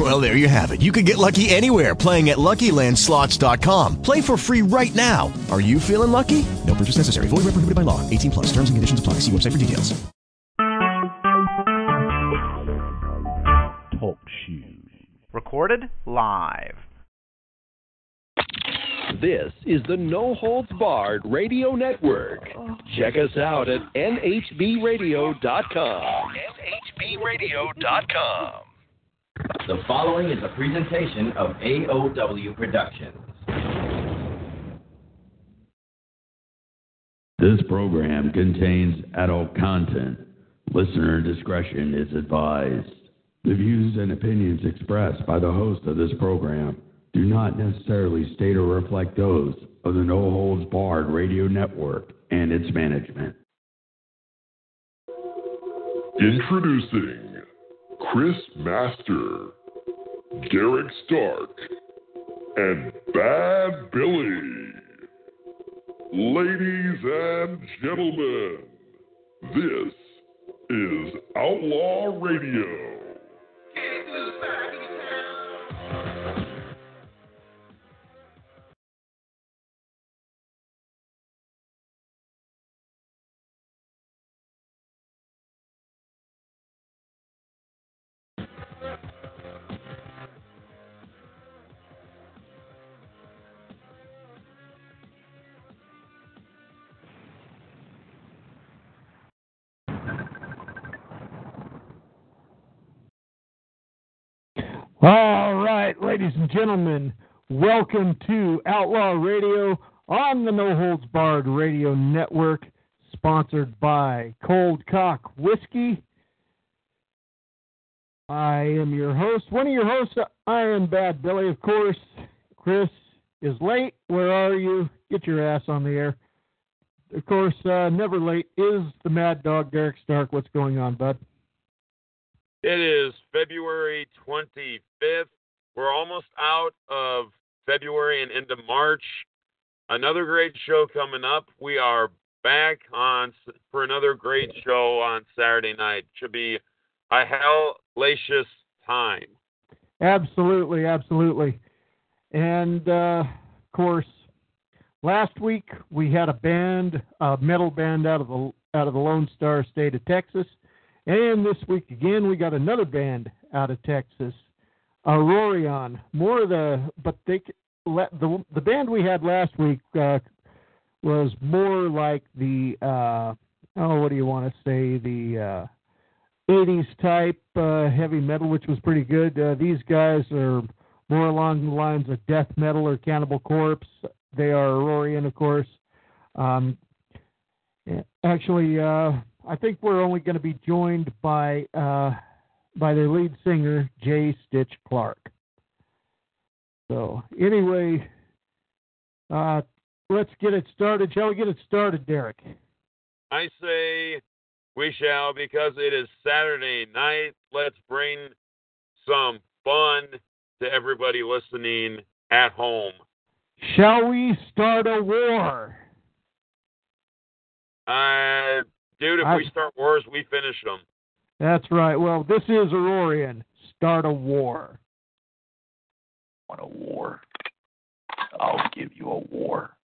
Well, there you have it. You can get lucky anywhere playing at LuckyLandSlots.com. Play for free right now. Are you feeling lucky? No purchase necessary. Void where prohibited by law. 18 plus. Terms and conditions apply. See website for details. Talk shoes. Recorded live. This is the No Holds Barred Radio Network. Check us out at nhbradio.com. nhbradio.com. The following is a presentation of AOW Productions. This program contains adult content. Listener discretion is advised. The views and opinions expressed by the host of this program do not necessarily state or reflect those of the No Holds Barred Radio Network and its management. Introducing Chris Master, Derek Stark, and Bad Billy. Ladies and gentlemen, this is Outlaw Radio. All right, ladies and gentlemen, welcome to Outlaw Radio on the No Holds Barred Radio Network, sponsored by Cold Cock Whiskey. I am your host, one of your hosts, I am Bad Billy, of course. Chris is late. Where are you? Get your ass on the air. Of course, uh, never late is the Mad Dog, Derek Stark. What's going on, bud? It is February 25th. We're almost out of February and into March. Another great show coming up. We are back on for another great show on Saturday night. Should be a hellacious time. Absolutely, absolutely. And uh, of course, last week we had a band, a metal band out of the out of the Lone Star State of Texas. And this week again, we got another band out of Texas, Aurorean. More of the, but they the the band we had last week uh, was more like the uh, oh, what do you want to say the uh, 80s type uh, heavy metal, which was pretty good. Uh, these guys are more along the lines of death metal or Cannibal Corpse. They are Aurorean, of course. Um, actually, uh, I think we're only going to be joined by uh, by their lead singer Jay Stitch Clark. So anyway, uh, let's get it started. Shall we get it started, Derek? I say we shall because it is Saturday night. Let's bring some fun to everybody listening at home. Shall we start a war? Uh, dude, if I- we start wars, we finish them. That's right. Well, this is Aurorean. Start a war. Want a war? I'll give you a war.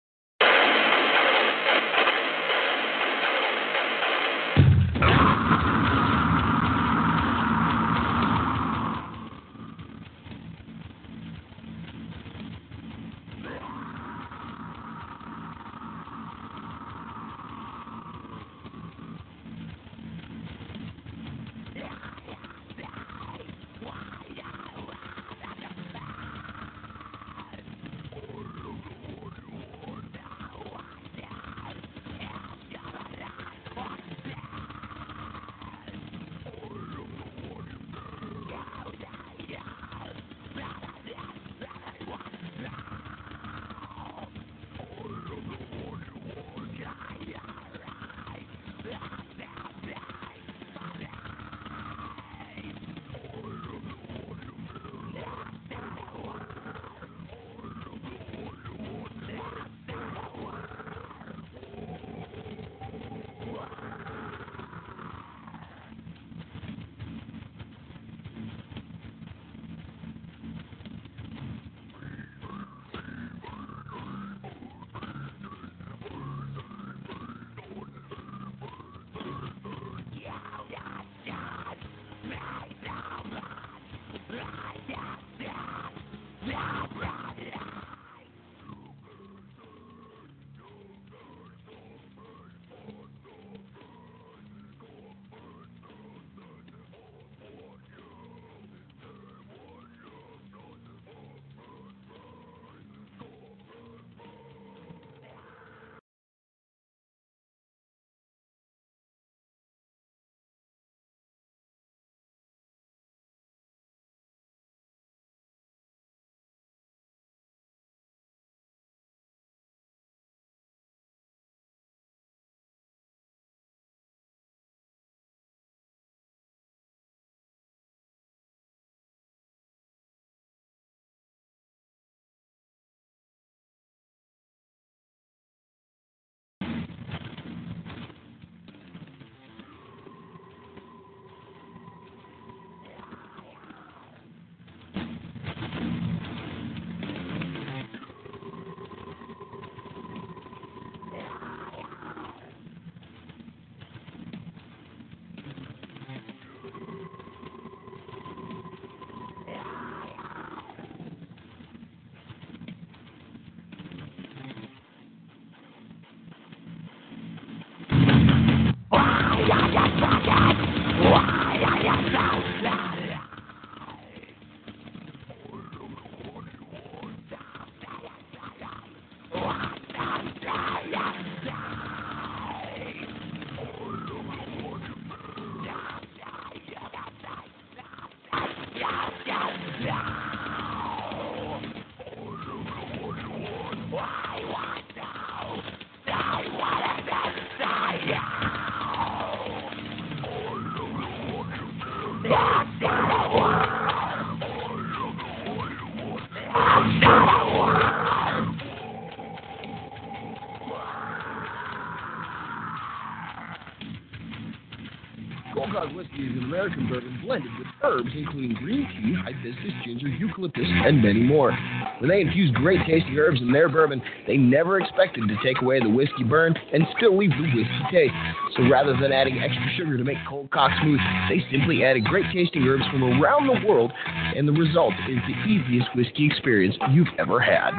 American bourbon blended with herbs including green tea, hibiscus, ginger, eucalyptus, and many more. When they infuse great tasting herbs in their bourbon, they never expected to take away the whiskey burn and still leave the whiskey taste. So rather than adding extra sugar to make Cold Cock smooth, they simply added great tasting herbs from around the world, and the result is the easiest whiskey experience you've ever had.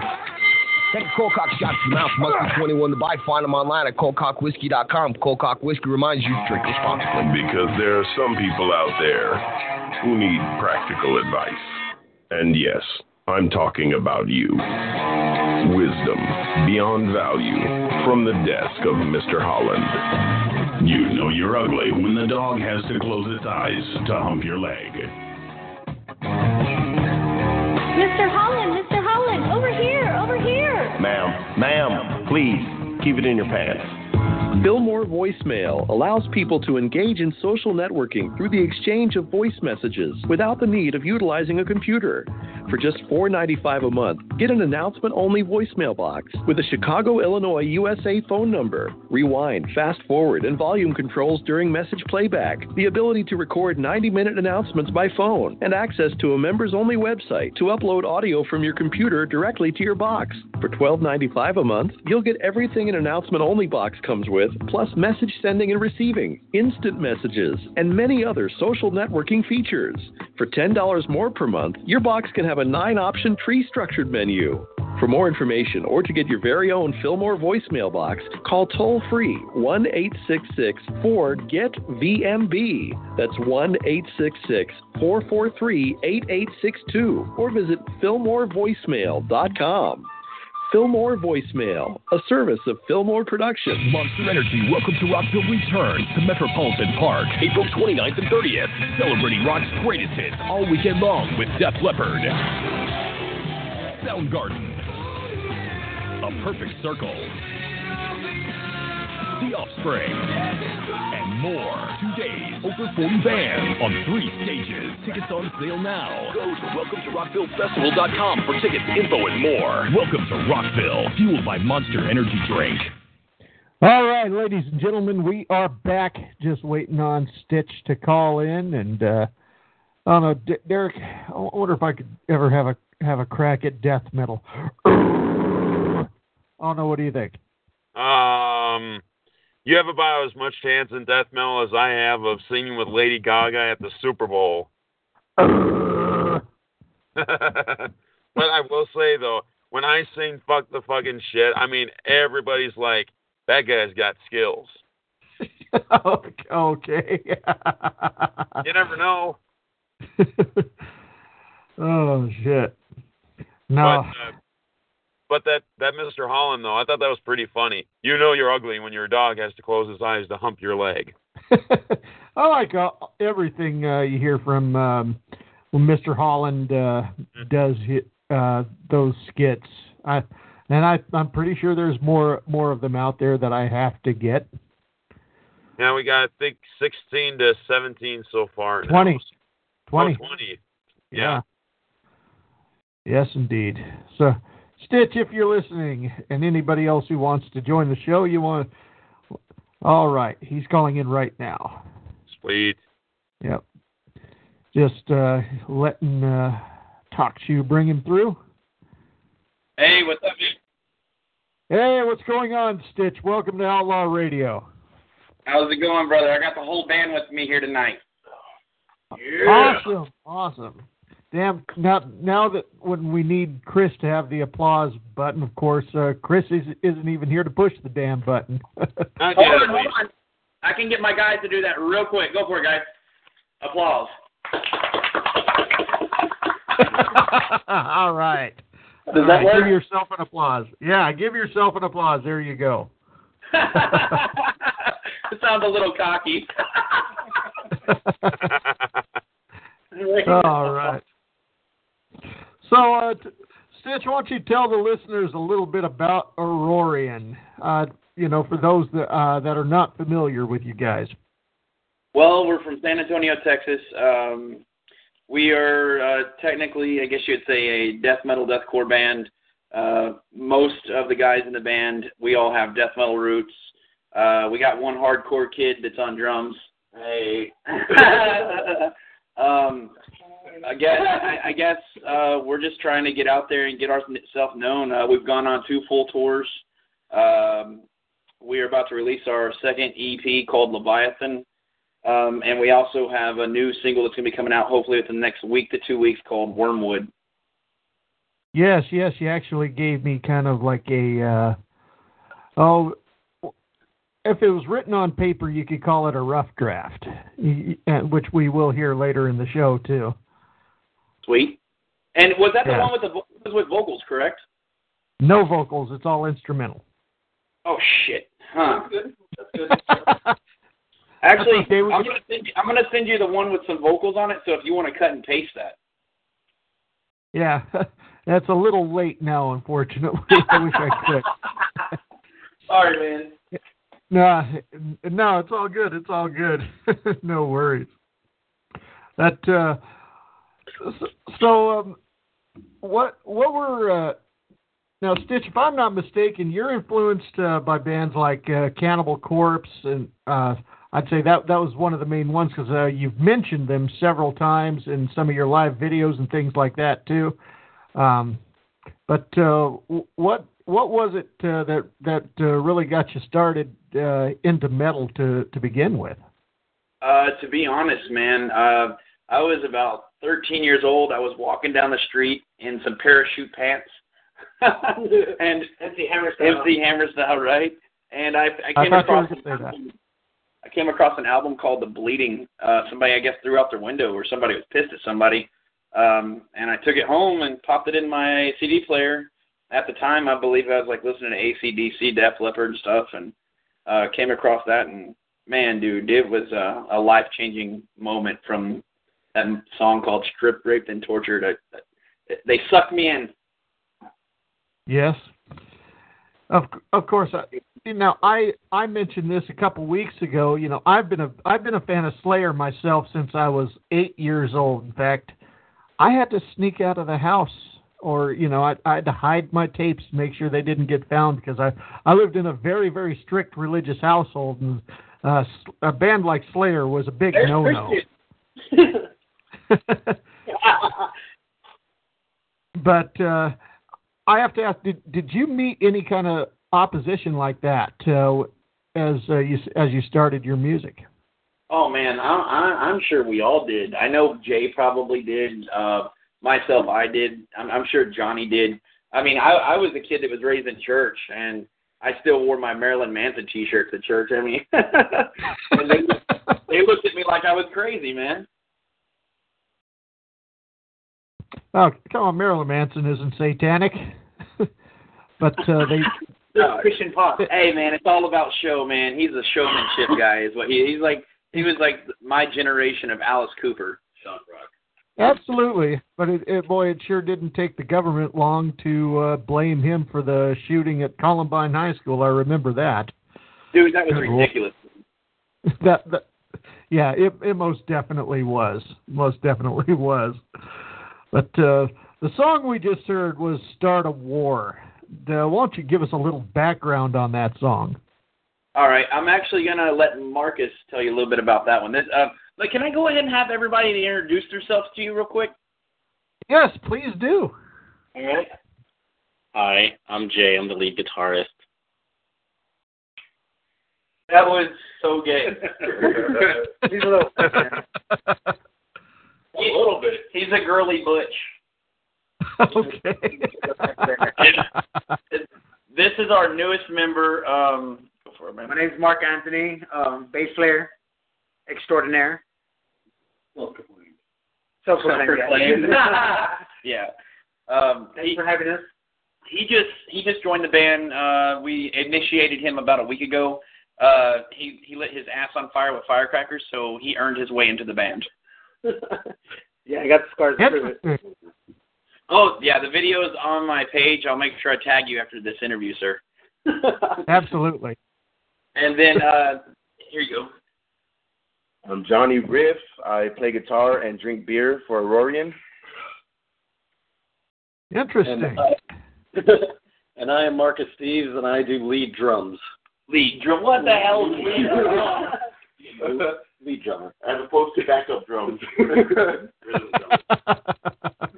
Take a Cold Cock shot to your mouth. Must be ah. 21 to buy. Find them online at coldcockwhiskey.com. Cold Cock Whiskey reminds you to drink responsibly. Because there are some people out there who need practical advice. And yes, I'm talking about you. Wisdom beyond value from the desk of Mr. Holland. You know you're ugly when the dog has to close its eyes to hump your leg. Mr. Holland, Mr. Over here, over here. Ma'am, ma'am, please keep it in your pants. Fillmore Voicemail allows people to engage in social networking through the exchange of voice messages without the need of utilizing a computer. For just $4.95 a month, get an announcement only voicemail box with a Chicago, Illinois, USA phone number, rewind, fast forward, and volume controls during message playback, the ability to record 90 minute announcements by phone, and access to a members only website to upload audio from your computer directly to your box. For $12.95 a month, you'll get everything an announcement only box comes with, plus message sending and receiving, instant messages, and many other social networking features. For $10 more per month, your box can have a nine option tree structured menu. For more information or to get your very own Fillmore voicemail box, call toll free 1 866 4 GET VMB. That's 1 866 443 8862 or visit FillmoreVoicemail.com. Fillmore Voicemail, a service of Fillmore Productions. Monster Energy Welcome to Rockville returns to Metropolitan Park April 29th and 30th, celebrating rock's greatest hits all weekend long with Def Leppard, Soundgarden, A Perfect Circle, The Offspring, more. Two days, over 40 bands on three stages. Tickets on sale now. Go to WelcomeToRockvilleFestival.com for tickets, info, and more. Welcome to Rockville, fueled by Monster Energy Drink. All right, ladies and gentlemen, we are back. Just waiting on Stitch to call in, and uh, I don't know, D- Derek. I wonder if I could ever have a have a crack at death metal. I don't know. What do you think? Um, you have about as much chance in death metal as I have of singing with Lady Gaga at the Super Bowl. but I will say though, when I sing "fuck the fucking shit," I mean everybody's like, "That guy's got skills." okay. you never know. oh shit. No. But, uh, but that that Mr. Holland though, I thought that was pretty funny. You know you're ugly when your dog has to close his eyes to hump your leg. I like uh, everything uh, you hear from um, when Mr. Holland uh, does hit, uh, those skits. I and I I'm pretty sure there's more more of them out there that I have to get. Yeah, we got I think 16 to 17 so far. now. 20. 20. Oh, 20. Yeah. Yes, indeed. So, Stitch, if you're listening, and anybody else who wants to join the show, you want. All right, he's calling in right now. Sweet. Yep. Just uh, letting uh, talk to you bring him through. Hey, what's up, dude? Hey, what's going on, Stitch? Welcome to Outlaw Radio. How's it going, brother? I got the whole band with me here tonight. Awesome, awesome. Damn! Now, now that when we need Chris to have the applause button, of course, uh, Chris is, isn't even here to push the damn button. Hold on, hold on. I can get my guys to do that real quick. Go for it, guys. Applause. All right. Does All that right, work? Give yourself an applause. Yeah, give yourself an applause. There you go. it sounds a little cocky. All right. So, uh, t- Stitch, why don't you tell the listeners a little bit about Aurorean? Uh, you know, for those that uh, that are not familiar with you guys. Well, we're from San Antonio, Texas. Um, we are uh, technically, I guess you'd say, a death metal, deathcore band. Uh, most of the guys in the band, we all have death metal roots. Uh, we got one hardcore kid that's on drums. Hey. um, I guess I, I guess uh, we're just trying to get out there and get ourselves known. Uh, we've gone on two full tours. Um, we are about to release our second EP called Leviathan, um, and we also have a new single that's going to be coming out hopefully within the next week to two weeks called Wormwood. Yes, yes, you actually gave me kind of like a uh, oh, if it was written on paper, you could call it a rough draft, which we will hear later in the show too. Sweet. And was that the one with the vo- was with vocals, correct? No vocals; it's all instrumental. Oh shit. Huh. Actually, okay, we I'm gonna send you, I'm gonna send you the one with some vocals on it. So if you want to cut and paste that. Yeah, that's a little late now, unfortunately. I wish I could. Sorry, man. No, no, it's all good. It's all good. no worries. That uh, so, um, what what were uh, now Stitch? If I'm not mistaken, you're influenced uh, by bands like uh, Cannibal Corpse, and uh, I'd say that that was one of the main ones because uh, you've mentioned them several times in some of your live videos and things like that too. Um, but uh, what what was it that that really got you started into metal to to begin with? To be honest, man, I was about 13 years old. I was walking down the street in some parachute pants and MC Hammer style. MC Hammer style, right? And I, I I came thought you were across going to say that. I came across an album called The Bleeding. Uh, somebody I guess threw out their window, or somebody was pissed at somebody. Um, and I took it home and popped it in my CD player. At the time, I believe I was like listening to ACDC, Def Leppard, and stuff, and uh, came across that. And man, dude, it was a, a life changing moment from that song called "Strip Raped, and Tortured." I, they sucked me in. Yes. Of of course. I, now I I mentioned this a couple weeks ago. You know I've been a I've been a fan of Slayer myself since I was eight years old. In fact, I had to sneak out of the house, or you know I, I had to hide my tapes to make sure they didn't get found because I I lived in a very very strict religious household, and uh, a band like Slayer was a big no no. but uh, I have to ask: did did you meet any kind of opposition like that uh, as uh, you as you started your music? Oh man, I, I, I'm sure we all did. I know Jay probably did. Uh, myself, I did. I'm, I'm sure Johnny did. I mean, I, I was a kid that was raised in church, and I still wore my Marilyn Manson T-shirt to church. I mean, they they looked at me like I was crazy, man. Oh, come on, Marilyn Manson isn't satanic, but uh, they. No, Christian pop. Hey man, it's all about show, man. He's a showmanship guy. Is what he he's like. He was like my generation of Alice Cooper. Shock rock. Absolutely, but it, it, boy, it sure didn't take the government long to uh, blame him for the shooting at Columbine High School. I remember that. Dude, that was ridiculous. that, that yeah, it it most definitely was. Most definitely was. But uh, the song we just heard was "Start a War." Uh, why don't you give us a little background on that song? All right, I'm actually gonna let Marcus tell you a little bit about that one. This, uh, like, can I go ahead and have everybody to introduce themselves to you real quick? Yes, please do. All right. Hi, I'm Jay. I'm the lead guitarist. That was so gay. He's a little. bit. He's a girly butch. okay. This is our newest member. Um, go for it, man. My name's Mark Anthony, um, bass player extraordinaire. Self-proclaimed. yeah. Um, Thanks he, for having us. he just he just joined the band. Uh, we initiated him about a week ago. Uh, he he lit his ass on fire with firecrackers, so he earned his way into the band. yeah, I got the scars to prove it. Oh yeah, the video is on my page. I'll make sure I tag you after this interview, sir. Absolutely. And then uh, here you go. I'm Johnny Riff. I play guitar and drink beer for Aurorean. Interesting. And, uh, and I am Marcus Steves, and I do lead drums. Lead drum? What the hell is lead drum? Lead drummer. As opposed to backup drums.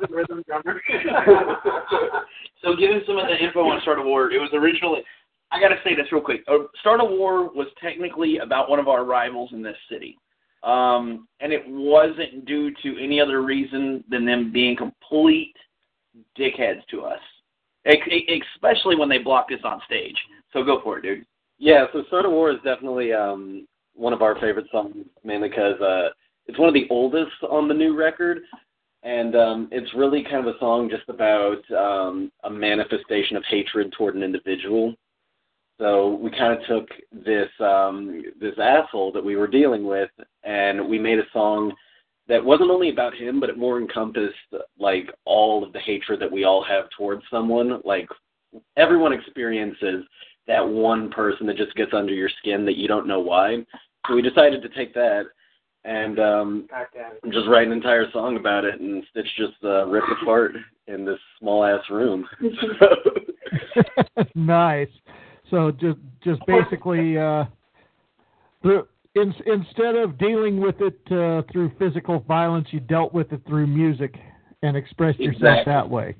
Rhythm drummer. so given some of the info on Start of War. It was originally, I got to say this real quick. Uh, Start of War was technically about one of our rivals in this city. Um, and it wasn't due to any other reason than them being complete dickheads to us, e- especially when they blocked us on stage. So go for it, dude. Yeah, so Start of War is definitely um, one of our favorite songs, mainly because uh, it's one of the oldest on the new record, and um, it's really kind of a song just about um, a manifestation of hatred toward an individual. So we kind of took this um, this asshole that we were dealing with, and we made a song that wasn't only about him, but it more encompassed like all of the hatred that we all have towards someone. Like everyone experiences that one person that just gets under your skin that you don't know why. So we decided to take that and um just write an entire song about it and Stitch just uh, ripped apart in this small ass room. nice. So just just basically uh the in, instead of dealing with it uh, through physical violence, you dealt with it through music and expressed yourself Exactly. that way.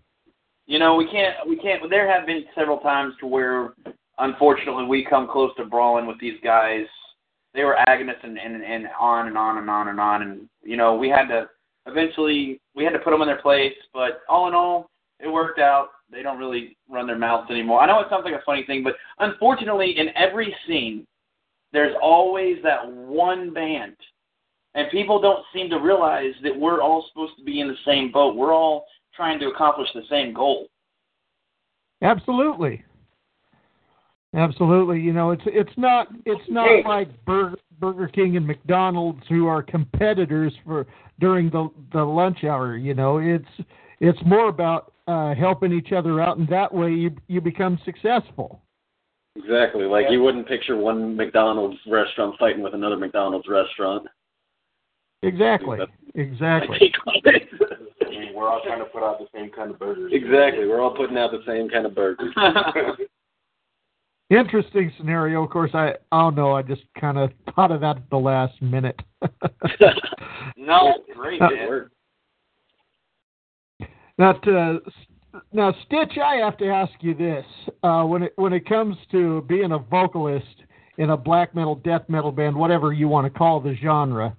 You know, we can't, we can't. There have been several times to where, unfortunately, we come close to brawling with these guys. They were agonists and, and and on and on and on and on, and you know, we had to eventually we had to put them in their place. But all in all, it worked out. They don't really run their mouths anymore. I know it sounds like a funny thing, but unfortunately, in every scene, there's always that one band, and people don't seem to realize that we're all supposed to be in the same boat. We're all trying to accomplish the same goal. Absolutely. Absolutely. You know, it's it's not it's not like Burger, Burger King and McDonald's who are competitors for during the the lunch hour. You know, it's it's more about uh, helping each other out, and that way you you become successful. Exactly. Like you wouldn't picture one McDonald's restaurant fighting with another McDonald's restaurant. Exactly. Exactly. I mean, we're all trying to put out the same kind of burgers. Exactly. We're all putting out the same kind of burgers. Interesting scenario. Of course, I I don't know. I just kind of thought of that at the last minute. No, great man. Now, to, now, Stitch, I have to ask you this: uh, when it when it comes to being a vocalist in a black metal, death metal band, whatever you want to call the genre,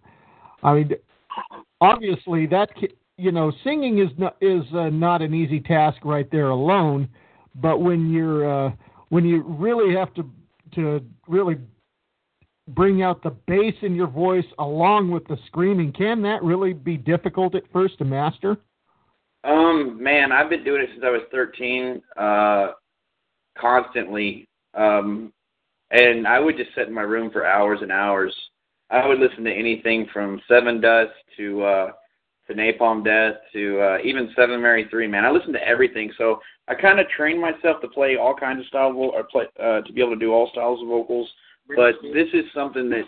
I mean, obviously that you know, singing is not is uh, not an easy task right there alone. But when you're uh, when you really have to to really bring out the bass in your voice along with the screaming, can that really be difficult at first to master? Um, man, I've been doing it since I was 13, uh, constantly. Um, and I would just sit in my room for hours and hours. I would listen to anything from Sevendust to uh, to Napalm Death to uh, even Seven Mary Three. Man, I listened to everything. So I kind of trained myself to play all kinds of styles, vo- or play uh, to be able to do all styles of vocals. But this is something that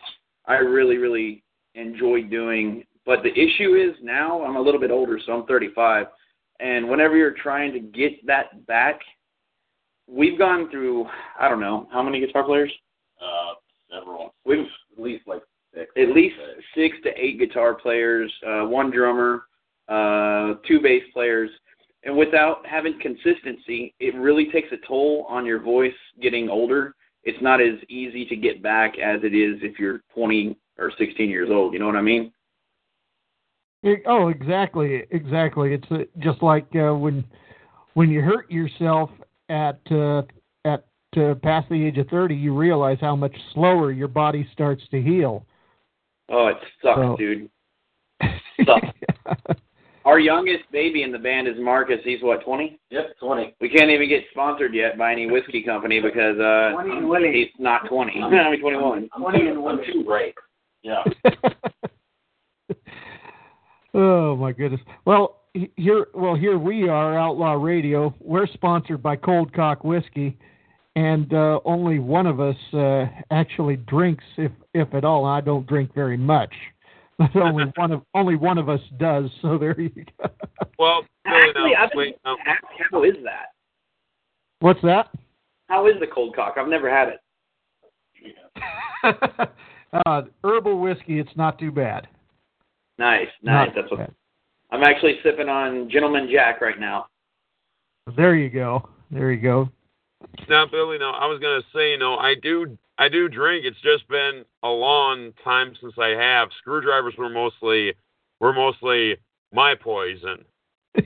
I really, really enjoy doing. But the issue is now I'm a little bit older, so I'm 35, and whenever you're trying to get that back, we've gone through I don't know how many guitar players. Uh, several. We've at least like six. at least six to eight guitar players, uh, one drummer, uh, two bass players, and without having consistency, it really takes a toll on your voice getting older. It's not as easy to get back as it is if you're 20 or 16 years old. You know what I mean? It- oh, exactly, exactly. It's uh, just like uh, when when you hurt yourself at uh, at uh, past the age of thirty, you realize how much slower your body starts to heal. Oh, it sucks, So- dude. Sucks. Our youngest baby in the band is Marcus. He's what, 20? Yep, 20. We can't even get sponsored yet by any whiskey company because uh 20 and Willie. he's not 20. I mean 21. I'm, I'm, I'm too right. Yeah. Oh my goodness. Well, here, well here we are, Outlaw Radio. We're sponsored by Cold Cock Whiskey, and uh, only one of us uh, actually drinks, if if at all. I don't drink very much, but only one of only one of us does. So there you go. Well, Actually, now, I've been wait, um, how is that? What's that? How is the cold cock? I've never had it. uh, herbal whiskey. It's not too bad. Nice, Not nice. That's too what bad. I'm actually sipping on Gentleman Jack right now. There you go. There you go. Now, Billy, no, I was gonna say, you know, I do, I do drink. It's just been a long time since I have. Screwdrivers were mostly, were mostly my poison.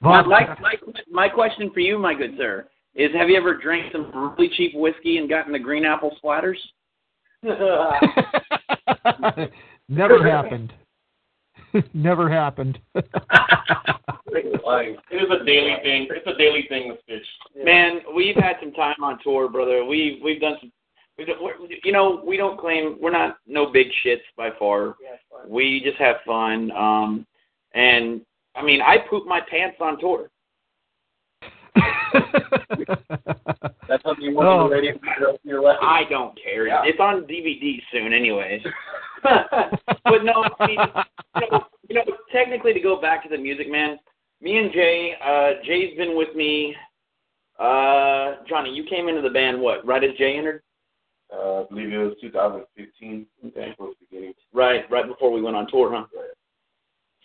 My, my, my, my question for you, my good sir, is have you ever drank some really cheap whiskey and gotten the green apple splatters? Never happened. Never happened. It is a daily thing. It's a daily thing with Stitch. Man, we've had some time on tour, brother. We we've done some. We've done, we're- you know, we don't claim we're not no big shits by far. We just have fun. Um, and I mean, I poop my pants on tour. That's something you Oh. want on the radio for the rest of your life. I don't care. Yeah. It's on DVD soon, anyways. but no, I mean, you know, you know, technically, to go back to the music, man. Me and Jay, uh, Jay's been with me. Uh, Johnny, you came into the band what? Right as Jay entered? Uh, I believe it was 2015. Okay. Close beginning. Right, right before we went on tour, huh?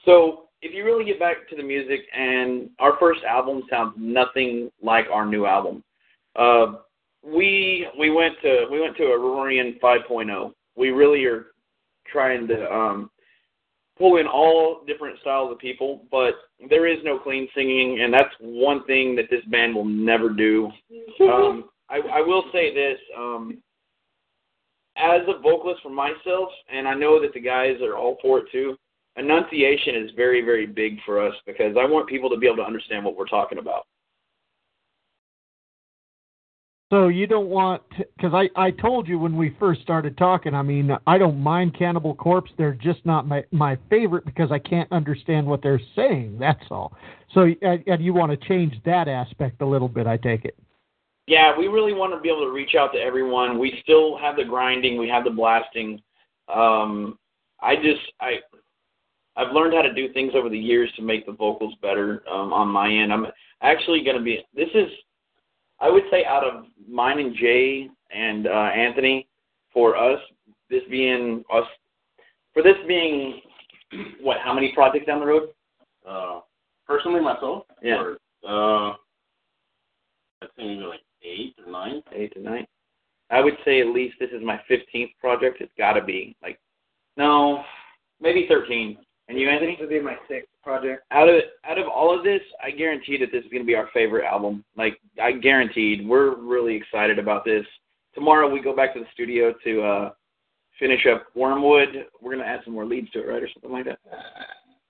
So, if you really get back to the music, and our first album sounds nothing like our new album. Uh, we we went to we went to Aurorean 5.0. We really are trying to um, pull in all different styles of people, but there is no clean singing, and that's one thing that this band will never do. Um, I, I will say this. Um, as a vocalist for myself, and I know that the guys are all for it too, enunciation is very, very big for us because I want people to be able to understand what we're talking about. So you don't want because I I told you when we first started talking. I mean, I don't mind Cannibal Corpse. They're just not my my favorite because I can't understand what they're saying. That's all. So and, you want to change that aspect a little bit. I take it. Yeah, we really want to be able to reach out to everyone. We still have the grinding, we have the blasting. Um, I just I I've learned how to do things over the years to make the vocals better um, on my end. I'm actually going to be. This is I would say out of mine and Jay and uh, Anthony, for us, this being us, for this being what? How many projects down the road? Uh, personally, myself, Yeah. or, uh, I think maybe like eight or nine. Eight to nine. I would say at least this is my fifteenth project. It's got to be like, no, maybe thirteen. And you, Anthony? This would be my sixth project. Out of out of all of this, I guarantee that this is going to be our favorite album. Like I guaranteed. We're really excited about this. Tomorrow we go back to the studio to uh finish up Wormwood. We're going to add some more leads to it, right, or something like that.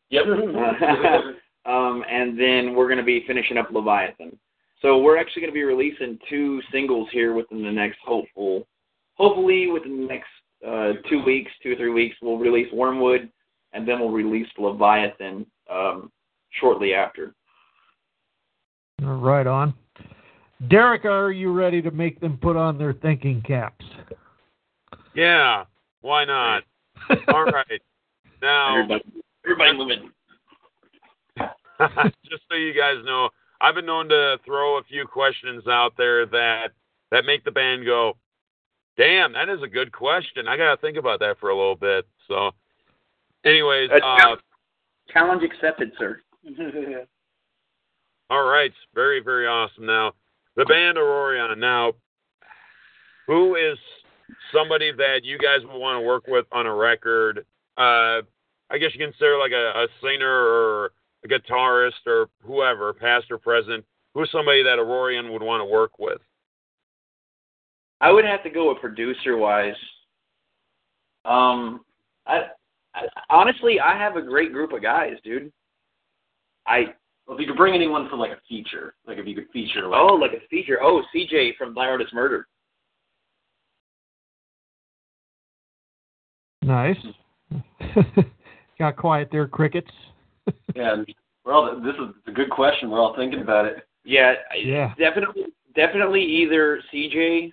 Yep. um, and then we're going to be finishing up Leviathan. So we're actually going to be releasing two singles here within the next hopeful, hopefully within the next uh, two weeks, two or three weeks. We'll release Wormwood, and then we'll release Leviathan um, shortly after. Right on. Derek, are you ready to make them put on their thinking caps? Yeah, why not? All right. Now, Everybody, everybody moving. just so you guys know, I've been known to throw a few questions out there that that make the band go, "Damn, that is a good question. I got to think about that for a little bit." So, anyways, uh, Challenge accepted, sir. all right, very very awesome. Now, the band Aurorean. Now, who is somebody that you guys would want to work with on a record? Uh, I guess you consider like a, a singer or a guitarist or whoever, past or present. Who's somebody that Aurorean would want to work with? I would have to go with producer wise. Um, I, I honestly, I have a great group of guys, dude. I Well, if you could bring anyone for like a feature, like if you could feature, like, oh, like a feature. Oh, CJ from Thy Art Is Murder. Nice. Got quiet there, crickets. yeah, and we're all. This is a good question. We're all thinking about it. Yeah, Yeah. definitely, definitely either CJ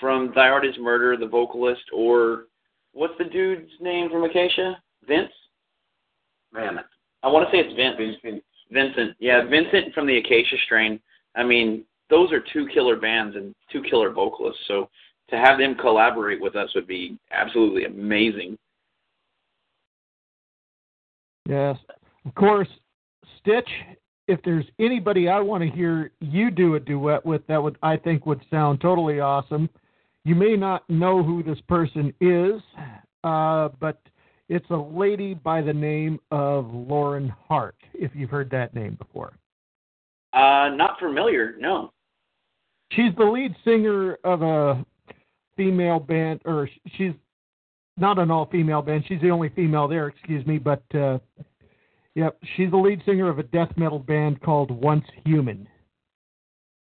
from Thy Art Is Murder, the vocalist, or what's the dude's name from Acacia? Vince. Man, I want to say it's Vince. Vincent. Vincent. Yeah, Vincent from the Acacia Strain. I mean, those are two killer bands and two killer vocalists. So to have them collaborate with us would be absolutely amazing. Yes. Of course, Stitch, if there's anybody I want to hear you do a duet with, that would I think would sound totally awesome. You may not know who this person is, uh, but it's a lady by the name of Lauren Hart, if you've heard that name before. Uh, not familiar. No. She's the lead singer of a female band, or she's not an all female band. She's the only female there, excuse me. But, uh, yep, she's the lead singer of a death metal band called Once Human.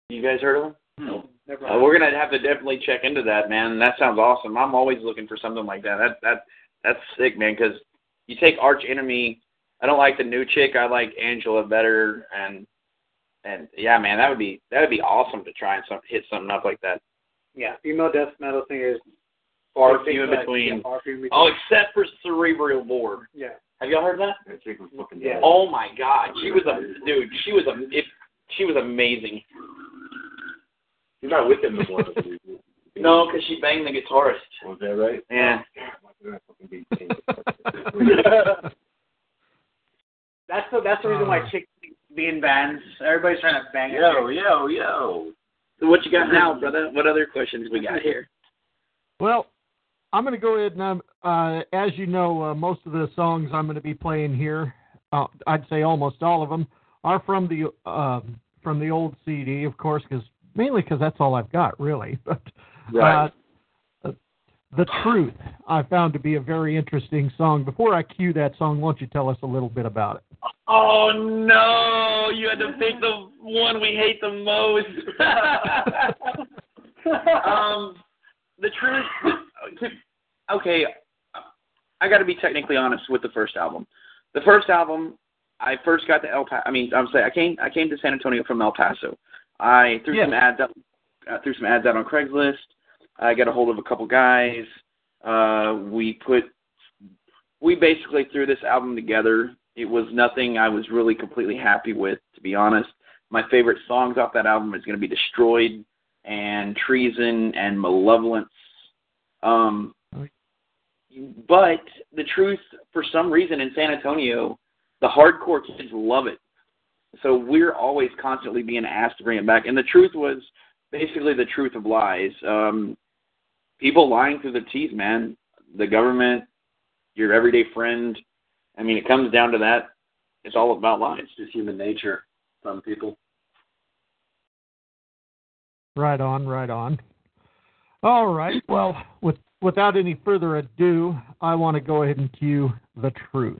You guys heard of them? No. Never. Uh, we're gonna have to definitely check into that, man. That sounds awesome. I'm always looking for something like that. That that that's sick, man. Because you take Arch Enemy. I don't like the new chick. I like Angela better, and and yeah, man, that would be that would be awesome to try and some, hit something up like that. Yeah, female death metal singers. Far Big few in between. yeah, far few in between. Oh, except for Cerebral Bore. Yeah. Have y'all heard that? That chick was fucking Yeah. Oh my God, she was a dude. She was a if she was amazing. She's not with him no more. No, because she banged the guitarist. Was that right? Yeah. That's the that's the reason why Uh. chicks be in bands. Everybody's trying to bang. Yo, yo, yo. So what you got now, brother? What other questions we got here? Well, I'm going to go ahead and, um, uh, as you know, uh, most of the songs I'm going to be playing here, uh, I'd say almost all of them, are from the uh, from the old CD, of course, because mainly because that's all I've got, really. But Right. uh, the truth I found to be a very interesting song. Before I cue that song, why don't you tell us a little bit about it? Oh no! You had to pick the one we hate the most. um, the truth. Okay, I got to be technically honest with the first album. The first album, I first got to El Paso. I mean, I'm saying I came I came to San Antonio from El Paso. I threw some ads out, uh, threw some ads out on Craigslist. I got a hold of a couple guys. Uh, we put we basically threw this album together. It was nothing I was really completely happy with, to be honest. My favorite songs off that album is going to be Destroyed and Treason and Malevolence. Um, but the truth, for some reason in San Antonio, the hardcore kids love it. So we're always constantly being asked to bring it back. And the truth was basically the truth of lies. Um, people lying through the teeth, man. The government, your everyday friend. I mean, it comes down to that. It's all about lies. It's just human nature. Some people. Right on, right on. All right. Well, with without any further ado, I want to go ahead and cue the truth.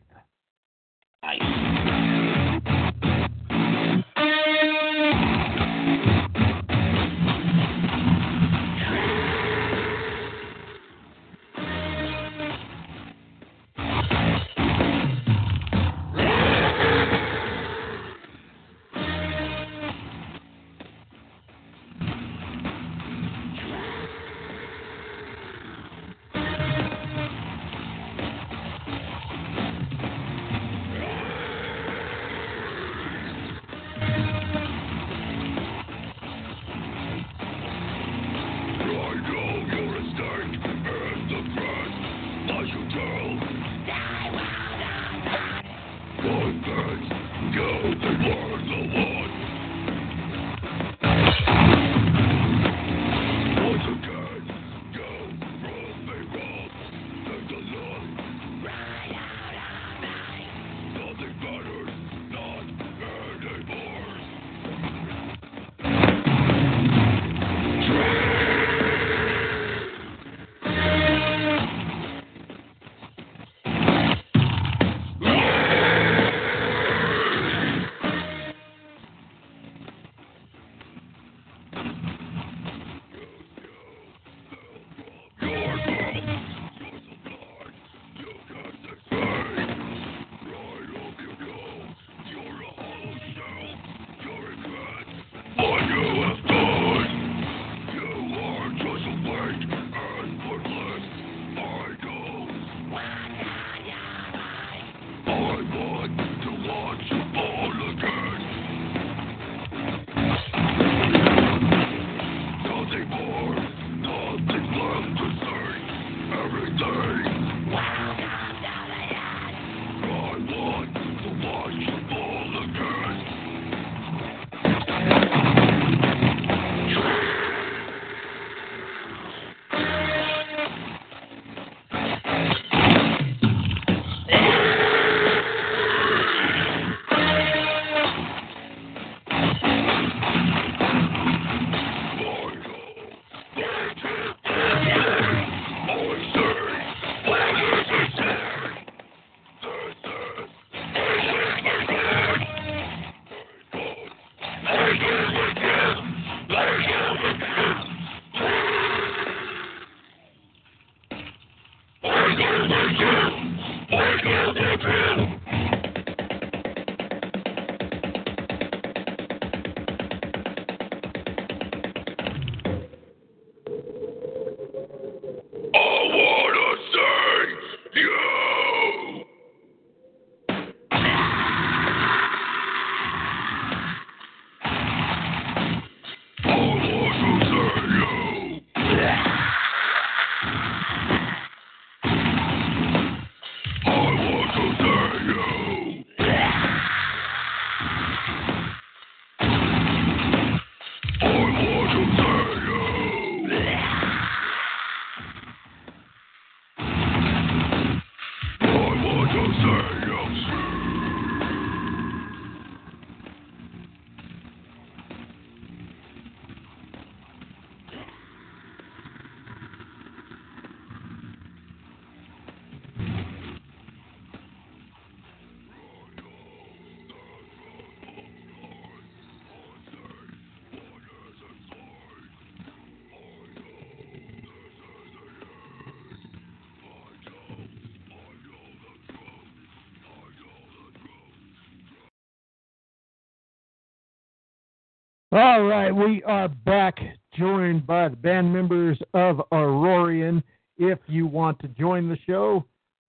All right, we are back, joined by the band members of Aurorean. If you want to join the show,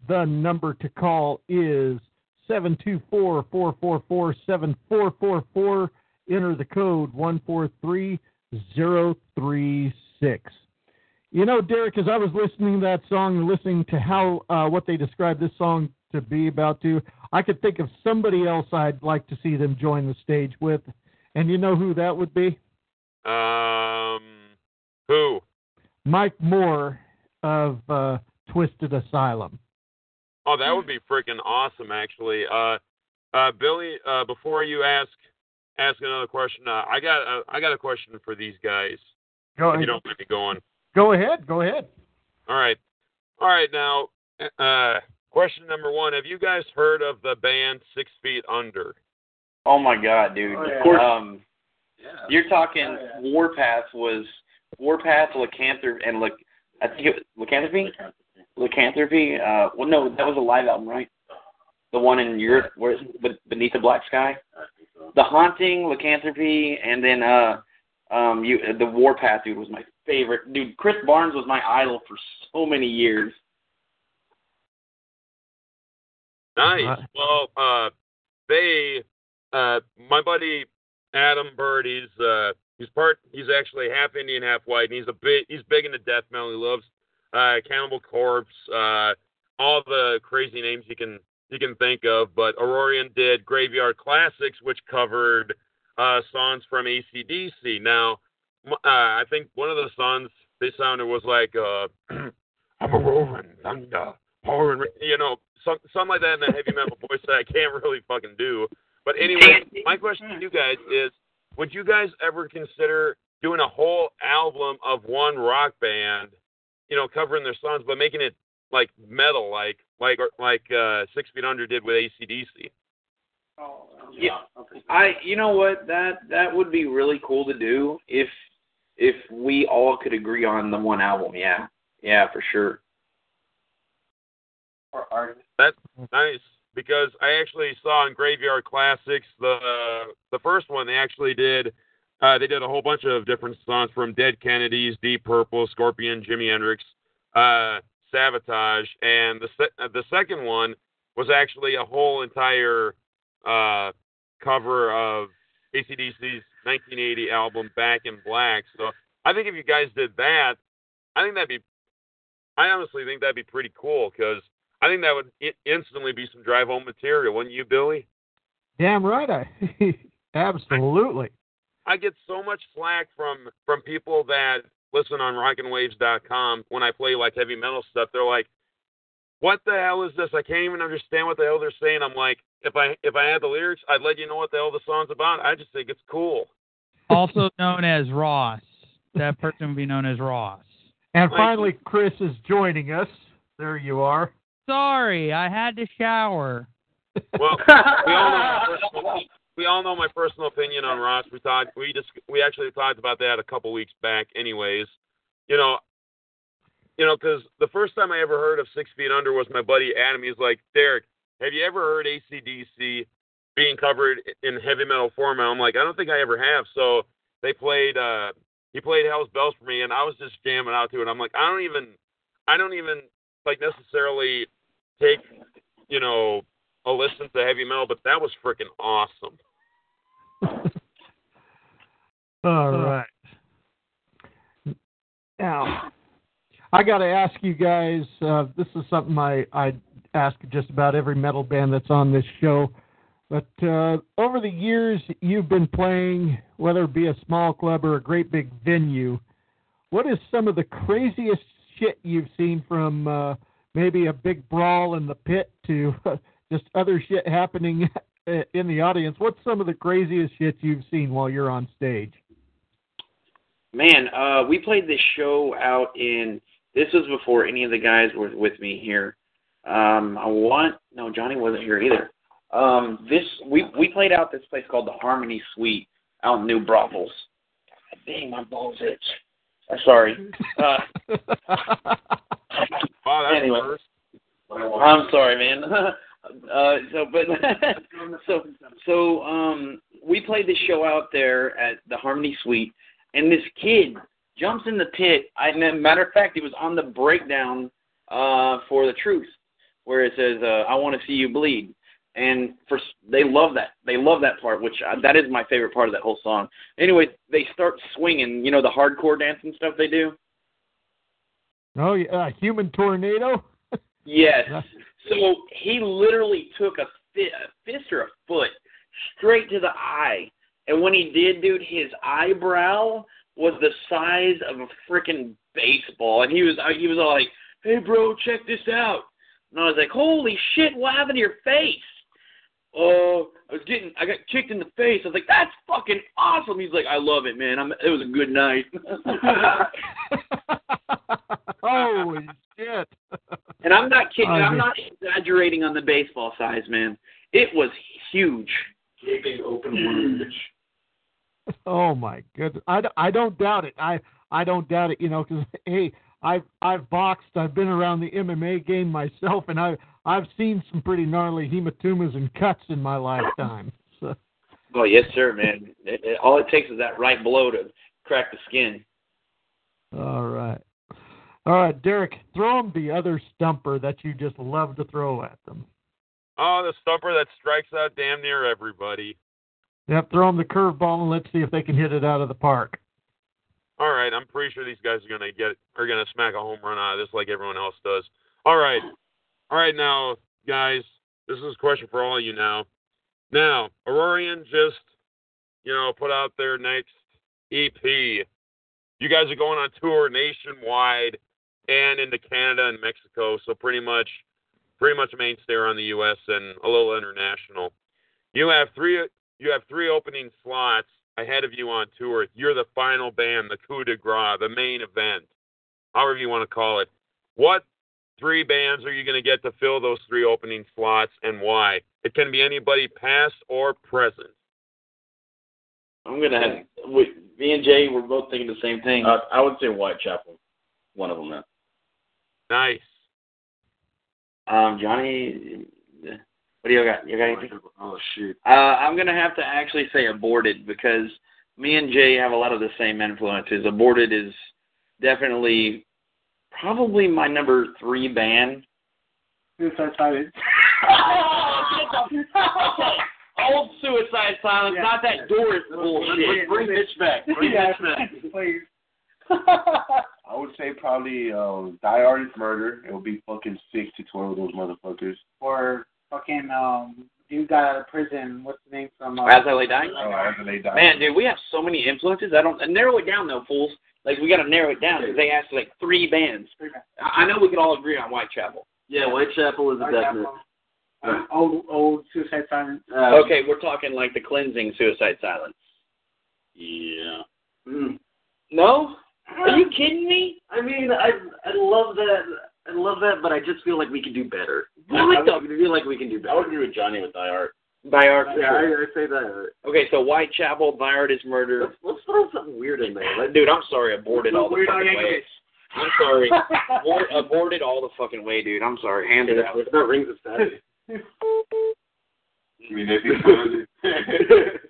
the number to call is 724 444 7444. Enter the code 143036. You know, Derek, as I was listening to that song listening to how uh, what they described this song to be about to, I could think of somebody else I'd like to see them join the stage with. And you know who that would be? Um, who? Mike Moore of uh, Twisted Asylum. Oh, that would be freaking awesome, actually. Uh, uh, Billy, uh, before you ask ask another question, uh, I got uh, I got a question for these guys. Go if ahead. you don't mind me going. Go ahead. Go ahead. All right, all right. Now, uh, question number one: Have you guys heard of the band Six Feet Under? Oh my god, dude. Oh, yeah. Of course. Um, You're talking Warpath was Warpath, Lycanthropy, and Lyc- I think it was Lycanthropy. Lycanthropy. Uh, well, no, that was a live album, right? The one in Europe, where it's beneath the black sky. The haunting, Lycanthropy, and then uh, um, you the Warpath dude was my favorite. Dude, Chris Barnes was my idol for so many years. Nice. Well, uh, they, uh, my buddy Adam Bird, he's uh, he's part, he's actually half Indian, half white, and he's a big, he's big into death metal. He loves uh, Cannibal Corpse, uh, all the crazy names you can you can think of. But Aurorean did Graveyard Classics, which covered uh, songs from ACDC. Now, uh, I think one of the songs they sounded was like, uh, "I'm a roaring thunder, pouring," you know, some, something like that in a heavy metal voice that I can't really fucking do. But anyway, my question to you guys is: Would you guys ever consider doing a whole album of one rock band, you know, covering their songs, but making it like metal, like like like uh, Six Feet Under did with ACDC? Yeah, I. You know what? That that would be really cool to do if if we all could agree on the one album. Yeah, yeah, for sure. That's nice because I actually saw in Graveyard Classics the the first one they actually did. Uh, they did a whole bunch of different songs from Dead Kennedys, Deep Purple, Scorpion, Jimi Hendrix, uh, Sabotage, and the se- uh, the second one was actually a whole entire uh, cover of ACDC's 1980 album Back in Black. So I think if you guys did that, I think that'd be. I honestly think that'd be pretty cool because I think that would instantly be some drive home material, wouldn't you, Billy? Damn right, I absolutely. I get so much flack from from people that listen on rockandwaves.com when I play like heavy metal stuff. They're like, "What the hell is this? I can't even understand what the hell they're saying." I'm like, if I if I had the lyrics, I'd let you know what the hell the song's about. I just think it's cool. also known as Ross. That person would be known as Ross. And finally, Chris is joining us. There you are. Sorry, I had to shower. Well, we all know my personal, we all know my personal opinion on Ross. We talked we just we actually talked about that a couple weeks back. Anyways, you know, you know, because the first time I ever heard of Six Feet Under was my buddy Adam. He's like, Derek, have you ever heard ACDC being covered in heavy metal format? I'm like, I don't think I ever have. So they played, uh, he played Hell's Bells for me, and I was just jamming out to it. I'm like, I don't even, I don't even like necessarily take, you know, a listen to heavy metal, but that was freaking awesome. All right. Now, I got to ask you guys. Uh, this is something I I ask just about every metal band that's on this show. But uh, over the years, you've been playing, whether it be a small club or a great big venue. What is some of the craziest shit you've seen from uh, maybe a big brawl in the pit to just other shit happening in the audience? What's some of the craziest shit you've seen while you're on stage? Man, uh, we played this show out in. This was before any of the guys were with me here. Um, I want no, Johnny wasn't here either. Um, this we we played out this place called the Harmony Suite out in New Braunfels. God dang, my balls itch. I'm sorry. Uh, Wow, that's Anyway. worse. I'm sorry, man. uh, so, but so so um, we played this show out there at the Harmony Suite, and this kid jumps in the pit. I, matter of fact, he was on the breakdown uh, for the Truth, where it says, uh, "I want to see you bleed." And for they love that. They love that part, which uh, that is my favorite part of that whole song. Anyway, they start swinging. You know the hardcore dance and stuff they do. Oh, yeah, uh, human tornado. Yes. So he literally took a, fi- a fist or a foot straight to the eye, and when he did, dude, his eyebrow was the size of a freaking baseball, and he was he was all like, "Hey, bro, check this out," and I was like, "Holy shit, what happened to your face?" Oh, I was getting, I got kicked in the face. I was like, "That's fucking awesome." He's like, "I love it, man. I'm, it was a good night." Holy shit! And I'm not kidding. Oh, I'm not exaggerating on the baseball size, man. It was huge. Gaping open wound. Oh my goodness! I, I don't doubt it. I I don't doubt it. You know, because hey, I've I've boxed. I've been around the MMA game myself, and I I've seen some pretty gnarly hematomas and cuts in my lifetime. So Oh yes, sir, man. It, it, all it takes is that right blow to crack the skin. all right, all right, Derek, throw them the other stumper that you just love to throw at them. Oh, the stumper that strikes out damn near everybody. Yep, throw them the curveball and let's see if they can hit it out of the park. All right, I'm pretty sure these guys are gonna get are gonna smack a home run out of this like everyone else does. All right, all right now, guys, this is a question for all of you now. Now, Aurorean just, you know, put out their next EP. You guys are going on tour nationwide and into Canada and Mexico, so pretty much, pretty much mainstay around the U.S. and a little international. You have three, you have three opening slots ahead of you on tour. You're the final band, the coup de grace, the main event, however you want to call it. What three bands are you going to get to fill those three opening slots and why? It can be anybody past or present. I'm gonna have we, me and Jay were both thinking the same thing. Uh, I would say Whitechapel. One of them, man. Nice. Um, Johnny, what do you got? You got anything? Oh shoot. Uh, I'm gonna have to actually say aborted because me and Jay have a lot of the same influences. Aborted is definitely probably my number three band. Suicide Silence. Old Suicide Silence, Yeah. not that Doris bullshit. Bring Mitch back. Bring Yeah, Mitch back. please. I would say probably um, Thy Art Is Murder. It would be fucking six to twelve of those motherfuckers. Or fucking um, dude got out of prison. What's the name from? Uh, As I Lay Dying? Oh, as they die. Man, dude, we have so many influences. I don't narrow it down though, fools. Like we got to narrow it down because they asked like three bands. I I know we could all agree on Whitechapel. Yeah, Whitechapel is a definite. Uh, old old Suicide Silence. Uh, okay, we're talking like the cleansing Suicide Silence. Yeah. Mm. No? Are you kidding me? I mean, I I love that. I love that, but I just feel like we can do better. What I, the- I feel like we can do I better. would agree with Johnny with Thy Art. Thy Art. Yeah, I, I say that. Okay, so Whitechapel, Thy Art Is Murder. Let's, let's throw something weird in there. Let- Dude, I'm sorry, aborted all the fucking way. I'm sorry. Abort, aborted all the fucking way, dude. I'm sorry. Hand it out. There's no rings of status. I mean, if it's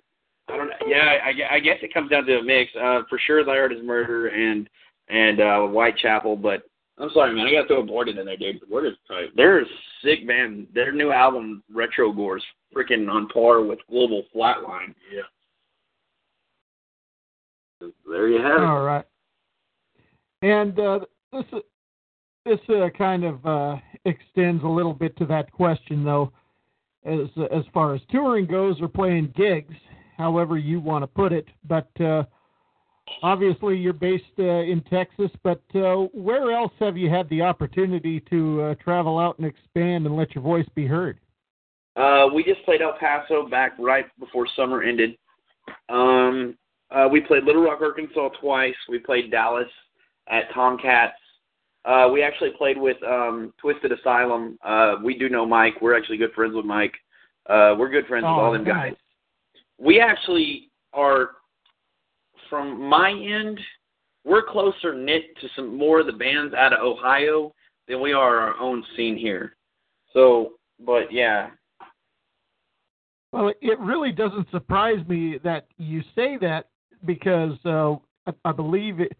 I don't know. Yeah, I, I guess it comes down to a mix. Uh, for sure, Thy Art is Murder and and uh, Whitechapel, but I'm sorry, man. I got to throw Aborted in there, dude. Aborted is tight. they're a sick band. Their new album, Retrogore's freaking on par with Global Flatline. Yeah. There you have it. All right. And uh, this this uh, kind of uh, extends a little bit to that question, though, as as far as touring goes or playing gigs, however you want to put it. But uh, obviously, you're based uh, in Texas. But uh, where else have you had the opportunity to uh, travel out and expand and let your voice be heard? Uh, we just played El Paso back right before summer ended. Um, uh, we played Little Rock, Arkansas twice. We played Dallas at Tomcats. Uh, we actually played with um, Twisted Asylum. Uh, we do know Mike. We're actually good friends with Mike. Uh, we're good friends with Oh, all them nice. guys. We actually are, from my end, we're closer knit to some more of the bands out of Ohio than we are our own scene here. So, but yeah, Well, it really doesn't surprise me that you say that because uh, I, I believe it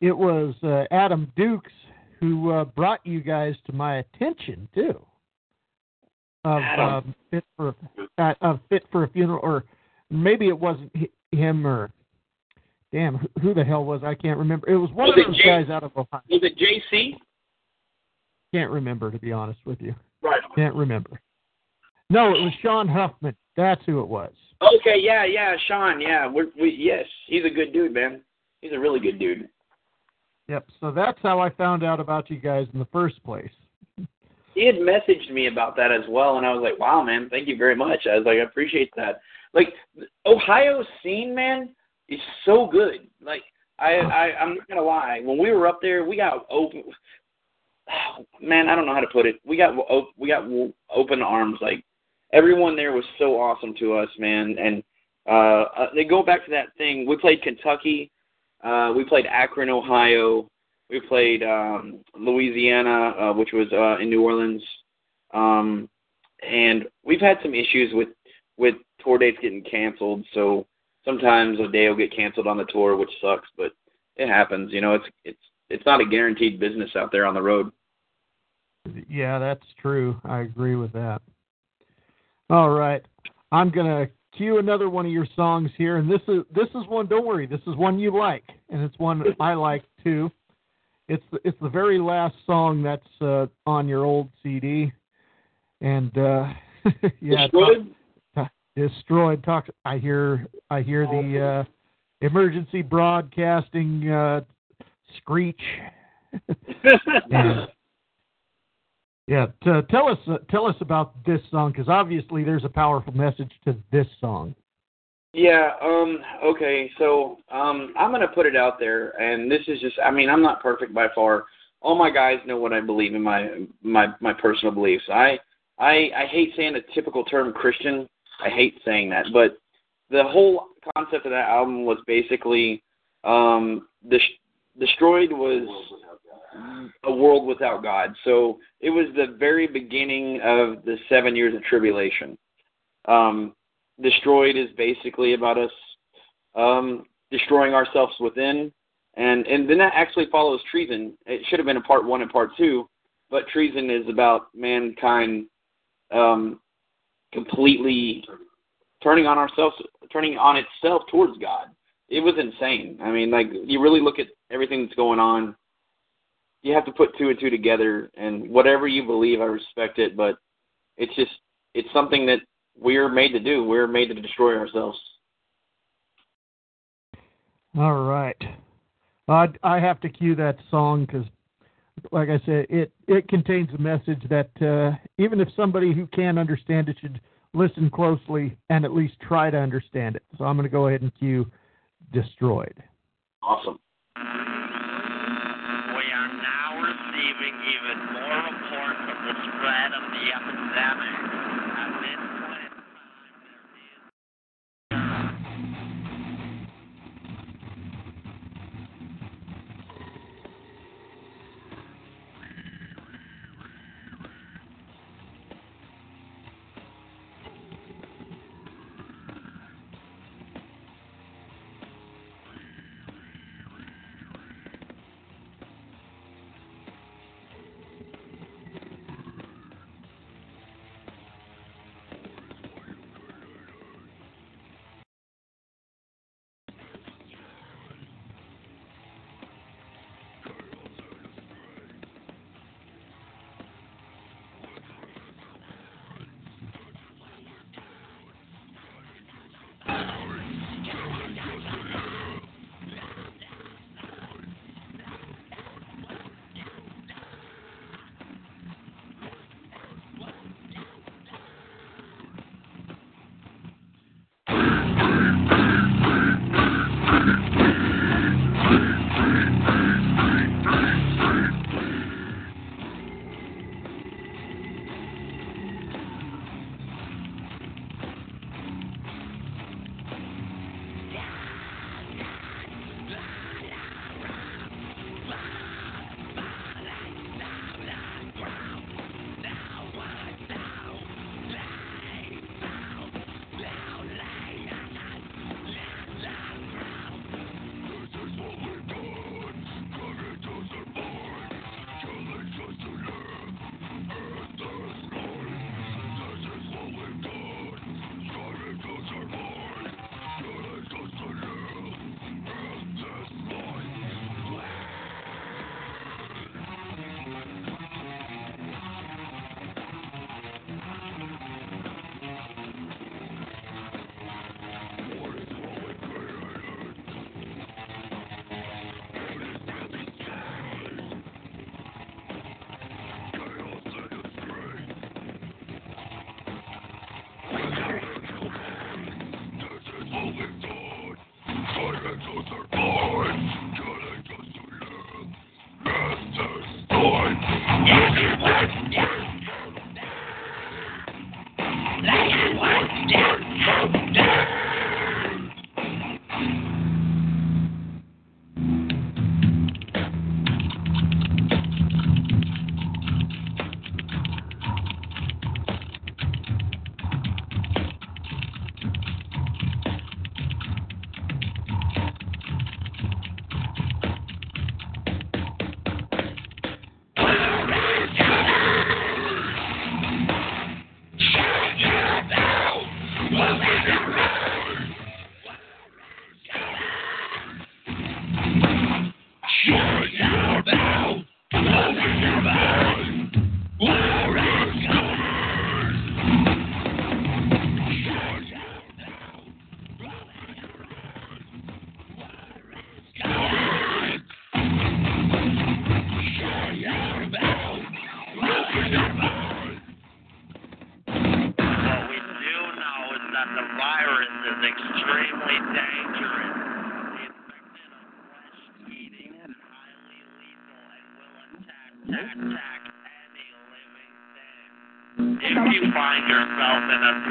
it was uh, Adam Dukes who uh, brought you guys to my attention too. Of um, fit for uh, of fit for a funeral, or maybe it wasn't him or damn who- the hell was I can't remember. It was one Was of those Jay- guys out of Ohio. was it JC? Can't remember to be honest with you. Right. Can't remember. No, it was Sean Huffman. That's who it was. Okay, yeah, yeah, Sean, yeah, we're, we yes, he's a good dude, man. He's a really good dude. Yep. So that's how I found out about you guys in the first place. He had messaged me about that as well, and I was like, "Wow, man, thank you very much." I was like, "I appreciate that." Like Ohio scene, man, is so good. Like I, I, I'm not gonna lie. When we were up there, we got open. Man, I don't know how to put it. We got we got open arms. Like everyone there was so awesome to us, man. And uh, uh they go back to that thing. We played Kentucky. Uh, we played Akron, Ohio. We played um, Louisiana, uh, which was uh, in New Orleans, um, and we've had some issues with with tour dates getting canceled. So sometimes a day will get canceled on the tour, which sucks, but it happens. You know, it's it's it's not a guaranteed business out there on the road. Yeah, that's true. I agree with that. All right. I'm gonna cue another one of your songs here, and this is this is one. Don't worry, this is one you like, and it's one I like too. It's the, it's the very last song that's uh, on your old CD, and uh, yeah, destroyed. Talk. I hear I hear the uh, emergency broadcasting uh, screech. Yeah, tell us uh, tell us about this song because obviously there's a powerful message to this song. Yeah, um, okay, so um I'm gonna put it out there and this is just I mean, I'm not perfect by far. All my guys know what I believe in my my my personal beliefs. I I I hate saying the typical term Christian. I hate saying that, but the whole concept of that album was basically um Des- destroyed was a world without God. So it was the very beginning of the seven years of tribulation. Um, destroyed is basically about us um, destroying ourselves within, and and then that actually follows treason. It should have been a part one and part two, but treason is about mankind um, completely turning on ourselves, turning on itself towards God. It was insane. I mean, like you really look at everything that's going on you have to put two and two together and whatever you believe i respect it but it's just it's something that we're made to do we're made to destroy ourselves All right, I I have to cue that song because, like I said, it it contains a message that uh, even if somebody who can't understand it should listen closely and at least try to understand it. So I'm going to go ahead and cue "Destroyed." awesome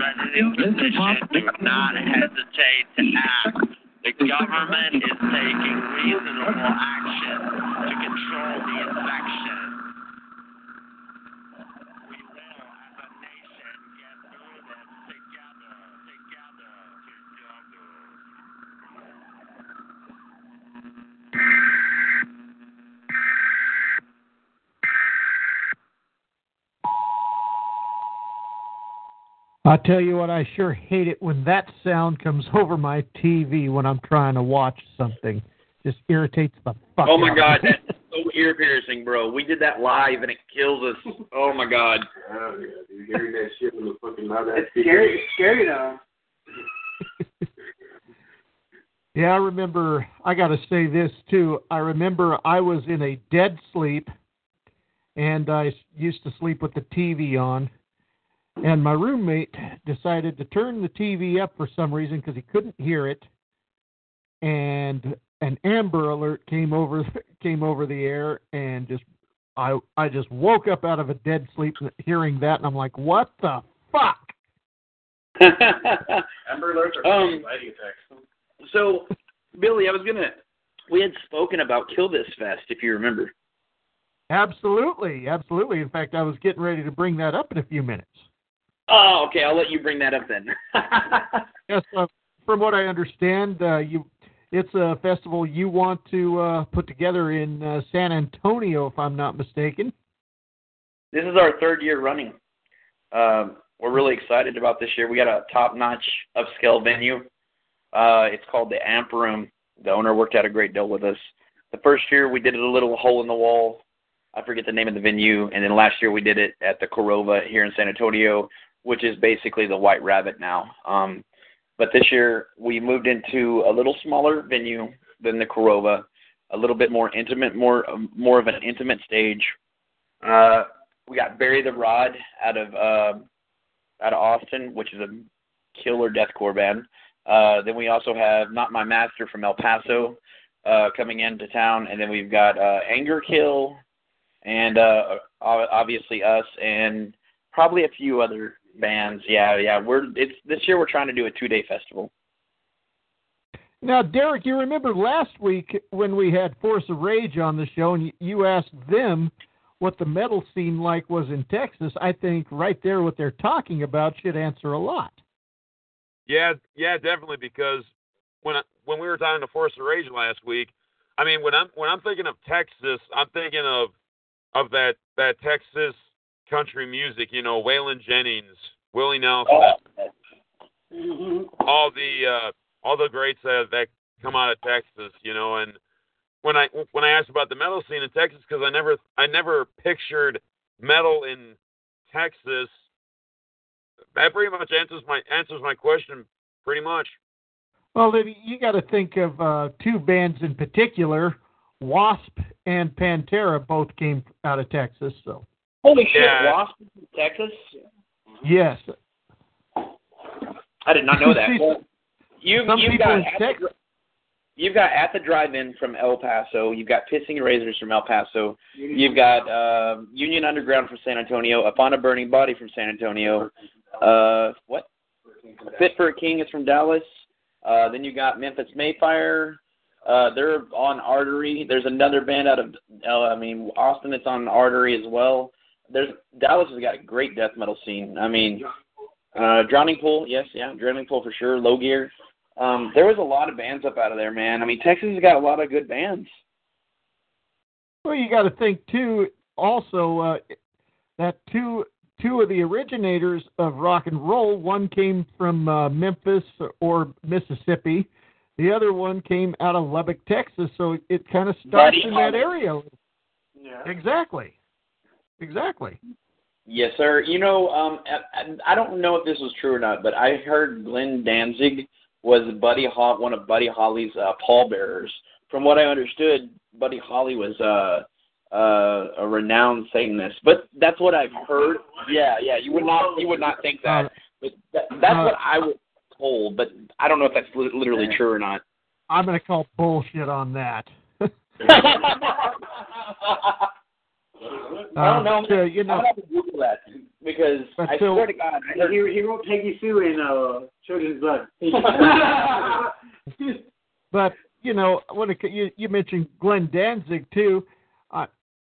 threatening position, do not hesitate to act. The government is taking reasonable action to control the infection. We will, as a nation, get through this together, together, together. I tell you what, I sure hate it when that sound comes over my TV when I'm trying to watch something. Just irritates the fuck Oh my out god, of me. that's so ear piercing, bro. We did that live and it kills us. Oh my god. Oh, yeah, dude. Hearing that shit when the fucking loud ass It's scary. It's scary though. Yeah, I remember. I got to say this too. I remember I was in a dead sleep, and I used to sleep with the TV on. And my roommate decided to turn the TV up for some reason because he couldn't hear it. And an Amber Alert came over came over the air, and just I I just woke up out of a dead sleep hearing that, and I'm like, what the fuck? Amber alerts are um, So, Billy, I was gonna. We had spoken about Kill This Fest, if you remember. Absolutely, absolutely. In fact, I was getting ready to bring that up in a few minutes. Oh, okay. I'll let you bring that up then. Yes, uh, from what I understand, uh, you it's a festival you want to uh, put together in uh, San Antonio, if I'm not mistaken. this is our third year running. Um, we're really excited about this year. We got a top-notch upscale venue. Uh, it's called the Amp Room. The owner worked out a great deal with us. The first year we did it a little hole in the wall. I forget the name of the venue, and then last year we did it at the Korova here in San Antonio, which is basically the White Rabbit now. Um, but this year we moved into a little smaller venue than the Korova, a little bit more intimate, more more of an intimate stage. Uh, we got Bury the Rod out of uh, out of Austin, which is a killer deathcore band. Uh, then we also have Not My Master from El Paso uh, coming into town, and then we've got uh, Anger Kill, and uh, obviously us, and probably a few other bands. Yeah, yeah. We're it's this year we're trying to do a two day festival. Now, Derek, you remember last week when we had Force of Rage on the show, and you- you asked them what the metal scene like was in Texas. I think right there, what they're talking about should answer a lot. Yeah, yeah, definitely. Because when I, when we were talking to Force of Rage last week, I mean, when I'm when I'm thinking of Texas, I'm thinking of of that that Texas country music. You know, Waylon Jennings, Willie Nelson, all the uh, all the greats that that come out of Texas. You know, and when I when I asked about the metal scene in Texas, because I never I never pictured metal in Texas. That pretty much answers my answers my question pretty much. Well, then you got to think of uh, two bands in particular. Wasp and Pantera both came out of Texas, so Holy shit, Yeah. Wasp, Texas. yes. I did not know that. Well, you some you've people got in at the, you've got at the drive-in from El Paso. You've got Pissing Razors from El Paso. You've got um Union Underground from San Antonio. Upon a Burning Body from San Antonio. Uh, what? Fit for a King is from Dallas. Uh, then you got Memphis May Fire. Uh, they're on Artery. There's another band out of, uh, I mean, Austin that's on Artery as well. There's Dallas has got a great death metal scene. I mean, uh, Drowning Pool, yes, yeah, Drowning Pool for sure. Low Gear. Um, there was a lot of bands up out of there, man. I mean, Texas has got a lot of good bands. Well, you got to think too. Also, uh, that two two of the originators of rock and roll. One came from uh, Memphis or Mississippi. The other one came out of Lubbock, Texas. So it kind of starts Buddy in that area. Yeah. Exactly. Exactly. Yes, sir. You know, um, I, I don't know if this was true or not, but I heard Glenn Danzig was Buddy Ho- one of Buddy Holly's uh, pallbearers. From what I understood, Buddy Holly was uh, uh, a renowned Satanist, but that's what I've heard. Yeah, yeah. You would not, you would not think that, but that, that's Uh, what I was told. but I don't know if that's li- literally true or not. I'm going to call bullshit on that. I don't know. So, you know- I'm gonna have to Google that because But I so- swear to God, I heard, He, he wrote Peggy Sue in uh, Children's Blood. But you know, when it, you you mentioned Glenn Danzig too. Uh,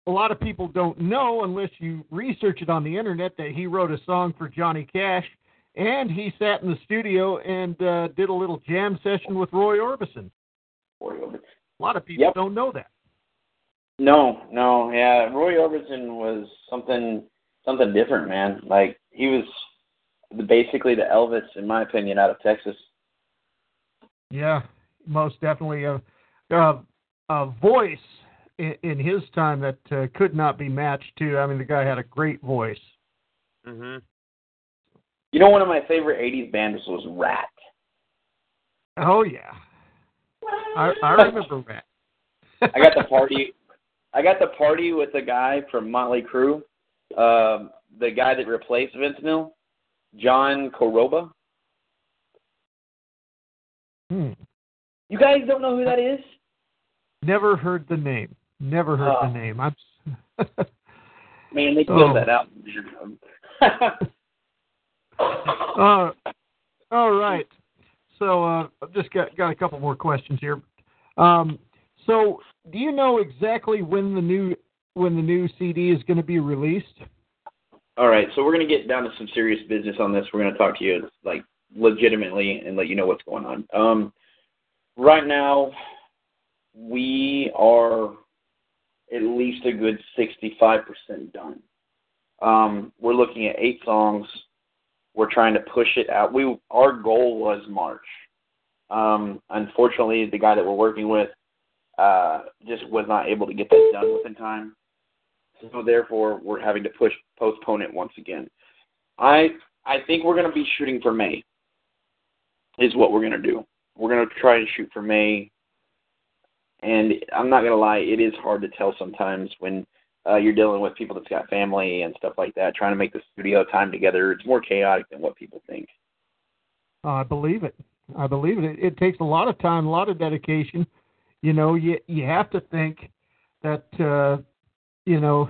a lot of people don't know unless you research it on the internet that he wrote a song for Johnny Cash, and he sat in the studio and uh, did a little jam session with Roy Orbison. A lot of people Yep. don't know that. No, no, yeah. Roy Orbison was something something different, man. Like he was the, basically the Elvis, in my opinion, out of Texas. Yeah, most definitely a a, a voice in, in his time that uh, could not be matched. Too. I mean, the guy had a great voice. hmm You know, one of my favorite '80s bands was Ratt. Oh yeah, I I remember Ratt. I got the party. I got the party with the guy from Motley Crue, um, the guy that replaced Vince Neil, John Corabi. Hmm. You guys don't know who that is? Never heard the name. Never heard Oh. the name. I'm. Man, they killed Oh. that out. Uh, all right. So uh, I've just got got a couple more questions here. Um, so do you know exactly when the new when the new CD is going to be released? All right, so we're gonna get down to some serious business on this. We're gonna talk to you like legitimately and let you know what's going on. Um, right now, we are at least a good sixty-five percent done. Um, we're looking at eight songs. We're trying to push it out. We our goal was March. Um, unfortunately, the guy that we're working with uh, just was not able to get that done within time. So therefore, we're having to push postpone it once again. I I think we're going to be shooting for May. Is what we're going to do. We're going to try to shoot for May. And I'm not going to lie, it is hard to tell sometimes when uh, you're dealing with people that's got family and stuff like that. Trying to make the studio time together, it's more chaotic than what people think. I believe it. I believe it. it. It takes a lot of time, a lot of dedication. You know, you you have to think that uh, you know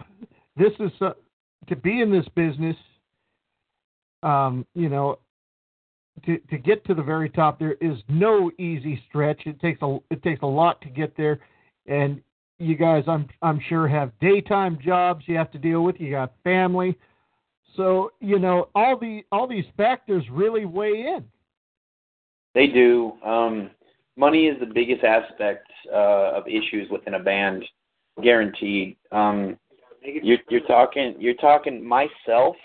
this is uh, to be in this business. Um, you know, to to get to the very top, there is no easy stretch. It takes a it takes a lot to get there, and you guys, I'm I'm sure have daytime jobs you have to deal with. You got family, so you know all the all these factors really weigh in. They do. Um, money is the biggest aspect uh, of issues within a band, guaranteed. Um, you're, you're talking. You're talking myself.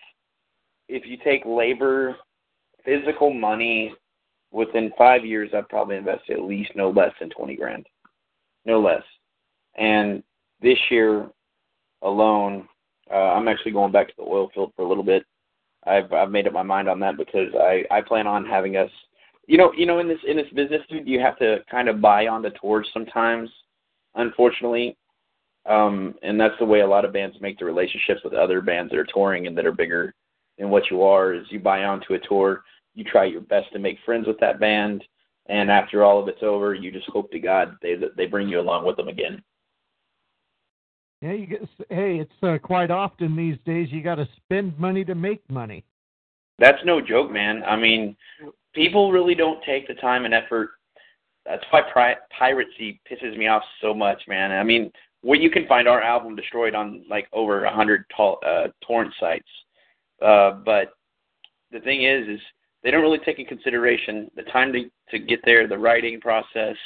If you take labor, physical money, within five years, I've probably invested at least no less than twenty grand, no less. And this year alone, uh, I'm actually going back to the oil field for a little bit. I've I've made up my mind on that because I I plan on having us you know, you know, in this in this business, dude, you have to kind of buy on the tours sometimes. Unfortunately, um, and that's the way a lot of bands make the relationships with other bands that are touring and that are bigger than what you are. Is you buy onto a tour, you try your best to make friends with that band, and after all of it's over, you just hope to God they they bring you along with them again. Yeah, you get, hey, it's uh, quite often these days you got to spend money to make money. That's no joke, man. I mean, people really don't take the time and effort. That's why pri- piracy pisses me off so much, man. I mean, where you can find our album destroyed on like over a hundred to- uh, torrent sites. Uh, but the thing is, is they don't really take in consideration the time to to get there, the writing process,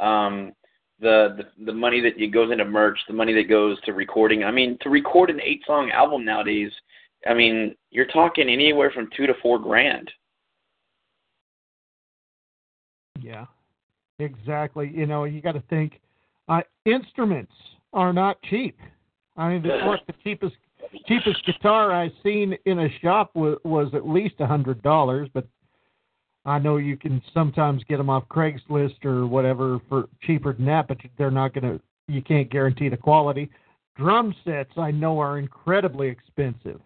um, the, the the money that goes into merch, the money that goes to recording. I mean, to record an eight song album nowadays, I mean, you're talking anywhere from two to four grand. Yeah, exactly. You know, you got to think uh, instruments are not cheap. I mean, the, what the cheapest cheapest guitar I've seen in a shop was, was at least a hundred dollars, but I know you can sometimes get them off Craigslist or whatever for cheaper than that, but they're not going to. You can't guarantee the quality. Drum sets I know are incredibly expensive.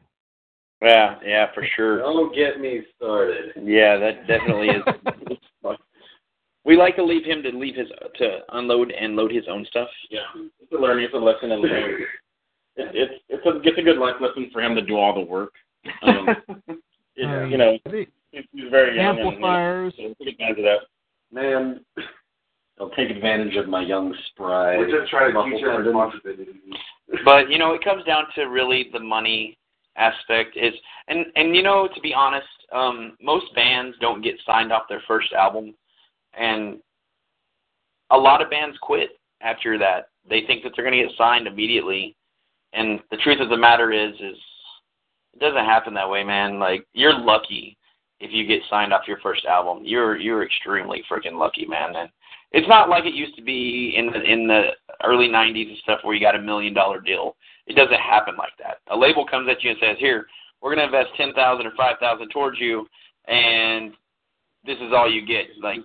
Yeah, yeah, for sure. Don't get me started. Yeah, that definitely is. we like to leave him to leave his to unload and load his own stuff. Yeah, it's a learning, it's a lesson, and it, it's it's a it's a good life lesson for him to do all the work. Um, it, you know, he's he's very young Amplifiers. and you know, so take advantage of that. Man, I'll take advantage of my young spry. We're just trying to muscle teach him responsibility. But you know, it comes down to really the money aspect is and and you know, to be honest, um most bands don't get signed off their first album and a lot of bands quit after that. They think that they're going to get signed immediately. And the truth of the matter is is it doesn't happen that way, man. Like you're lucky if you get signed off your first album. You're you're extremely freaking lucky, man. And it's not like it used to be in the in the early '90s and stuff where you got a million dollar deal. It doesn't happen like that. A label comes at you and says, "Here, we're going to invest ten thousand or five thousand towards you, and this is all you get." Like,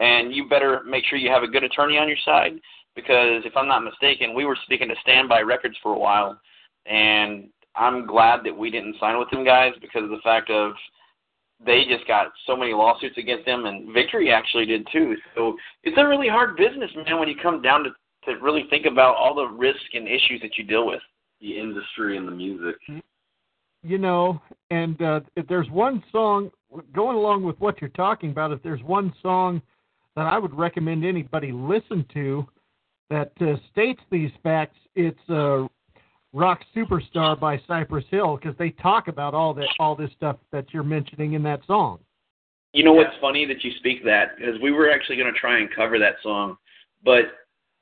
and you better make sure you have a good attorney on your side because if I'm not mistaken, we were speaking to Standby Records for a while, and I'm glad that we didn't sign with them guys because of the fact of they just got so many lawsuits against them, and Victory actually did too. So it's a really hard business, man, when you come down to to really think about all the risk and issues that you deal with. The industry and the music. you know, and uh, if there's one song going along with what you're talking about, if there's one song that I would recommend anybody listen to that uh, states these facts, it's uh, "Rock Superstar" by Cypress Hill because they talk about all that all this stuff that you're mentioning in that song. You know what's funny that you speak that because we were actually going to try and cover that song, but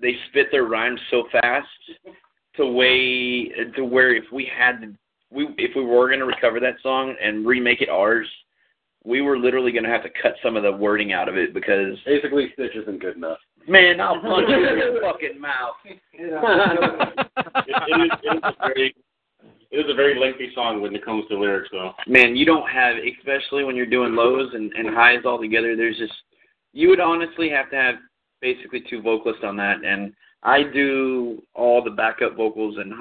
they spit their rhymes so fast to way to where if we had to, we if we were going to recover that song and remake it ours, we were literally going to have to cut some of the wording out of it because Basically, Stitch isn't good enough. man, I'll punch you in your fucking mouth. It, it, is, it is a very it is a very lengthy song when it comes to lyrics, though. Man, you don't have, especially when you're doing lows and, and highs all together. There's just, you would honestly have to have basically two vocalists on that, and I do all the backup vocals and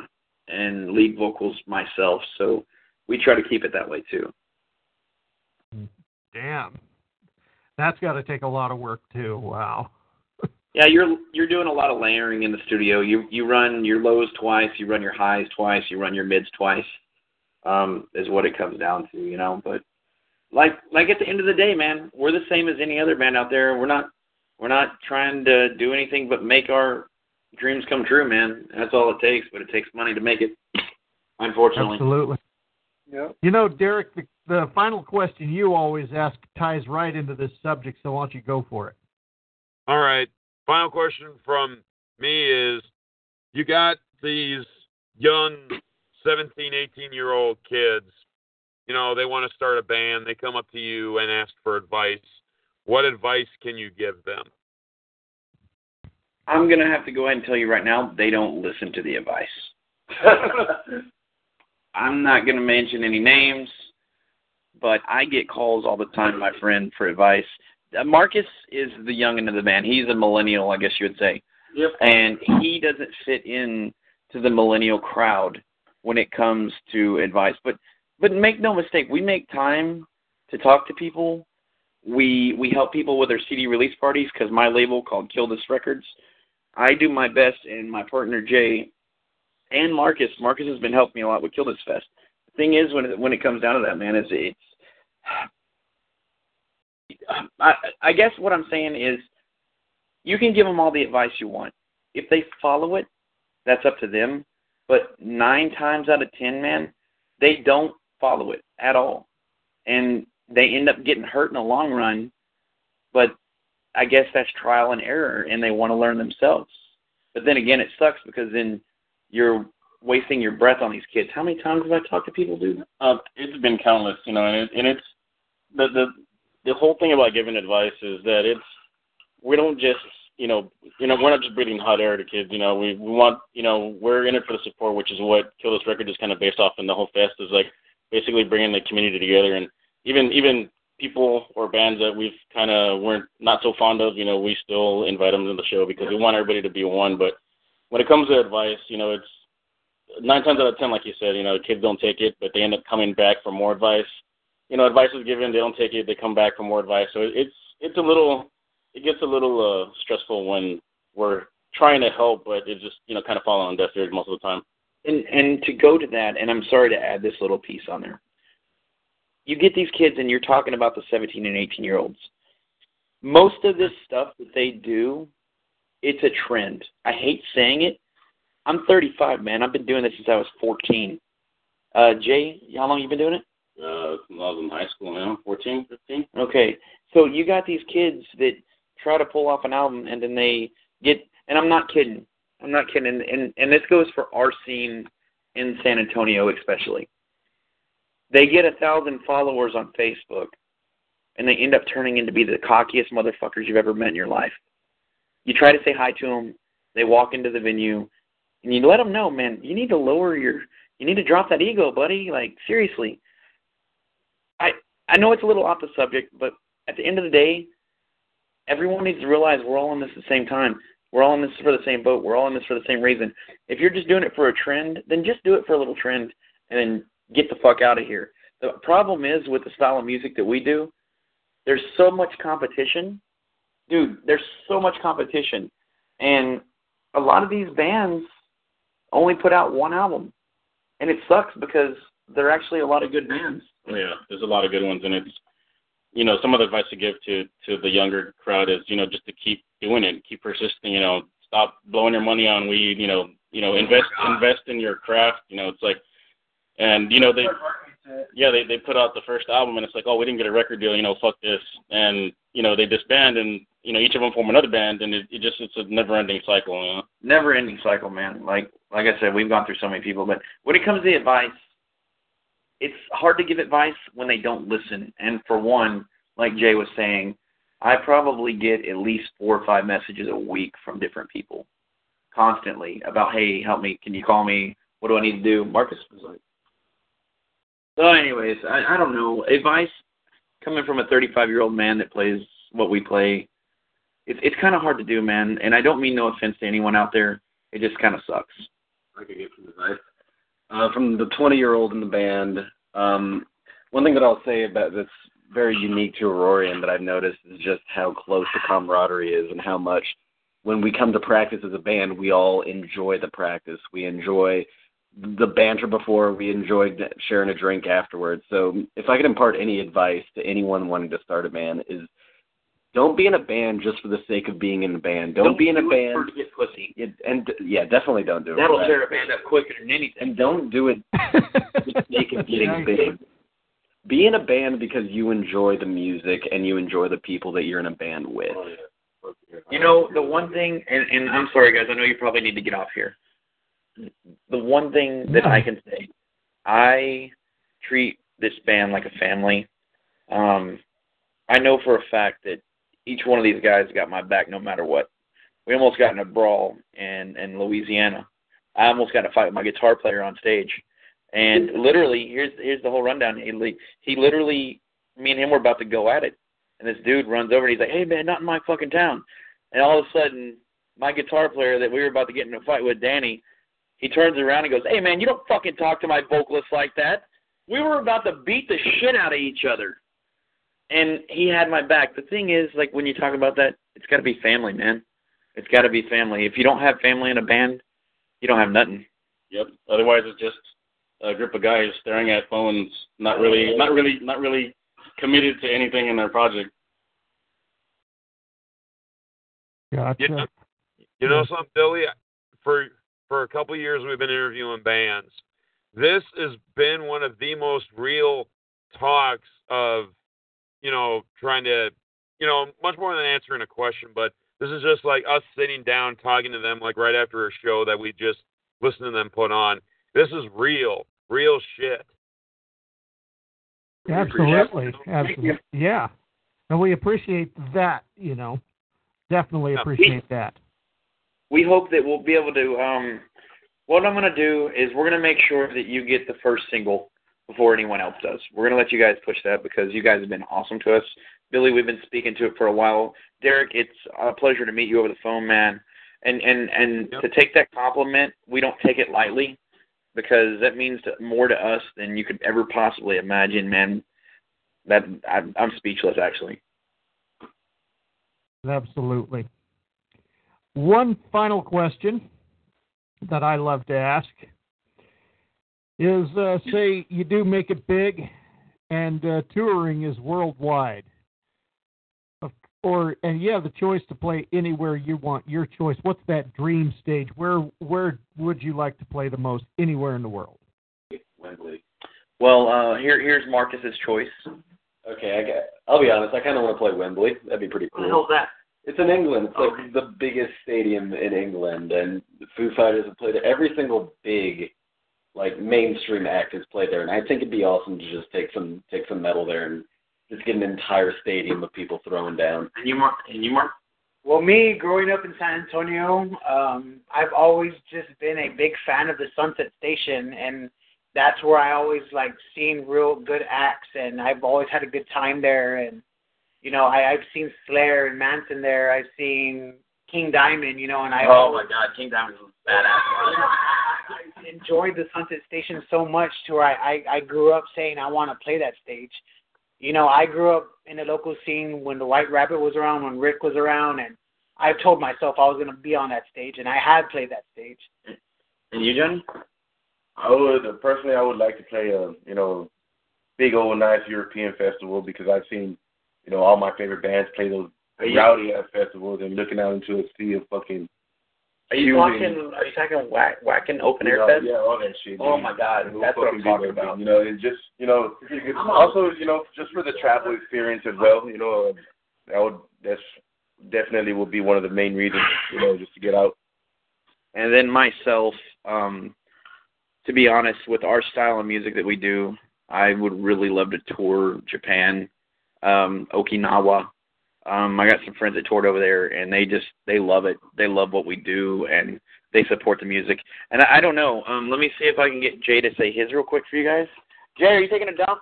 and lead vocals myself, so we try to keep it that way too. Damn, that's got to take a lot of work too. Wow. Yeah, you're you're doing a lot of layering in the studio. You you run your lows twice, you run your highs twice, you run your mids twice. Um, is what it comes down to, you know. But like like at the end of the day, man, we're the same as any other band out there. We're not we're not trying to do anything but make our dreams come true, man. That's all it takes, but it takes money to make it. Unfortunately. Absolutely. Yep. You know, Derek, the, the final question you always ask ties right into this subject, so why don't you go for it? All right. Final question from me is you got these young 17, 18 year old kids, you know, they want to start a band, they come up to you and ask for advice. What advice can you give them? I'm gonna have to go ahead and tell you right now, they don't listen to the advice. I'm not gonna mention any names, but I get calls all the time, my friend, for advice. Uh, Marcus is the youngin of the band. He's a millennial, I guess you would say. Yep. And he doesn't fit in to the millennial crowd when it comes to advice. But but make no mistake, we make time to talk to people. We we help people with their CD release parties because my label called Kill This Records. I do my best, and my partner Jay and Marcus. Marcus has been helping me a lot with Kill This Fest. The thing is, when it, when it comes down to that, man, is it's. I, I guess what I'm saying is, you can give them all the advice you want. If they follow it, that's up to them. But nine times out of ten, man, they don't follow it at all, and they end up getting hurt in the long run. But I guess that's trial and error, and they want to learn themselves. But then again, it sucks because then you're wasting your breath on these kids. How many times have I talked to people, dude? Um, it's been countless, you know, and, it, and it's the the the whole thing about giving advice is that it's we don't just you know you know we're not just breathing hot air to kids. You know, we we want you know we're in it for the support, which is what Kill This Record is kind of based off, and the whole fest is like basically bringing the community together, and even even people or bands that we've kind of weren't not so fond of, you know, we still invite them to the show because we want everybody to be one. But when it comes to advice, you know, it's nine times out of ten, like you said, you know, kids don't take it, but they end up coming back for more advice. You know, advice is given, they don't take it, they come back for more advice. So it's it's a little, it gets a little uh, stressful when we're trying to help, but it just you know kind of falling on deaf ears most of the time. And and to go to that, and I'm sorry to add this little piece on there. You get these kids, and you're talking about the 17 and 18 year olds. Most of this stuff that they do, it's a trend. I hate saying it. I'm 35, man. I've been doing this since I was 14. Uh, Jay, how long you been doing it? Uh, I was in high school now, 14, 15. Okay, so you got these kids that try to pull off an album, and then they get. And I'm not kidding. I'm not kidding. And and, and this goes for our scene in San Antonio, especially. They get a thousand followers on Facebook, and they end up turning into be the cockiest motherfuckers you've ever met in your life. You try to say hi to them, they walk into the venue, and you let them know, man, you need to lower your, you need to drop that ego, buddy. Like seriously. I I know it's a little off the subject, but at the end of the day, everyone needs to realize we're all in this at the same time. We're all in this for the same boat. We're all in this for the same reason. If you're just doing it for a trend, then just do it for a little trend and then get the fuck out of here. The problem is with the style of music that we do, there's so much competition. Dude, there's so much competition. And a lot of these bands only put out one album. And it sucks because there are actually a lot of good bands. Yeah, there's a lot of good ones, and it's you know some of the advice to give to to the younger crowd is you know just to keep doing it, keep persisting. You know, stop blowing your money on weed. You know, you know invest invest in your craft. You know, it's like, and you know they yeah they they put out the first album and it's like oh we didn't get a record deal. You know, fuck this, and you know they disband and you know each of them form another band and it, it just it's a never ending cycle. You know. Never ending cycle, man. Like like I said, we've gone through so many people, but when it comes to the advice, it's hard to give advice when they don't listen. And for one, like Jay was saying, I probably get at least four or five messages a week from different people constantly about, hey, help me. Can you call me? What do I need to do? Marcus was like, so, anyways, I, I don't know. Advice coming from a 35 year old man that plays what we play, it's it's kind of hard to do, man. And I don't mean no offense to anyone out there. It just kind of sucks. I could give some advice. Uh, from the 20 year old in the band, um, one thing that I'll say about that's very unique to Aurorean that I've noticed is just how close the camaraderie is and how much when we come to practice as a band, we all enjoy the practice. We enjoy the banter before, we enjoy sharing a drink afterwards. So if I could impart any advice to anyone wanting to start a band is don't be in a band just for the sake of being in a band. Don't, Don't be in a do it band for to get pussy. it, and yeah, definitely don't do it. That'll for that. tear a band up quicker than anything. And don't do it for the sake of getting big. Be in a band because you enjoy the music and you enjoy the people that you're in a band with. You know, the one thing, and, and I'm sorry, guys, I know you probably need to get off here. The one thing that I can say, I treat this band like a family. Um, I know for a fact that each one of these guys got my back no matter what. We almost got in a brawl in in Louisiana. I almost got in a fight with my guitar player on stage, and literally, here's here's the whole rundown. He he literally, me and him were about to go at it, and this dude runs over. and He's like, "Hey man, not in my fucking town!" And all of a sudden, my guitar player that we were about to get in a fight with, Danny, he turns around and goes, "Hey man, you don't fucking talk to my vocalist like that." We were about to beat the shit out of each other, and he had my back. The thing is, like when you talk about that, it's got to be family, man. It's got to be family. If you don't have family in a band, you don't have nothing. Yep. Otherwise, it's just a group of guys staring at phones, not really, not really, not really committed to anything in their project. Gotcha. You know, you know something, Billy? For for a couple of years, we've been interviewing bands. This has been one of the most real talks of, you know, trying to, you know, much more than answering a question, but this is just like us sitting down talking to them, like right after a show that we just listened to them put on. This is real, real shit. Absolutely. Absolutely. Yeah. And we appreciate that, you know. Definitely Yeah, appreciate that. we hope that we'll be able to um what I'm gonna do is we're gonna make sure that you get the first single before anyone else does. We're gonna let you guys push that because you guys have been awesome to us. Billy, we've been speaking to it for a while. Derek, it's a pleasure to meet you over the phone, man. And and and to take that compliment, we don't take it lightly. because that means to, more to us than you could ever possibly imagine, man. That I'm, I'm speechless, actually. Absolutely. One final question that I love to ask is uh, say you do make it big and uh, touring is worldwide. Of- Or and you have the choice to play anywhere you want, your choice. What's that dream stage? Where where would you like to play the most? Anywhere in the world. Wembley. Well, uh, here here's Marcus's choice. Okay, I get. I'll be honest. I kind of want to play Wembley. That'd be pretty cool. What that? It's in England. It's like the biggest stadium in England, and Foo Fighters have played there. Every single big, like mainstream act has played there, and I think it'd be awesome to just take some take some metal there and just get an entire stadium of people throwing down. And you, Mark? And you, Mark? Well, me growing up in San Antonio, um, I've always just been a big fan of the Sunset Station, and that's where I always like seen real good acts, and I've always had a good time there. And you know, I, I've seen Slayer and Manson there. I've seen King Diamond, you know, and I Oh my God, King Diamond was badass. I enjoyed the Sunset Station so much to where I, I, I grew up saying I want to play that stage. You know, I grew up in the local scene when the White Rabbit was around, when Rick was around, and I told myself I was going to be on that stage, and I had played that stage. And you, Johnny? I would uh, personally, I would like to play a you know big old nice European festival because I've seen you know all my favorite bands play those rowdy ass festivals and looking out into a sea of fucking. Are you huge- talking? Are you talking whack, Wacken open air yeah, fest? Yeah, all that shit. Oh my God, It'll that's what I'm talking worth it, about. You know, and just you know, also you know, just for the travel experience as well. You know, uh, that would that's definitely would be one of the main reasons. You know, just to get out. And then myself, um, to be honest, with our style of music that we do, I would really love to tour Japan, um, Okinawa. Um, I got some friends that toured over there, and they just they love it. They love what we do, and they support the music. And I, I don't know. Um, let me see if I can get Jay to say his real quick for you guys. Jay, are you taking a dump?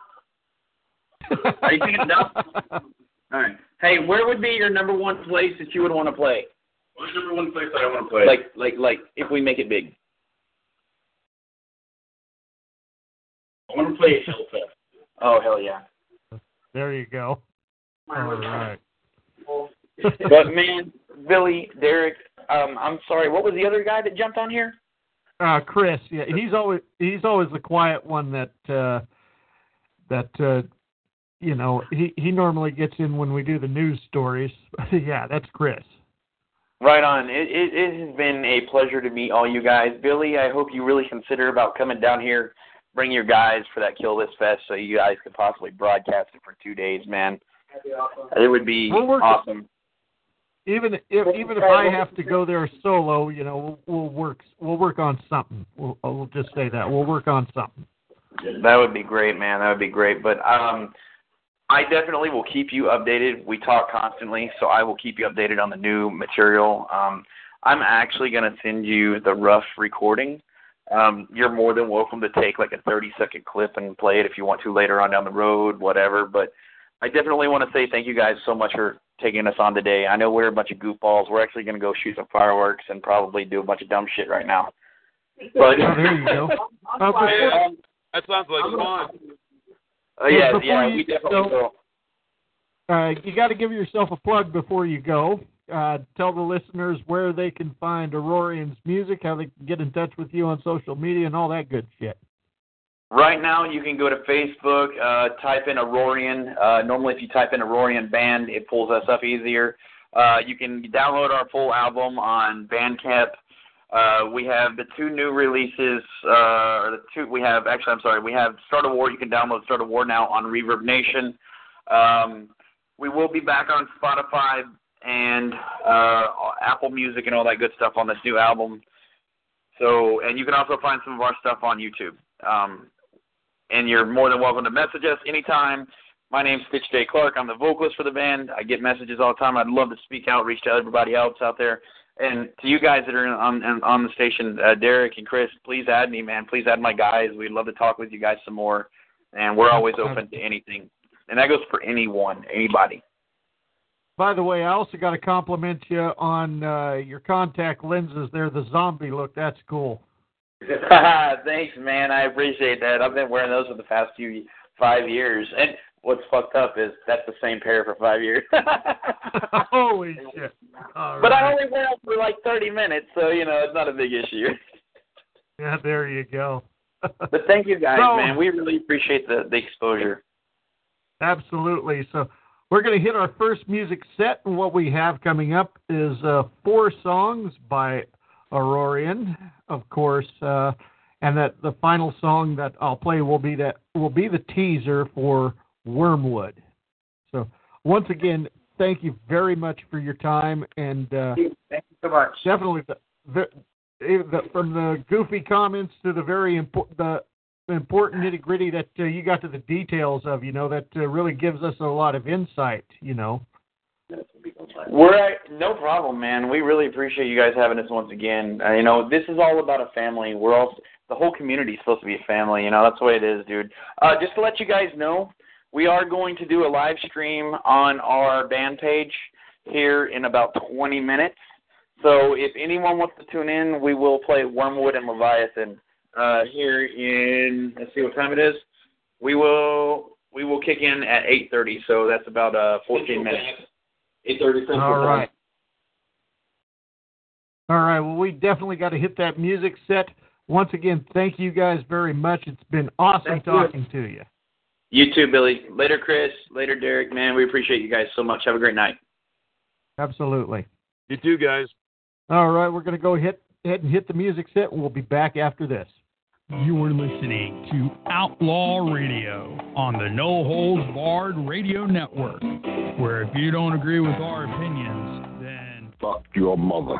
Are you taking a dump? All right. Hey, where would be your number one place that you would want to play? What's number one place that I want to play? Like, like, like, if we make it big. I want to play Hellfest. Oh hell yeah! There you go. All right. but man, Billy, Derek, um, I'm sorry. What was the other guy that jumped on here? Uh, Chris, yeah, he's always he's always the quiet one that uh, that uh, you know he he normally gets in when we do the news stories. yeah, that's Chris. Right on. It, it, it has been a pleasure to meet all you guys. Billy, I hope you really consider about coming down here, bring your guys for that Kill This Fest, so you guys could possibly broadcast it for two days, man. It would be We'll awesome. Even if even if I have to go there solo, you know, we'll, we'll work we'll work on something. We'll we'll just say that we'll work on something. That would be great, man. That would be great. But um, I definitely will keep you updated. We talk constantly, so I will keep you updated on the new material. Um, I'm actually going to send you the rough recording. Um, you're more than welcome to take like a 30 second clip and play it if you want to later on down the road, whatever. But I definitely want to say thank you guys so much for taking us on today. I know we're a bunch of goofballs. We're actually going to go shoot some fireworks and probably do a bunch of dumb shit right now. But Oh, there you go. Uh, before, That sounds like fun. Uh, yeah, Before yeah, you we definitely go- will. uh, you got to give yourself a plug before you go. Uh, tell the listeners where they can find Aurorean's music, how they can get in touch with you on social media, and all that good shit. Right now, you can go to Facebook, uh, type in Aurorean. Uh, normally, if you type in Aurorean Band, it pulls us up easier. Uh, you can download our full album on Bandcamp. Uh, we have the two new releases, uh, or the two we have. Actually, I'm sorry. We have Start a War. You can download Start a War now on Reverb Nation. Um, we will be back on Spotify and uh, Apple Music and all that good stuff on this new album. So, and you can also find some of our stuff on YouTube. Um, and you're more than welcome to message us anytime. My name's Stitch J. Clark. I'm the vocalist for the band. I get messages all the time. I'd love to speak out, reach to everybody else out there. And to you guys that are on on, the station, uh, Derek and Chris, please add me, man. Please add my guys. We'd love to talk with you guys some more. And we're always open to anything. And that goes for anyone, anybody. By the way, I also got to compliment you on uh, your contact lenses. There, the zombie look. That's cool. Thanks, man. I appreciate that. I've been wearing those for the past few five years, and what's fucked up is that's the same pair for five years. Holy shit! All but I only wear them for like 30 minutes, so you know it's not a big issue. Yeah, there you go. But thank you guys, So- man. We really appreciate the the exposure. Absolutely. So we're going to hit our first music set, and what we have coming up is uh, four songs by Aurorean, of course, uh, and that the final song that I'll play will be that will be the teaser for Wormwood. So once again, thank you very much for your time, and uh, Thank you so much. definitely the, the, the from the goofy comments to the very important the important nitty gritty that uh, you got to the details of. You know that uh, really gives us a lot of insight. You know. We're at, no problem, man. We really appreciate you guys having us once again. Uh, you know, this is all about a family. We're all the whole community is supposed to be a family. You know, that's the way it is, dude. Uh, just to let you guys know, we are going to do a live stream on our band page here in about 20 minutes. So if anyone wants to tune in, we will play Wormwood and Leviathan uh, here in. Let's see what time it is. We will we will kick in at 8:30. So that's about uh 14 minutes. 8:30 All right. All right. Well, we definitely got to hit that music set. Once again, thank you guys very much. It's been awesome Thank you. talking to you. You too, Billy. Later, Chris. Later, Derek. Man, we appreciate you guys so much. Have a great night. Absolutely. You too, guys. All right, we're going to go hit ahead and hit the music set, and we'll be back after this. You're listening to Outlaw Radio on the No Holds Barred Radio Network, where if you don't agree with our opinions, then Fuck your mother.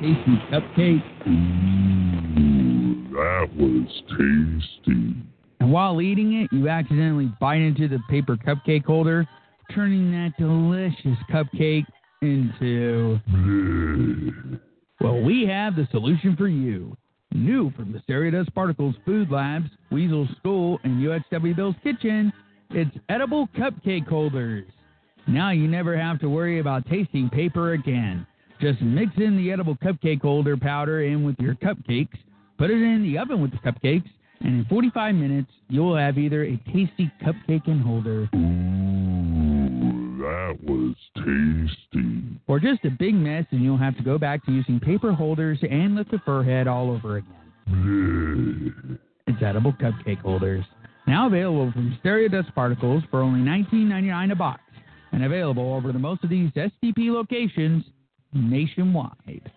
Tasty cupcake? That was tasty. And while eating it, you accidentally bite into the paper cupcake holder, turning that delicious cupcake into. Well, we have the solution for you. New from the Stereo Dust Particles Food Labs, Weasel School, and UXW Bill's Kitchen, it's edible cupcake holders. Now you never have to worry about tasting paper again. Just mix in the edible cupcake holder powder in with your cupcakes, put it in the oven with the cupcakes, and in 45 minutes, you'll have either a tasty cupcake and holder That was tasty. or just a big mess and you'll have to go back to using paper holders and lift the fur head all over again. It's edible cupcake holders. Now available from Stereo Dust Particles for only $19.99 a box and available over the most of these SDP locations nationwide.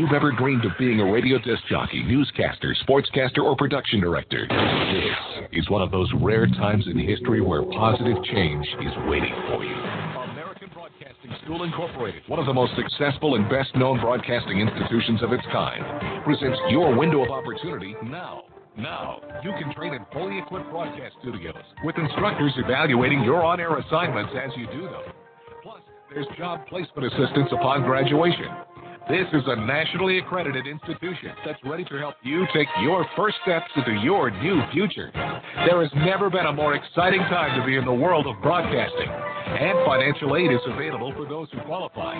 You've ever dreamed of being a radio disc jockey, newscaster, sportscaster, or production director, this is one of those rare times in history where positive change is waiting for you. American Broadcasting School Incorporated, one of the most successful and best known broadcasting institutions of its kind, presents your window of opportunity now. Now, you can train in fully equipped broadcast studios with instructors evaluating your on air assignments as you do them. Plus, there's job placement assistance upon graduation. This is a nationally accredited institution that's ready to help you take your first steps into your new future. There has never been a more exciting time to be in the world of broadcasting, and financial aid is available for those who qualify.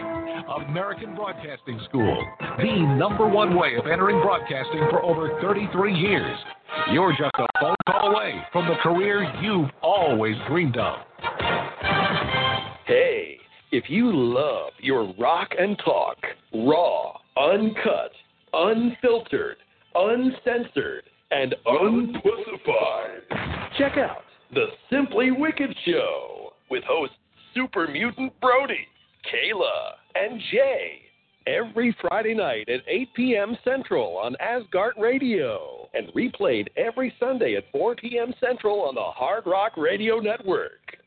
American Broadcasting School, the number one way of entering broadcasting for over 33 years. You're just a phone call away from the career you've always dreamed of. If you love your rock and talk, raw, uncut, unfiltered, uncensored, and unpussified, check out The Simply Wicked Show with hosts Super Mutant Brody, Kayla, and Jay. Every Friday night at 8 p.m. Central on Asgard Radio and replayed every Sunday at 4 p.m. Central on the Hard Rock Radio Network.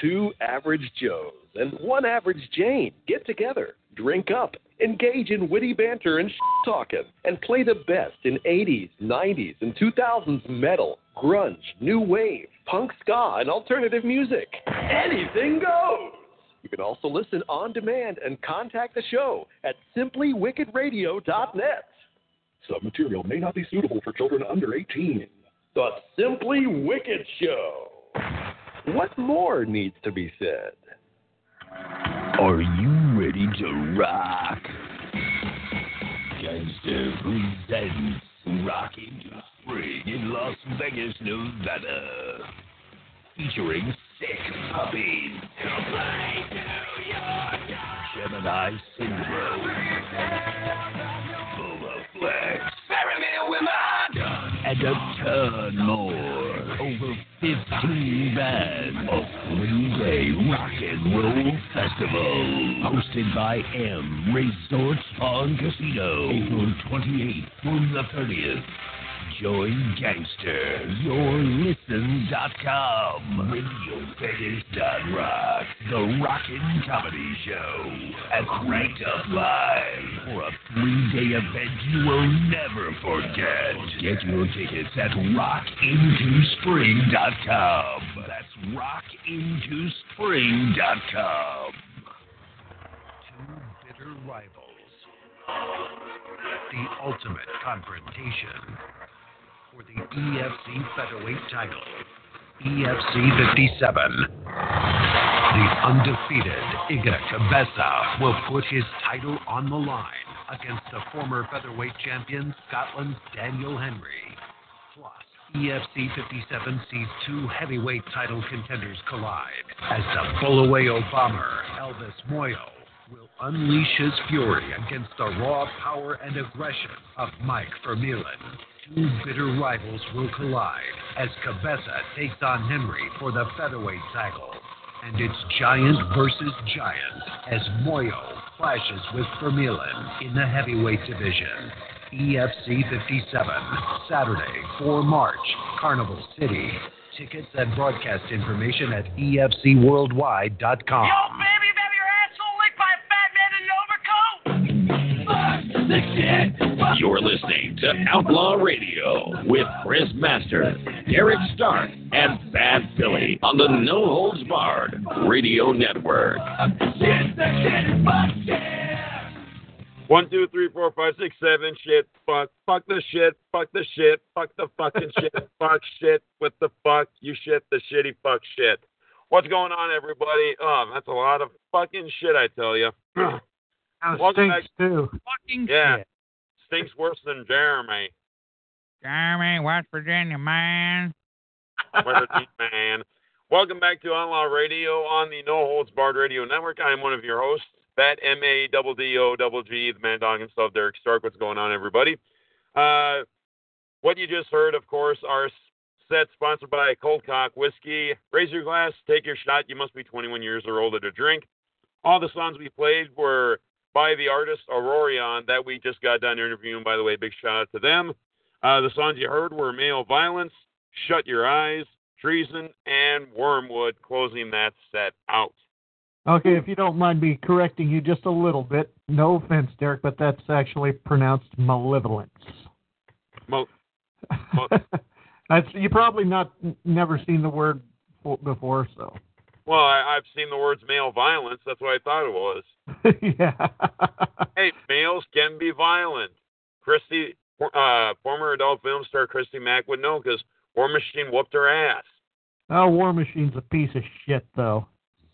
Two average Joes and one average Jane get together, drink up, engage in witty banter and talking, and play the best in 80s, 90s, and 2000s metal, grunge, new wave, punk ska, and alternative music. Anything goes! You can also listen on demand and contact the show at simplywickedradio.net. Some material may not be suitable for children under 18. The Simply Wicked Show. What more needs to be said? Are you ready to rock? Gangster presents Rocking to Spring in Las Vegas, Nevada. Featuring sick puppies. Gemini Syndrome. Bubba Flex. And a ton more. Over 15 bands. A three-day rock and roll festival. Hosted by M Resort Spa and Casino. April 28th through the 30th. Join Gangster, yourlisten.com, RadioVegas.rock, The Rockin' Comedy Show, at Cranked Up Live, for a three-day event you will never forget. Get your tickets at rockintospring.com. That's rockintospring.com. Two bitter rivals. The ultimate confrontation for the EFC featherweight title. EFC 57. The undefeated Igeu Kabesa will put his title on the line against the former featherweight champion Scotland's Daniel Henry. Plus, EFC 57 sees two heavyweight title contenders collide as the Bulawayo bomber Elvis Moyo will unleash his fury against the raw power and aggression of Mike Vermeulen. Two bitter rivals will collide as Kabesa takes on Henry for the featherweight title. And it's giant versus giant as Moyo clashes with Vermeulen in the heavyweight division. EFC 57, Saturday, 4 March, Carnival City. Tickets and broadcast information at efcworldwide.com. You're listening to Outlaw Radio with Chris Master, Derek Stark, and Bad Billy on the No Holds Barred Radio Network. One, two, three, four, five, six, seven. Shit. Fuck. Fuck the shit. Fuck the shit. Fuck the fucking shit. Fuck shit. What the fuck? You shit the shitty fuck shit. What's going on, everybody? Um, that's a lot of fucking shit, I tell you. Kind Welcome stinks back. too. Fucking Yeah. shit. Stinks worse than Jeremy. Jeremy, West Virginia, man. What a neat man. Welcome back to Outlaw Radio on the No Holds Barred Radio Network. I am one of your hosts, Bat M A double D O double G, the man dog himself, Derek Stark. What's going on, everybody? Uh, what you just heard, of course, our s- set sponsored by Cold Cock Whiskey. Raise your glass, take your shot. You must be 21 years or older to drink. All the songs we played were by the artist Aurorean that we just got done interviewing. By the way, big shout out to them. Uh, the songs you heard were Male Violence, Shut Your Eyes, Treason, and Wormwood, closing that set out. Okay, if you don't mind me correcting you just a little bit, no offense, Derek, but that's actually pronounced malevolence. Mo- That's you probably not never seen the word before, so well, I, I've seen the words male violence. That's what I thought it was. yeah. hey, males can be violent. Christy, uh, former adult film star Christy Mack would know because War Machine whooped her ass. Oh, War Machine's a piece of shit, though.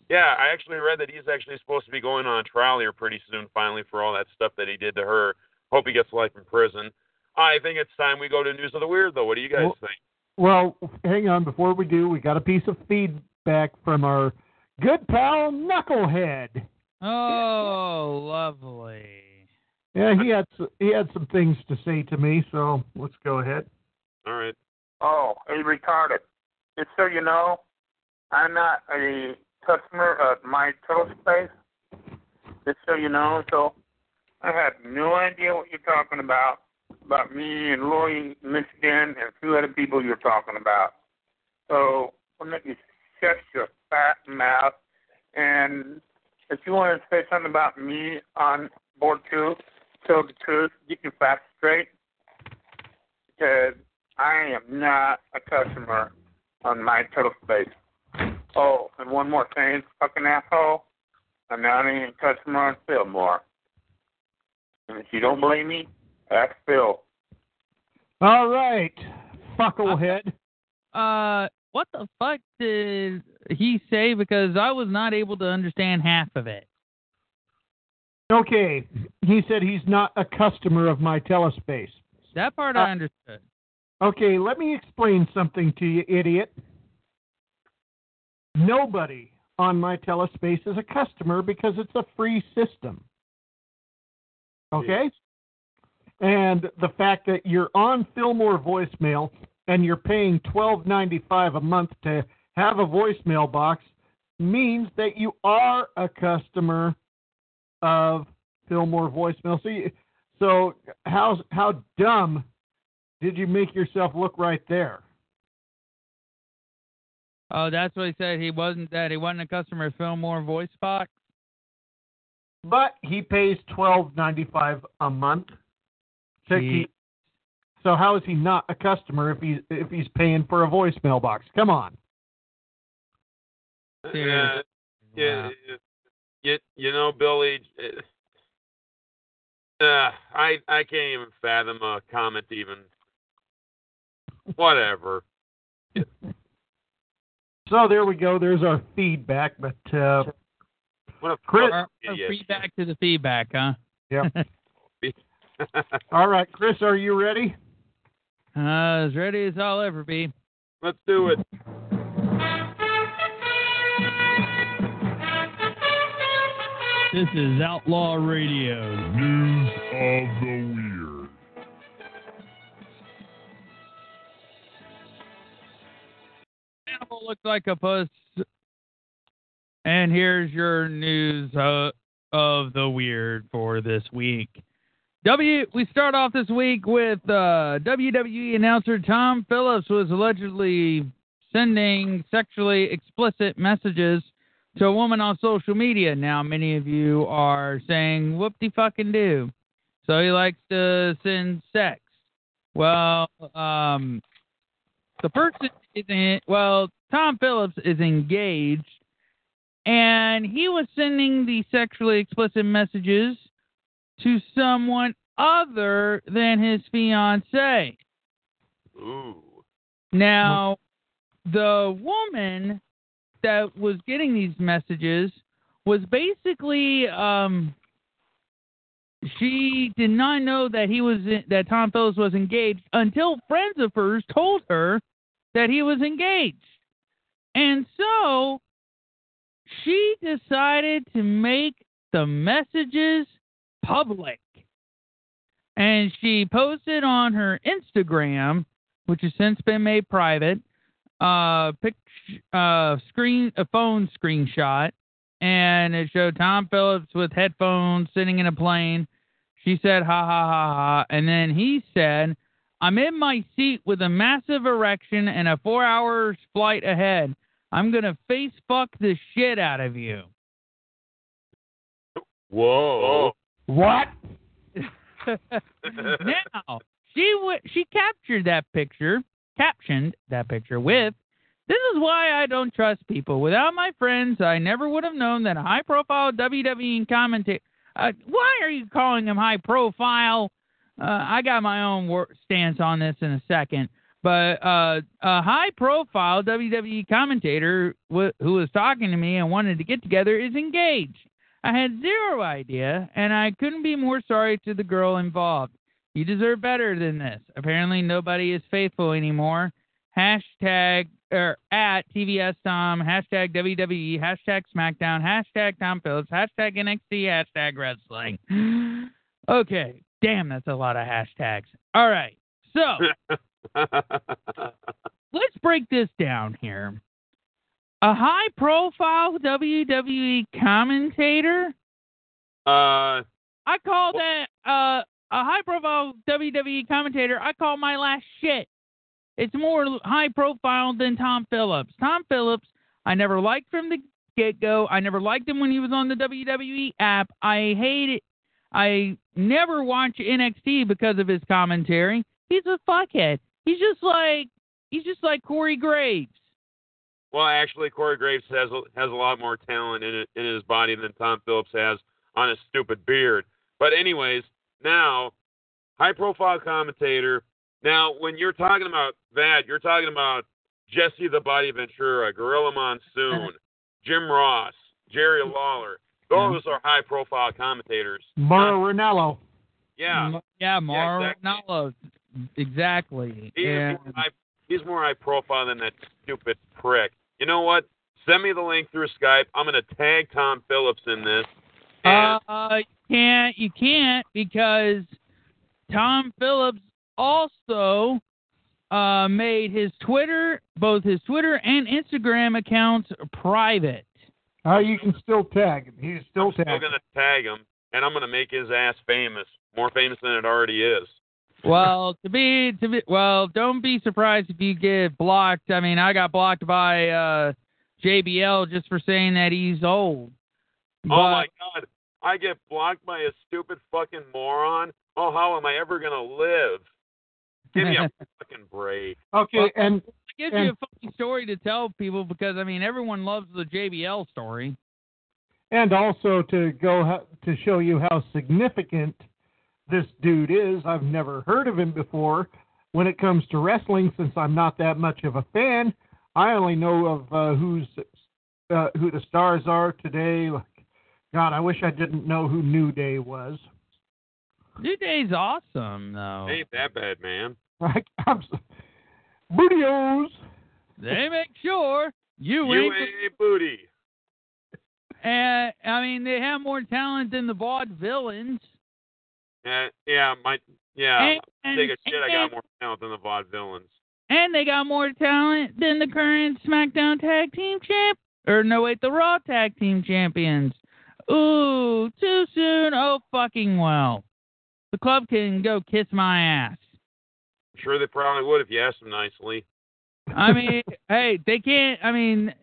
Yeah, I actually read that he's actually supposed to be going on trial here pretty soon, finally, for all that stuff that he did to her. Hope he gets life in prison. I think it's time we go to News of the Weird, though. What do you guys Well- think? Well, hang on. Before we do, we got a piece of feedback from our good pal Knucklehead. Oh, lovely. Yeah, he had he had some things to say to me, so let's go ahead. All right. Oh, hey, retarded. Just so you know, I'm not a customer of my total space. Just so you know, so I have no idea what you're talking about, about me and Lori Michigan, and a few other people you're talking about. So why don't you shut your fat mouth? And if you want to say something about me on board too, tell the truth, get your facts straight. Because I am not a customer on my total space. Oh, and one more thing, fucking asshole. I'm not even a customer on Fillmore. And if you don't believe me, ask Phil. All right, fucklehead. Uh, what the fuck did he say? Because I was not able to understand half of it. Okay, he said he's not a customer of my telespace. That part Uh, I understood. Okay, let me explain something to you, idiot. Nobody on my telespace is a customer because it's a free system. Okay? And the fact that you're on Fillmore voicemail and you're paying twelve ninety five a month to have a voicemail box means that you are a customer of Fillmore voicemail. So, you, so how how dumb did you make yourself look right there? Oh, that's what he said. He wasn't that. He wasn't a customer of Fillmore Voice Box. But he pays twelve ninety five a month. To keep, so how is he not a customer if he's if he's paying for a voicemail box? Come on. Yeah, yeah, you, you know, Billy. Uh, I I can't even fathom a comment even. Whatever. So there we go. There's our feedback. But uh, What a Chris, Or, or feedback to the feedback, huh? Yep. all right, Chris, are you ready? Uh, as ready as I'll ever be. Let's do it. This is Outlaw Radio. News of the Weird. Animal looks like a puss. And here's your news uh, of the weird for this week. W. We start off this week with uh, WWE announcer Tom Phillips was allegedly sending sexually explicit messages to a woman on social media. Now, many of you are saying, "Whoop de fucking do." So he likes to send sex. Well, um, the person is in, well, Tom Phillips is engaged, and he was sending the sexually explicit messages to someone other than his fiance. Ooh. Now, the woman that was getting these messages was basically um she did not know that he was that Tom Phillips was engaged until friends of hers told her that he was engaged. And so she decided to make the messages public. And she posted on her Instagram, which has since been made private, pic, uh, screen, a phone screenshot and it showed Tom Phillips with headphones sitting in a plane. She said, ha ha ha ha. And then he said, I'm in my seat with a massive erection and a four hours flight ahead. I'm going to face fuck the shit out of you. Whoa. What? now she w- she captured that picture, captioned that picture with, "This is why I don't trust people. Without my friends, I never would have known that a high-profile WWE commentator. Uh, why are you calling him high-profile? Uh, I got my own wor- stance on this in a second, But uh, a high-profile WWE commentator w- who was talking to me and wanted to get together is engaged. I had zero idea, and I couldn't be more sorry to the girl involved. You deserve better than this. Apparently, nobody is faithful anymore. Hashtag or at TVS Tom, hashtag WWE, hashtag SmackDown, hashtag Tom Phillips, hashtag NXT, hashtag wrestling. Okay, damn, that's a lot of hashtags. All right, so let's break this down here. A high profile WWE commentator? Uh, I call that uh, a high profile WWE commentator. I call my last shit. It's more high profile than Tom Phillips. Tom Phillips, I never liked from the get go. I never liked him when he was on the WWE app. I hate it. I never watch NXT because of his commentary. He's a fuckhead. He's just like he's just like Corey Graves. Well, actually, Corey Graves has a, has a lot more talent in it, in his body than Tom Phillips has on his stupid beard. But anyways, now high profile commentator. Now, when you're talking about that, you're talking about Jesse the Body Ventura, Gorilla Monsoon, Jim Ross, Jerry Lawler. Those are high profile commentators. Mauro Ranallo. Yeah. M- Yeah, Mauro exactly. Ranallo. Exactly. He's, And more high, he's more high profile than that stupid prick. You know what? Send me the link through Skype. I'm going to tag Tom Phillips in this. And uh, you can't you can't because Tom Phillips also uh, made his Twitter, both his Twitter and Instagram accounts private. Uh, you can still tag him. He's still still tagged. going to tag him, and I'm going to make his ass famous, more famous than it already is. Well, to be to be well, don't be surprised if you get blocked. I mean, I got blocked by uh, JBL just for saying that he's old. oh my God, I get blocked by a stupid fucking moron. Oh, how am I ever going to live? Give me a fucking break. Okay, Well, and It gives and- you a funny story to tell people because I mean everyone loves the JBL story. and also to go to show you how significant this dude is. I've never heard of him before. When it comes to wrestling, since I'm not that much of a fan, I only know of uh, who's uh, who the stars are today. Like, God, I wish I didn't know who New Day was. New Day's awesome though. Ain't that bad, man. Like, I'm so, Bootios. They make sure you, You ain't. ain't booty. And I mean they have more talent than the vaudevillains. Uh, yeah, my yeah. And- take a shit. I got more talent than the vaudevillains. And they got more talent than the current SmackDown Tag Team Champ. Or no, wait, the Raw Tag Team Champions. Ooh, too soon. Oh, fucking well. The club can go kiss my ass. I'm sure they probably would if you asked them nicely. I mean, hey, they can't. I mean,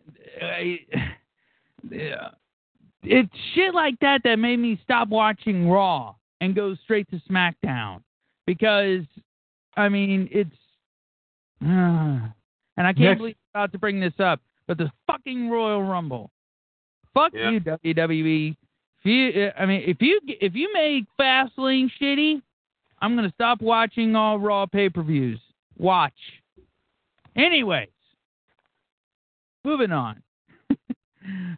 uh, yeah. it's shit like that that made me stop watching Raw and go straight to SmackDown because, I mean, it's. Uh, and I can't Next- believe I'm about to bring this up, but the fucking Royal Rumble. Fuck Yeah. you, WWE. If you, I mean, if you if you make Fastlane shitty, I'm gonna stop watching all Raw pay-per-views. Watch. Anyways, moving on.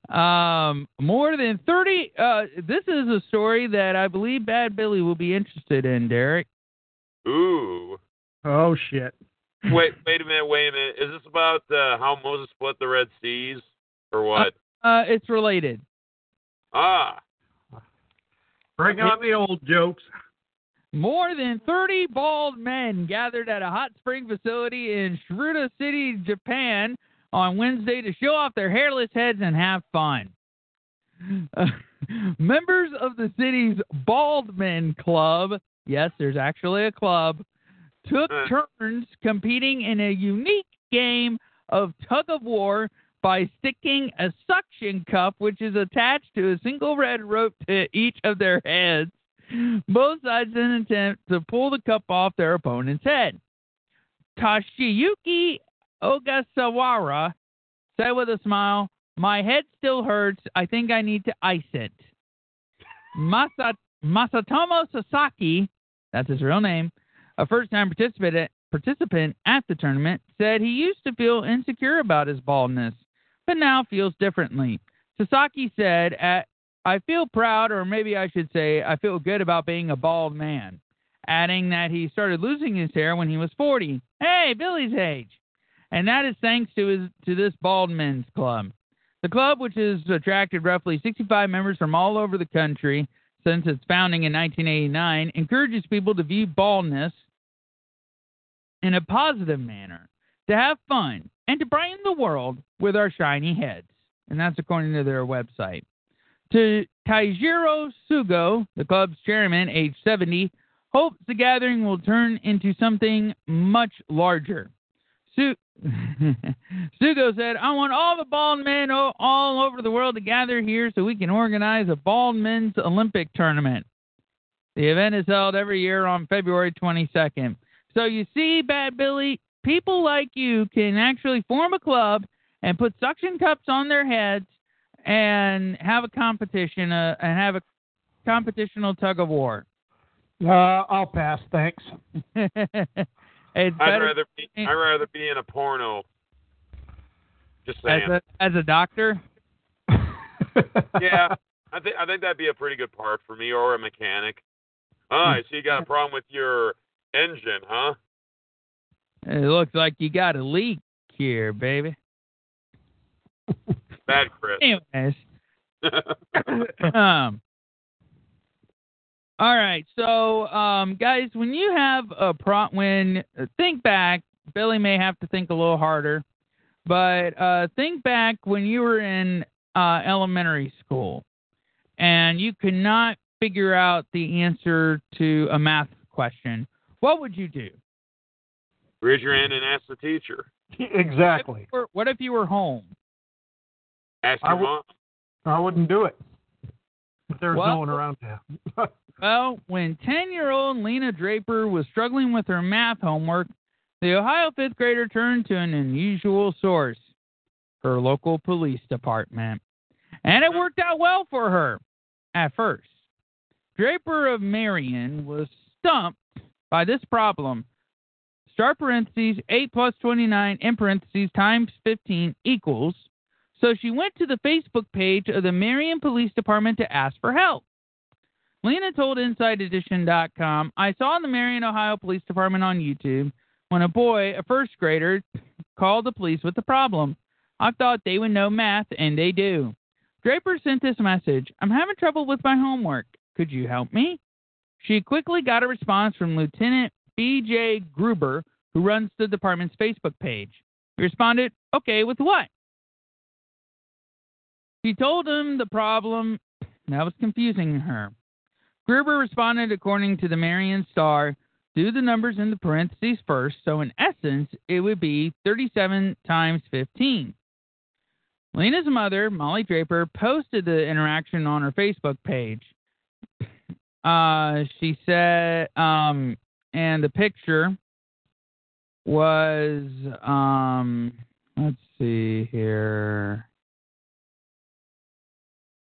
Um, more than 30. Uh, this is a story that I believe Bad Billy will be interested in, Derek. Ooh. Oh shit. Wait, wait a minute, wait a minute. Is this about uh, how Moses split the Red Seas or what? Uh, it's related. ah, Bring on the old jokes. More than 30 bald men gathered at a hot spring facility in Tsuruta City, Japan on Wednesday to show off their hairless heads and have fun. Uh, members of the city's Bald Men Club, yes, there's actually a club, took turns competing in a unique game of tug of war by sticking a suction cup, which is attached to a single red rope to each of their heads. Both sides in an attempt to pull the cup off their opponent's head. Toshiyuki Ogasawara said with a smile, My head still hurts. I think I need to ice it. Masa- Masatomo Sasaki, that's his real name, a first time participant, participant at the tournament, said he used to feel insecure about his baldness, but now feels differently. Sasaki said, at, I feel proud, or maybe I should say, I feel good about being a bald man, adding that he started losing his hair when he was 40. Hey, Billy's age. And that is thanks to his to this bald men's club. The club, which has attracted roughly 65 members from all over the country since its founding in 1989, encourages people to view baldness in a positive manner, to have fun, and to brighten the world with our shiny heads. And that's according to their website. To Taijiro Sugo, the club's chairman, age 70, hopes the gathering will turn into something much larger. Su- Sugo said, I want all the bald men o- all over the world to gather here so we can organize a bald men's Olympic tournament. The event is held every year on February 22nd. So you see, Bad Billy, people like you can actually form a club and put suction cups on their heads and have a competition uh, and have a competitional tug of war. Uh, I'll pass, thanks. it's I'd better rather be I'd rather be in a porno. Just as saying. a as a doctor. yeah, I think I think that'd be a pretty good part for me, or a mechanic. All right, so you got a problem with your engine, huh? It looks like you got a leak here, baby. Bad, Chris. Anyways, um, all right. So, um, guys, when you have a pro, when uh, think back, Billy may have to think a little harder, but uh, think back when you were in uh, elementary school and you could not figure out the answer to a math question. What would you do? Raise your hand and ask the teacher. exactly. Or what if you were home? Ask I your would- mom. I wouldn't do it. If there Well- no one around to. Well, when 10 year old Lena Draper was struggling with her math homework, the Ohio fifth grader turned to an unusual source her local police department. And it worked out well for her at first. Draper of Marion was stumped by this problem. Start parentheses 8 plus 29 in parentheses times 15 equals. So she went to the Facebook page of the Marion Police Department to ask for help. Lena told InsideEdition.com, I saw the Marion, Ohio Police Department on YouTube when a boy, a first grader, called the police with a problem. I thought they would know math, and they do. Draper sent this message I'm having trouble with my homework. Could you help me? She quickly got a response from Lieutenant B.J. Gruber, who runs the department's Facebook page. He responded, Okay, with what? She told him the problem that was confusing her. Gruber responded according to the Marion Star do the numbers in the parentheses first, so in essence, it would be 37 times 15. Lena's mother, Molly Draper, posted the interaction on her Facebook page. Uh, she said, um, and the picture was, um, let's see here.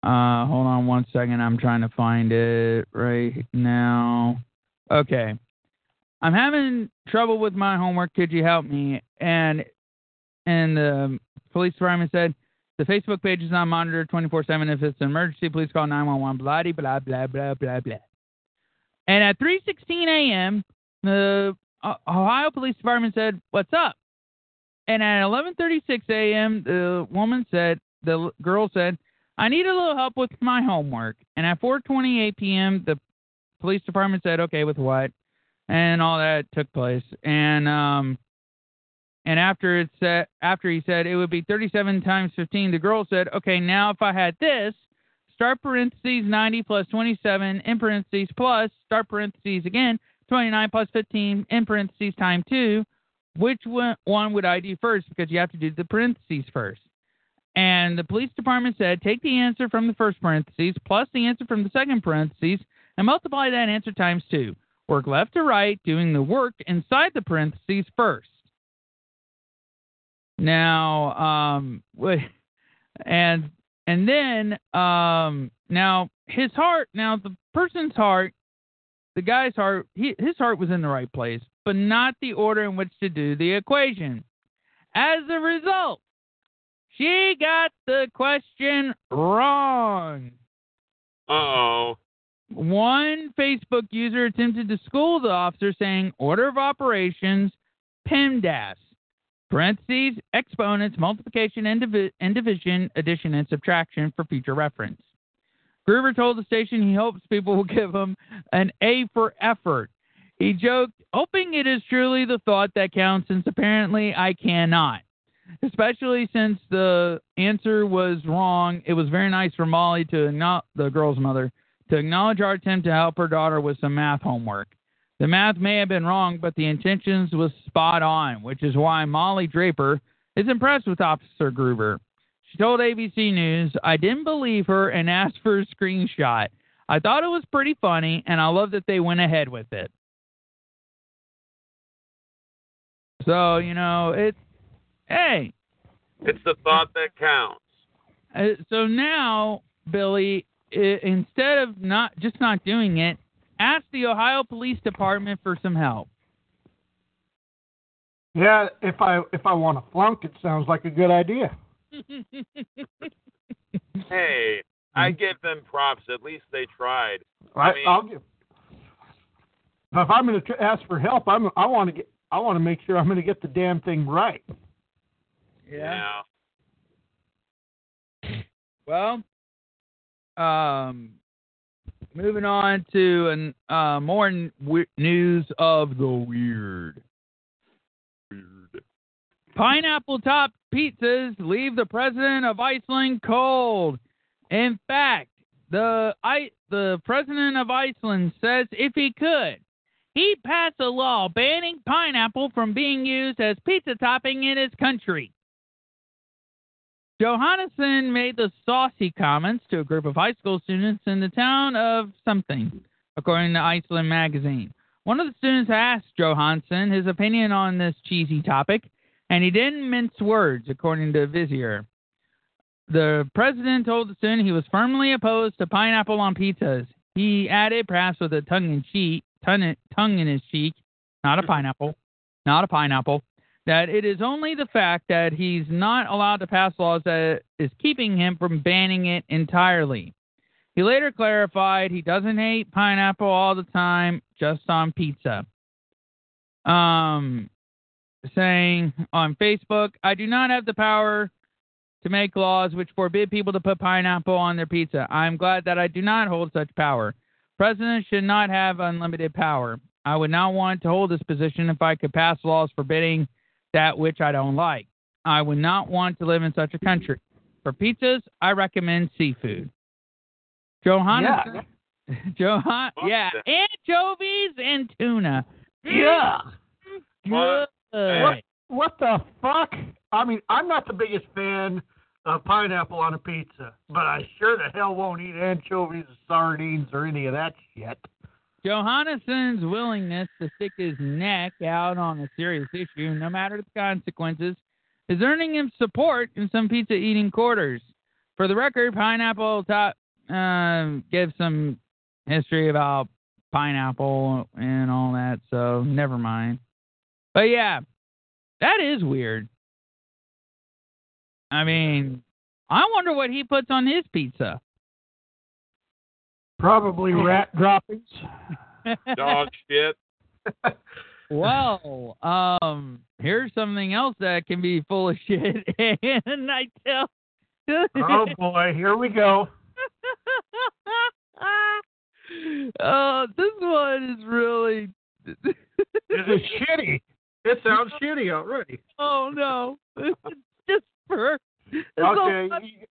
Uh, hold on one second. I'm trying to find it right now. Okay. I'm having trouble with my homework. Could you help me? And and the police department said the Facebook page is not monitored 24/7. If it's an emergency, please call 911. Blah blah blah blah blah blah. And at 3:16 a.m., the uh, Ohio Police Department said, "What's up?" And at 11:36 a.m., the woman said, the girl said, "I need a little help with my homework." And at 4:28 p.m., the police department said, "Okay, with what?" And all that took place. And um, and after it said, after he said it would be 37 times 15, the girl said, "Okay, now if I had this." start parentheses 90 plus 27 in parentheses plus start parentheses again 29 plus 15 in parentheses time 2, which one would I do first? Because you have to do the parentheses first. And the police department said take the answer from the first parentheses plus the answer from the second parentheses and multiply that answer times 2. Work left to right, doing the work inside the parentheses first. Now, um, and and then um, now his heart. Now the person's heart, the guy's heart, he, his heart was in the right place, but not the order in which to do the equation. As a result, she got the question wrong. Uh oh. One Facebook user attempted to school the officer saying order of operations PEMDAS, parentheses, exponents, multiplication and, divi- and division, addition and subtraction for future reference. Gruber told the station he hopes people will give him an A for effort. He joked, hoping it is truly the thought that counts, since apparently I cannot. Especially since the answer was wrong, it was very nice for Molly to not the girl's mother to acknowledge our attempt to help her daughter with some math homework. The math may have been wrong, but the intentions was spot on, which is why Molly Draper is impressed with Officer Gruber. She told ABC News, I didn't believe her and asked for a screenshot. I thought it was pretty funny, and I love that they went ahead with it. So, you know, it's, hey. It's the thought that counts. Uh, so now, Billy, i- instead of not just not doing it, ask the Ohio Police Department for some help. Yeah, if I if I want to flunk, it sounds like a good idea. Hey, I give them props. At least they tried. I, I mean, I'll give. If I'm going to ask for help, I'm I want to get I want to make sure I'm going to get the damn thing right. Yeah. Well, um, moving on to an, uh, more n- we- news of the weird. Weird. Pineapple top pizzas leave the president of Iceland cold. In fact, the I, the president of Iceland says if he could, he'd pass a law banning pineapple from being used as pizza topping in his country. Johannesson made the saucy comments to a group of high school students in the town of something, according to Iceland magazine. One of the students asked Johansson his opinion on this cheesy topic, and he didn't mince words, according to Vísir. The president told the student he was firmly opposed to pineapple on pizzas. He added, perhaps with a tongue in cheek, tongue in his cheek, not a pineapple, not a pineapple, that it is only the fact that he's not allowed to pass laws that is keeping him from banning it entirely. He later clarified he doesn't hate pineapple all the time, just on pizza. Um, saying on Facebook, I do not have the power to make laws which forbid people to put pineapple on their pizza. I'm glad that I do not hold such power. Presidents should not have unlimited power. I would not want to hold this position if I could pass laws forbidding that which I don't like. I would not want to live in such a country. For pizzas, I recommend seafood. Johannes, Johan, yeah, anchovies and tuna. Yeah. Good. What, what the fuck? I mean, I'm not the biggest fan of pineapple on a pizza, but I sure the hell won't eat anchovies, sardines, or any of that shit. Johannesson's willingness to stick his neck out on a serious issue, no matter the consequences, is earning him support in some pizza eating quarters. For the record, Pineapple Top um, gives some history about pineapple and all that, so never mind. But yeah, that is weird. I mean, I wonder what he puts on his pizza. Probably rat droppings. Dog shit. Well, um, here's something else that can be full of shit, and I tell. Oh boy, here we go. Oh, this one is really. This is shitty. It sounds shitty already. Oh no! It's just for. Okay,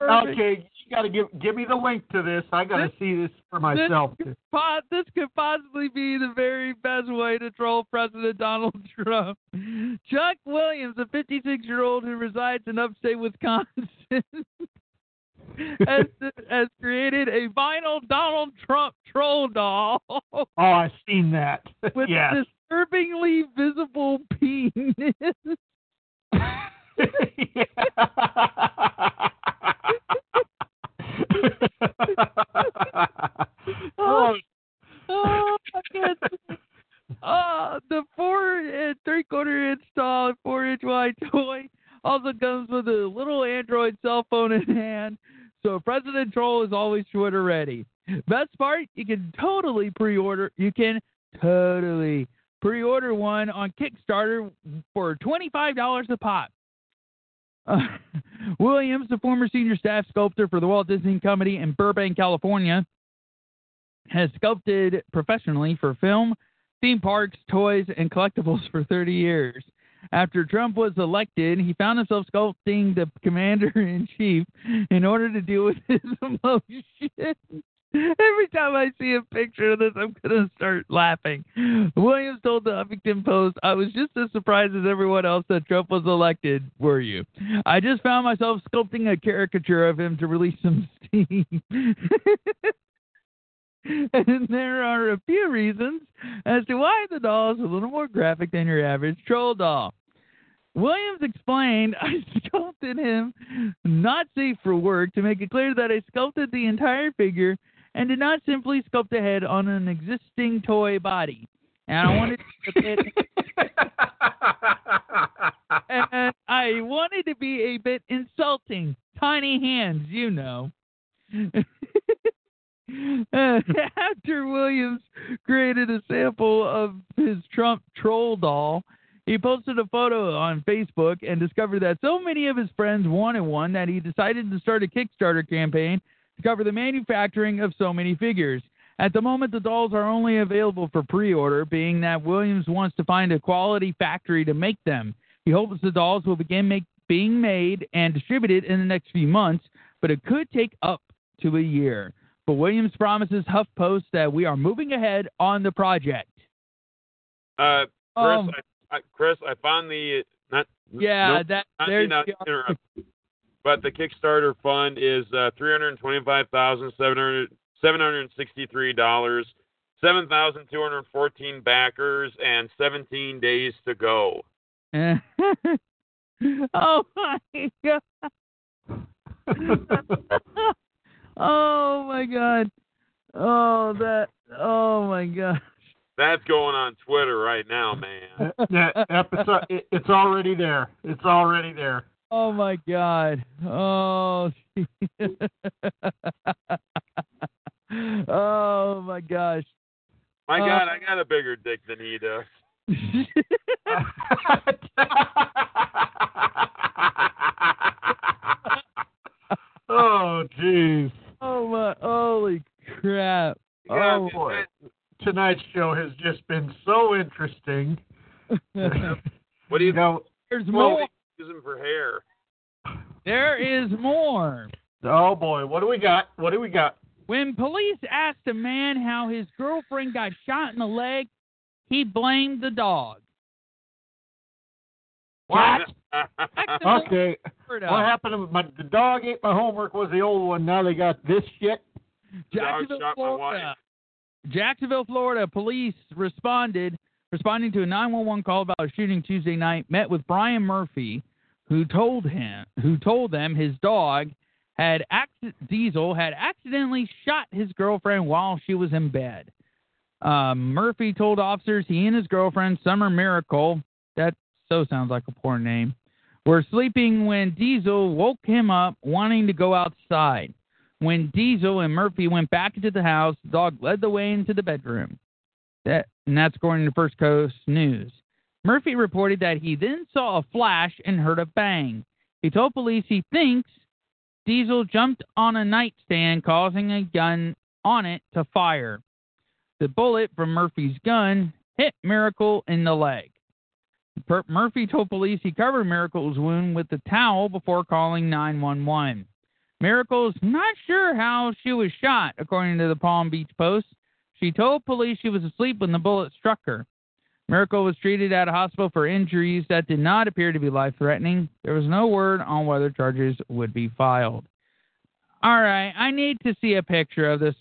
okay. you got to give give me the link to this. I got to see this for myself. This could, this could possibly be the very best way to troll President Donald Trump. Chuck Williams, a 56 year old who resides in upstate Wisconsin, has, has created a vinyl Donald Trump troll doll Oh, I've seen that. with yes. disturbingly visible penis. Oh, Oh, I can't. Uh, the four and three quarter inch tall four inch wide toy also comes with a little Android cell phone in hand, so President Troll is always Twitter ready. Best part, you can totally pre order. You can totally pre order one on Kickstarter for $25 a pop. Williams, the former senior staff sculptor for the Walt Disney Company in Burbank, California, has sculpted professionally for film, theme parks, toys, and collectibles for 30 years. After Trump was elected, he found himself sculpting the commander in chief in order to deal with his emotions. Every time I see a picture of this, I'm going to start laughing. Williams told the Huffington Post, I was just as surprised as everyone else that Trump was elected, were you? I just found myself sculpting a caricature of him to release some steam. and there are a few reasons as to why the doll is a little more graphic than your average troll doll. Williams explained, I sculpted him not safe for work to make it clear that I sculpted the entire figure and did not simply sculpt a head on an existing toy body. And I wanted and I wanted to be a bit insulting. Tiny hands, you know. After Williams created a sample of his Trump troll doll, he posted a photo on Facebook and discovered that so many of his friends wanted one that he decided to start a Kickstarter campaign to cover the manufacturing of so many figures. At the moment, the dolls are only available for pre order, being that Williams wants to find a quality factory to make them. He hopes the dolls will begin make, being made and distributed in the next few months, but it could take up to a year. But Williams promises HuffPost that we are moving ahead on the project. Uh, Chris, Um, I, I, Chris, I found the not. Yeah, nope, that- not, there's not the- interrupt. But the Kickstarter fund is uh, three hundred twenty-five thousand seven hundred seven hundred sixty-three dollars, seven thousand two hundred fourteen backers, and seventeen days to go. oh my god. oh my god. Oh that oh my god. That's going on Twitter right now, man. that episode, it, it's already there. It's already there. Oh my god. Oh Oh my gosh. My Uh, God, I got a bigger dick than he does. oh, jeez. Oh my holy crap. Oh, Oh boy. Tonight's show has just been so interesting. What do you, know? There's well, more. Use him for hair. There is more. Oh boy, what do we got? What do we got? When police asked a man how his girlfriend got shot in the leg, he blamed the dog. What? Okay. What happened? to My, the dog ate my homework. Was the old one? Now they got this shit. Jacksonville, shot my Florida. Jacksonville, Florida. Police responded, responding to a 911 call about a shooting Tuesday night. Met with Brian Murphy, who told him, who told them his dog had acc- Diesel had accidentally shot his girlfriend while she was in bed. Um, Murphy told officers he and his girlfriend Summer Miracle, that so sounds like a poor name, were sleeping when Diesel woke him up wanting to go outside. When Diesel and Murphy went back into the house, the dog led the way into the bedroom. That, and that's according to First Coast News. Murphy reported that he then saw a flash and heard a bang. He told police he thinks Diesel jumped on a nightstand, causing a gun on it to fire. The bullet from Murphy's gun hit Miracle in the leg. Per- Murphy told police he covered Miracle's wound with a towel before calling 911. Miracle's not sure how she was shot, according to the Palm Beach Post. She told police she was asleep when the bullet struck her. Miracle was treated at a hospital for injuries that did not appear to be life threatening. There was no word on whether charges would be filed. All right, I need to see a picture of this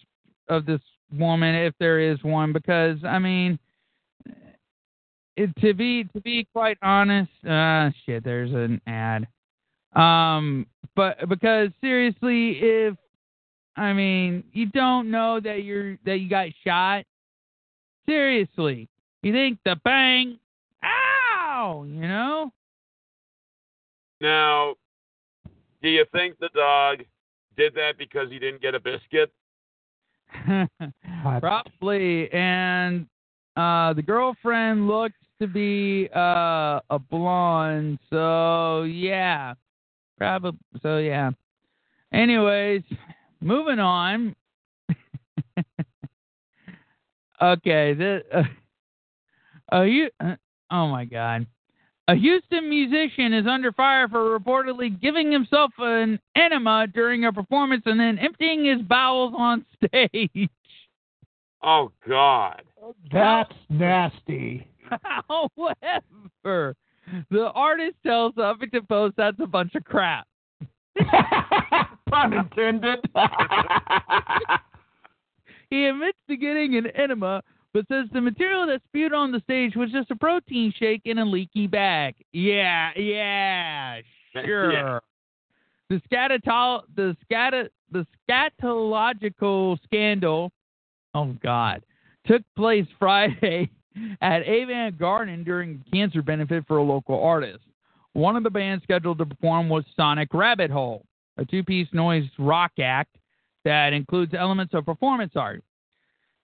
of this woman if there is one because I mean it, to be to be quite honest, uh shit, there's an ad. Um but because seriously if I mean, you don't know that you're that you got shot. Seriously. You think the bang ow, you know? Now, do you think the dog did that because he didn't get a biscuit? Probably. And uh the girlfriend looks to be uh a blonde, so yeah. Probably so yeah. Anyways, moving on. okay, this uh, uh, you, uh, oh my god. A Houston musician is under fire for reportedly giving himself an enema during a performance and then emptying his bowels on stage. Oh God. That's nasty. However, the artist tells Huffington Post that's a bunch of crap. Pun intended. he admits to getting an enema, but says the material that spewed on the stage was just a protein shake in a leaky bag. Yeah, yeah, sure. Yeah. The the scat the scatological scandal, oh God, took place Friday at Avant Garden during a cancer benefit for a local artist. One of the bands scheduled to perform was Sonic Rabbit Hole, a two-piece noise rock act that includes elements of performance art.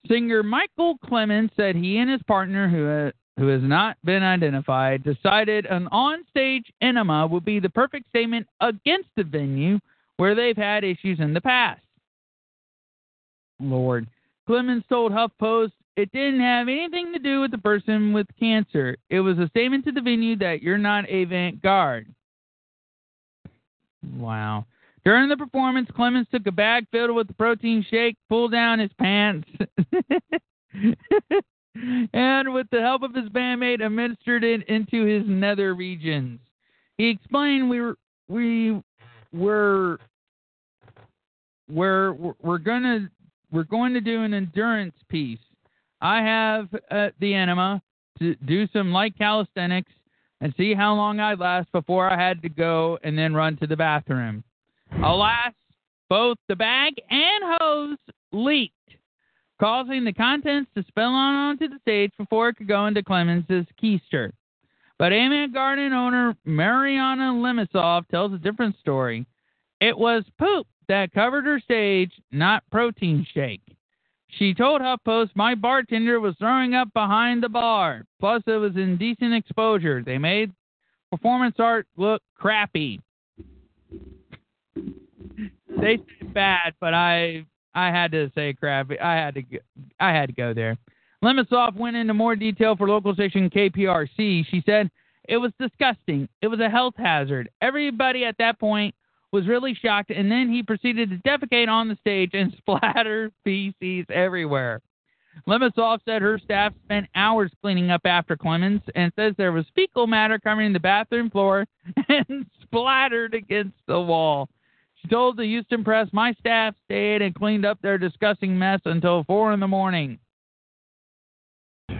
Singer Michael Clemens said he and his partner, who uh, who has not been identified, decided an on-stage enema would be the perfect statement against the venue where they've had issues in the past. Lord. Clemens told HuffPost it didn't have anything to do with the person with cancer. It was a statement to the venue that you're not avant garde. Wow. During the performance, Clemens took a bag filled with the protein shake, pulled down his pants, and with the help of his bandmate, administered it into his nether regions. He explained we were we were we're we're gonna we're going to do an endurance piece. I have uh, the enema to do some light calisthenics and see how long I'd last before I had to go and then run to the bathroom. Alas, both the bag and hose leaked, causing the contents to spill on onto the stage before it could go into Clemens's keister. But Avant Garden owner Mariana Lemesoff tells a different story. It was poop that covered her stage, not protein shake. She told HuffPost, My bartender was throwing up behind the bar. Plus, it was indecent exposure. They made performance art look crappy. They said bad, but I I had to say crappy. I had to go, I had to go there. Lemesoff went into more detail for local station KPRC. She said it was disgusting. It was a health hazard. Everybody at that point was really shocked, and then he proceeded to defecate on the stage and splatter feces everywhere. Lemesoff said her staff spent hours cleaning up after Clemens and says there was fecal matter covering the bathroom floor and splattered against the wall. She told the Houston Press, My staff stayed and cleaned up their disgusting mess until 4 in the morning.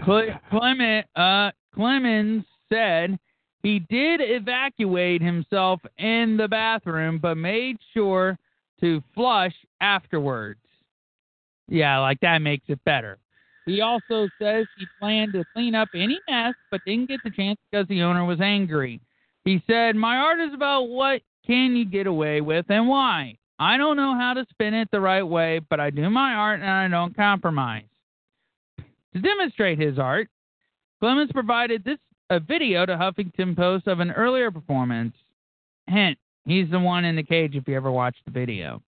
Cle- Clement, uh, Clemens said he did evacuate himself in the bathroom, but made sure to flush afterwards. Yeah, like that makes it better. He also says he planned to clean up any mess, but didn't get the chance because the owner was angry. He said, My art is about what can you get away with and why. I don't know how to spin it the right way, but I do my art and I don't compromise. To demonstrate his art, Clemens provided this a video to Huffington Post of an earlier performance. Hint, he's the one in the cage if you ever watched the video.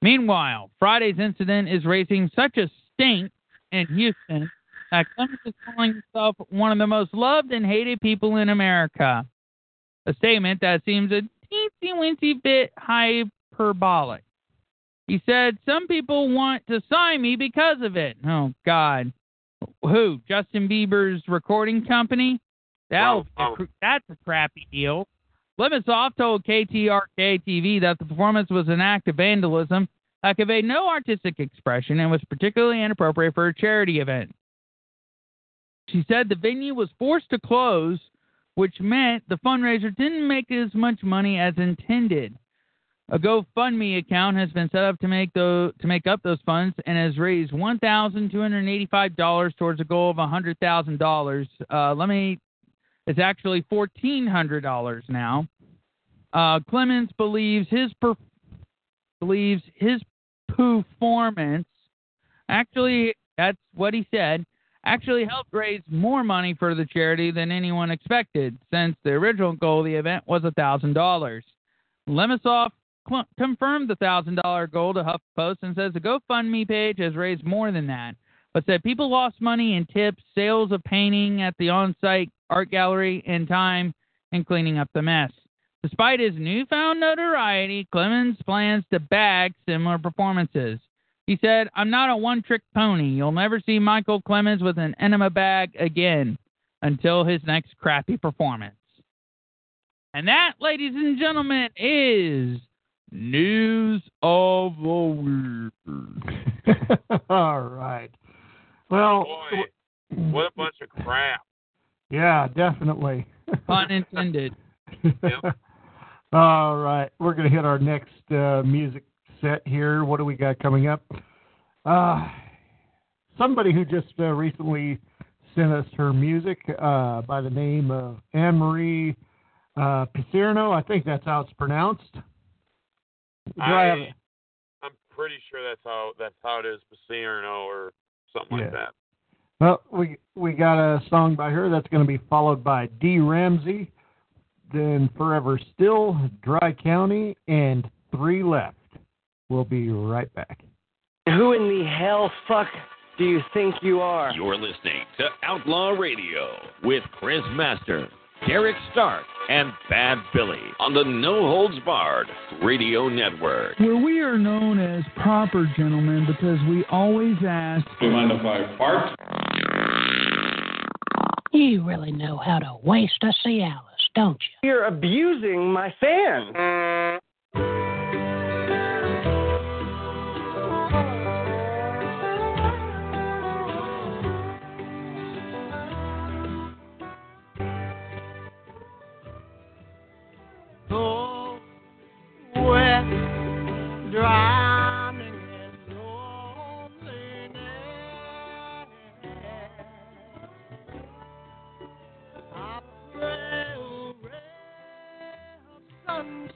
Meanwhile, Friday's incident is raising such a stink in Houston that Clemens is calling himself one of the most loved and hated people in America. A statement that seems a teensy weensy bit hyperbolic. He said, Some people want to sign me because of it. Oh, God. Who? Justin Bieber's recording company? That was a cr- that's a crappy deal. Lemonsoft told KTRK TV that the performance was an act of vandalism that conveyed no artistic expression and was particularly inappropriate for a charity event. She said the venue was forced to close, which meant the fundraiser didn't make as much money as intended. A GoFundMe account has been set up to make the, to make up those funds and has raised one thousand two hundred eighty-five dollars towards a goal of hundred thousand dollars. Uh, let me. It's actually fourteen hundred dollars now. Uh, Clemens believes his per, believes his performance actually that's what he said actually helped raise more money for the charity than anyone expected since the original goal of the event was $1,000. Lemesoff cl- confirmed the $1,000 goal to HuffPost and says the GoFundMe page has raised more than that, but said people lost money in tips, sales of painting at the on site art gallery, and time in cleaning up the mess. Despite his newfound notoriety, Clemens plans to bag similar performances. He said, I'm not a one trick pony. You'll never see Michael Clemens with an enema bag again until his next crappy performance. And that, ladies and gentlemen, is News of the Week. All right. Well, Boy, what a bunch of crap. yeah, definitely. Pun intended. All right, we're going to hit our next uh, music set here. What do we got coming up? Uh, somebody who just uh, recently sent us her music uh, by the name of Anne Marie uh, Picerno. I think that's how it's pronounced. Do I have I, I'm pretty sure that's how that's how it is, Pacerno or something like that. Well, we we got a song by her that's going to be followed by D. Ramsey, then Forever Still, Dry County, and Three Left. We'll be right back. Who in the hell fuck do you think you are? You're listening to Outlaw Radio with Chris Master, Derek Stark, and Bad Billy on the No Holds Barred Radio Network. Where we are known as proper gentlemen because we always ask. Do you mind if I fart? You really know how to waste a Cialis, don't you? You're abusing my fan.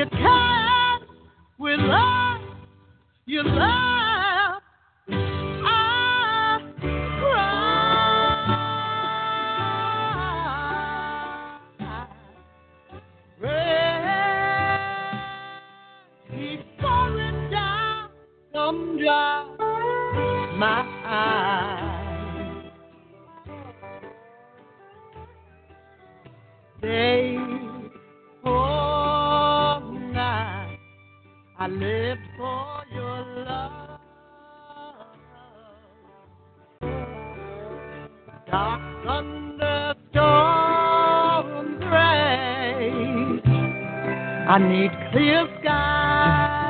You can't with love. You laugh, Dark thunderstorms rain. I need clear skies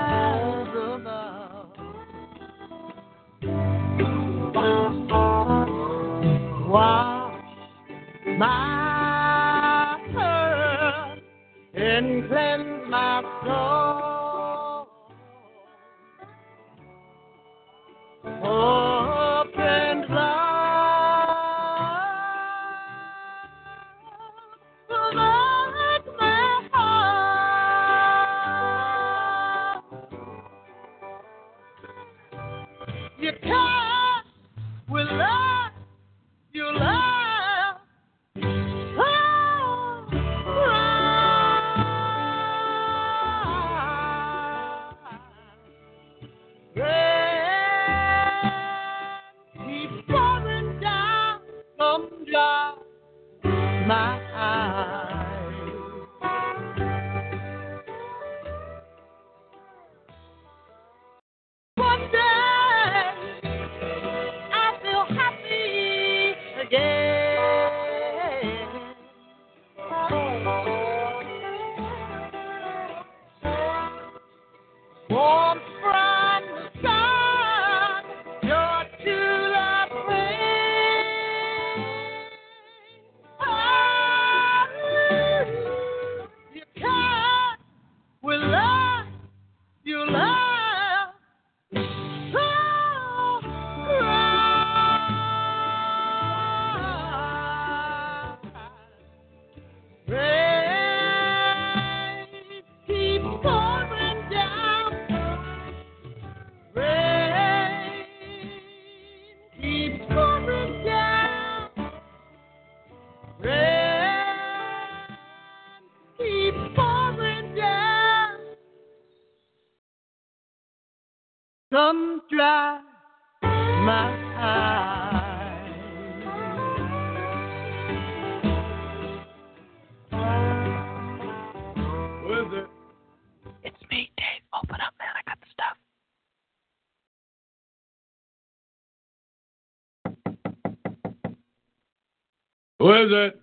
Who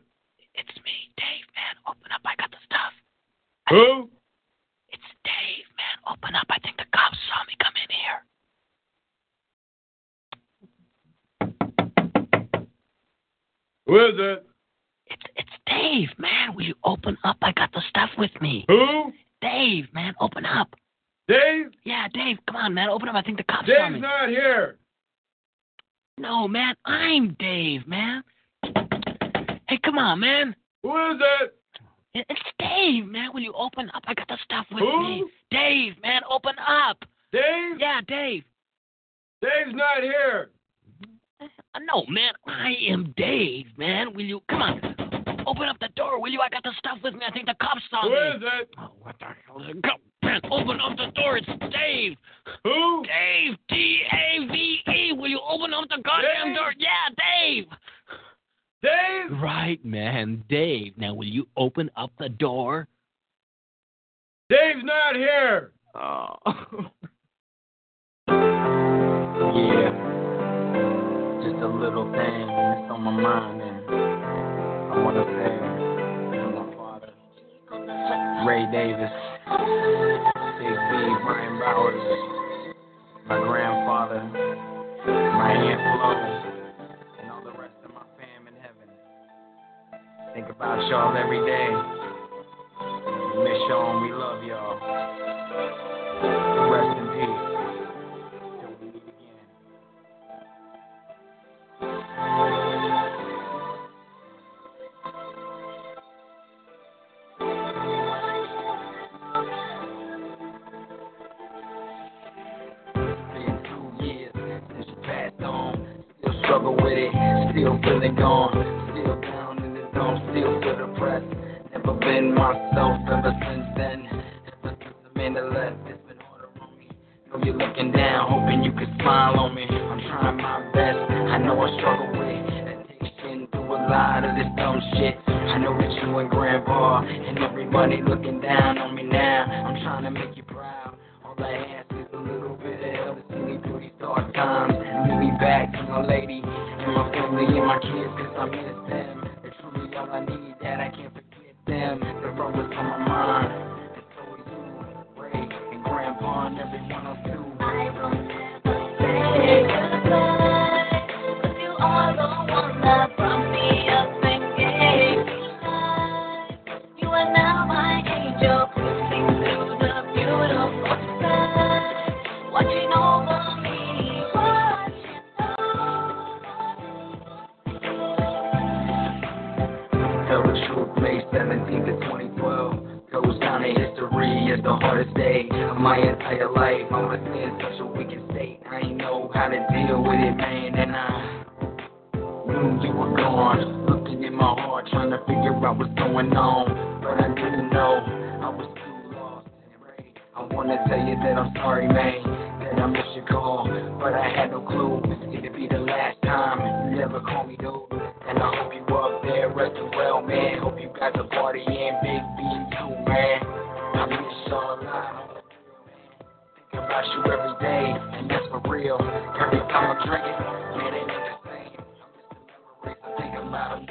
wanna tell you that I'm sorry, man. That I missed your call, but I had no clue. It'd be the last time you ever call me, dude. And I hope you up there resting well, man. Hope you got the party and Big B too, man. I miss you a lot. Think about you every day, and that's for real. Every time I'm drinking, man, it ain't the same. I miss the memories. I think about them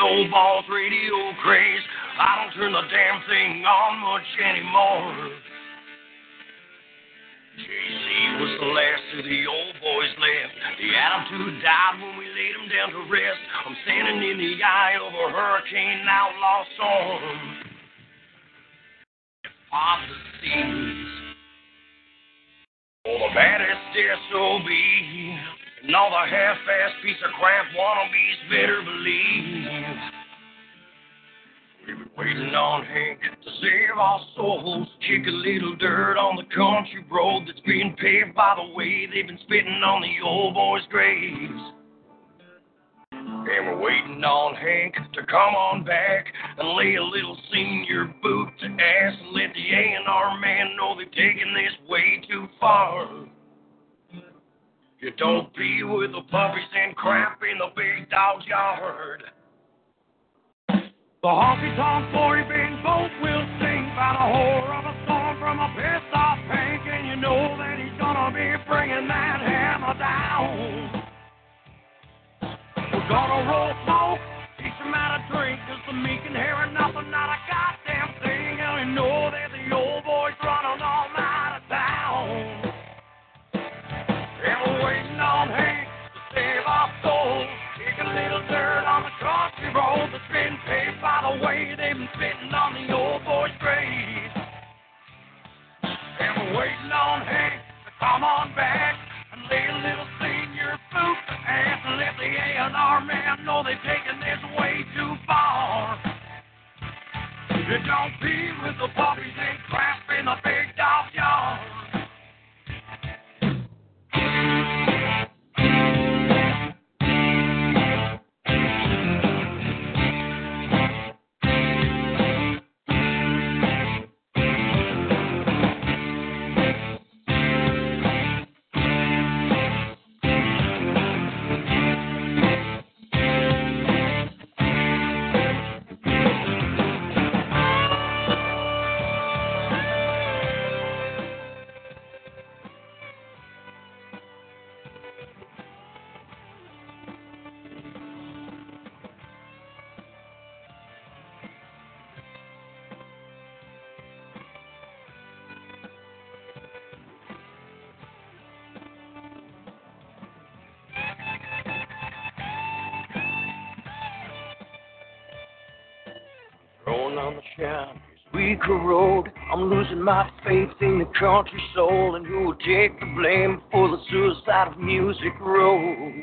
old balls radio craze. I don't turn the damn thing on much anymore. JC was the last of the old boys left. The attitude died when we laid him down to rest. I'm standing in the eye of a hurricane outlaw storm. Waiting on Hank to save our souls. Kick a little dirt on the country road that's being paved by the way they've been spitting on the old boys' graves. And we're waiting on Hank to come on back and lay a little senior boot to ass and let the A&R man know they've taken this way too far. You don't be with the puppies and crap in the big dog's yard. The honky tonk 40 bin boat will sing by the horror of a storm from a pissed off Hank, and you know that he's gonna be bringing that hammer down. We're gonna roll smoke, teach him how to drink, cause the meek can hear nothing, not a goddamn thing, and we know country road that's been paved by the way they've been spitting on the old boy's grave. And we're waiting on Hank to come on back and lay a little senior boot and let the A&R man know they've taken this way too far. You don't be with the puppies and crap in the big dog yard. The we corrode. I'm losing my faith in the country soul and who will take the blame for the suicide of Music Road.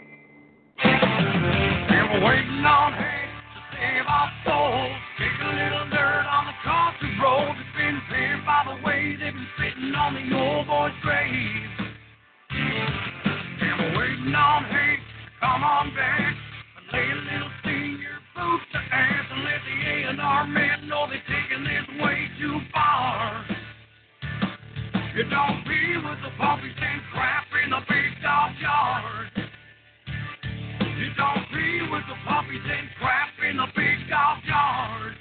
We're waiting on Hank to save our souls. Take a little dirt on the country road that's been paved by the way they've been spitting on the old boy's grave. We're waiting on Hank to come on back Men know they've taken this way too far. You don't be with the puppies and crap in the big dog yard. You don't with the puppies and crap in the big dog yard.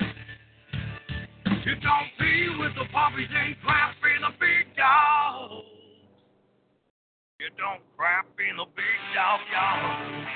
You don't with the puppies and crap in the big dog. You don't crap in the big dog yard.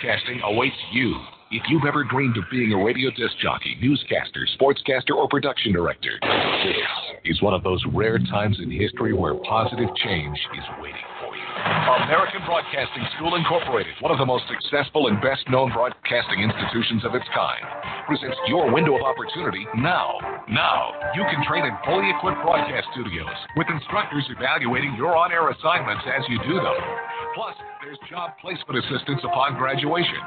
Broadcasting awaits you. If you've ever dreamed of being a radio disc jockey, newscaster, sportscaster, or production director, this is one of those rare times in history where positive change is waiting for you. American Broadcasting School Incorporated, one of the most successful and best known broadcasting institutions of its kind, presents your window of opportunity now. Now, you can train in fully equipped broadcast studios with instructors evaluating your on air assignments as you do them. Job placement assistance upon graduation.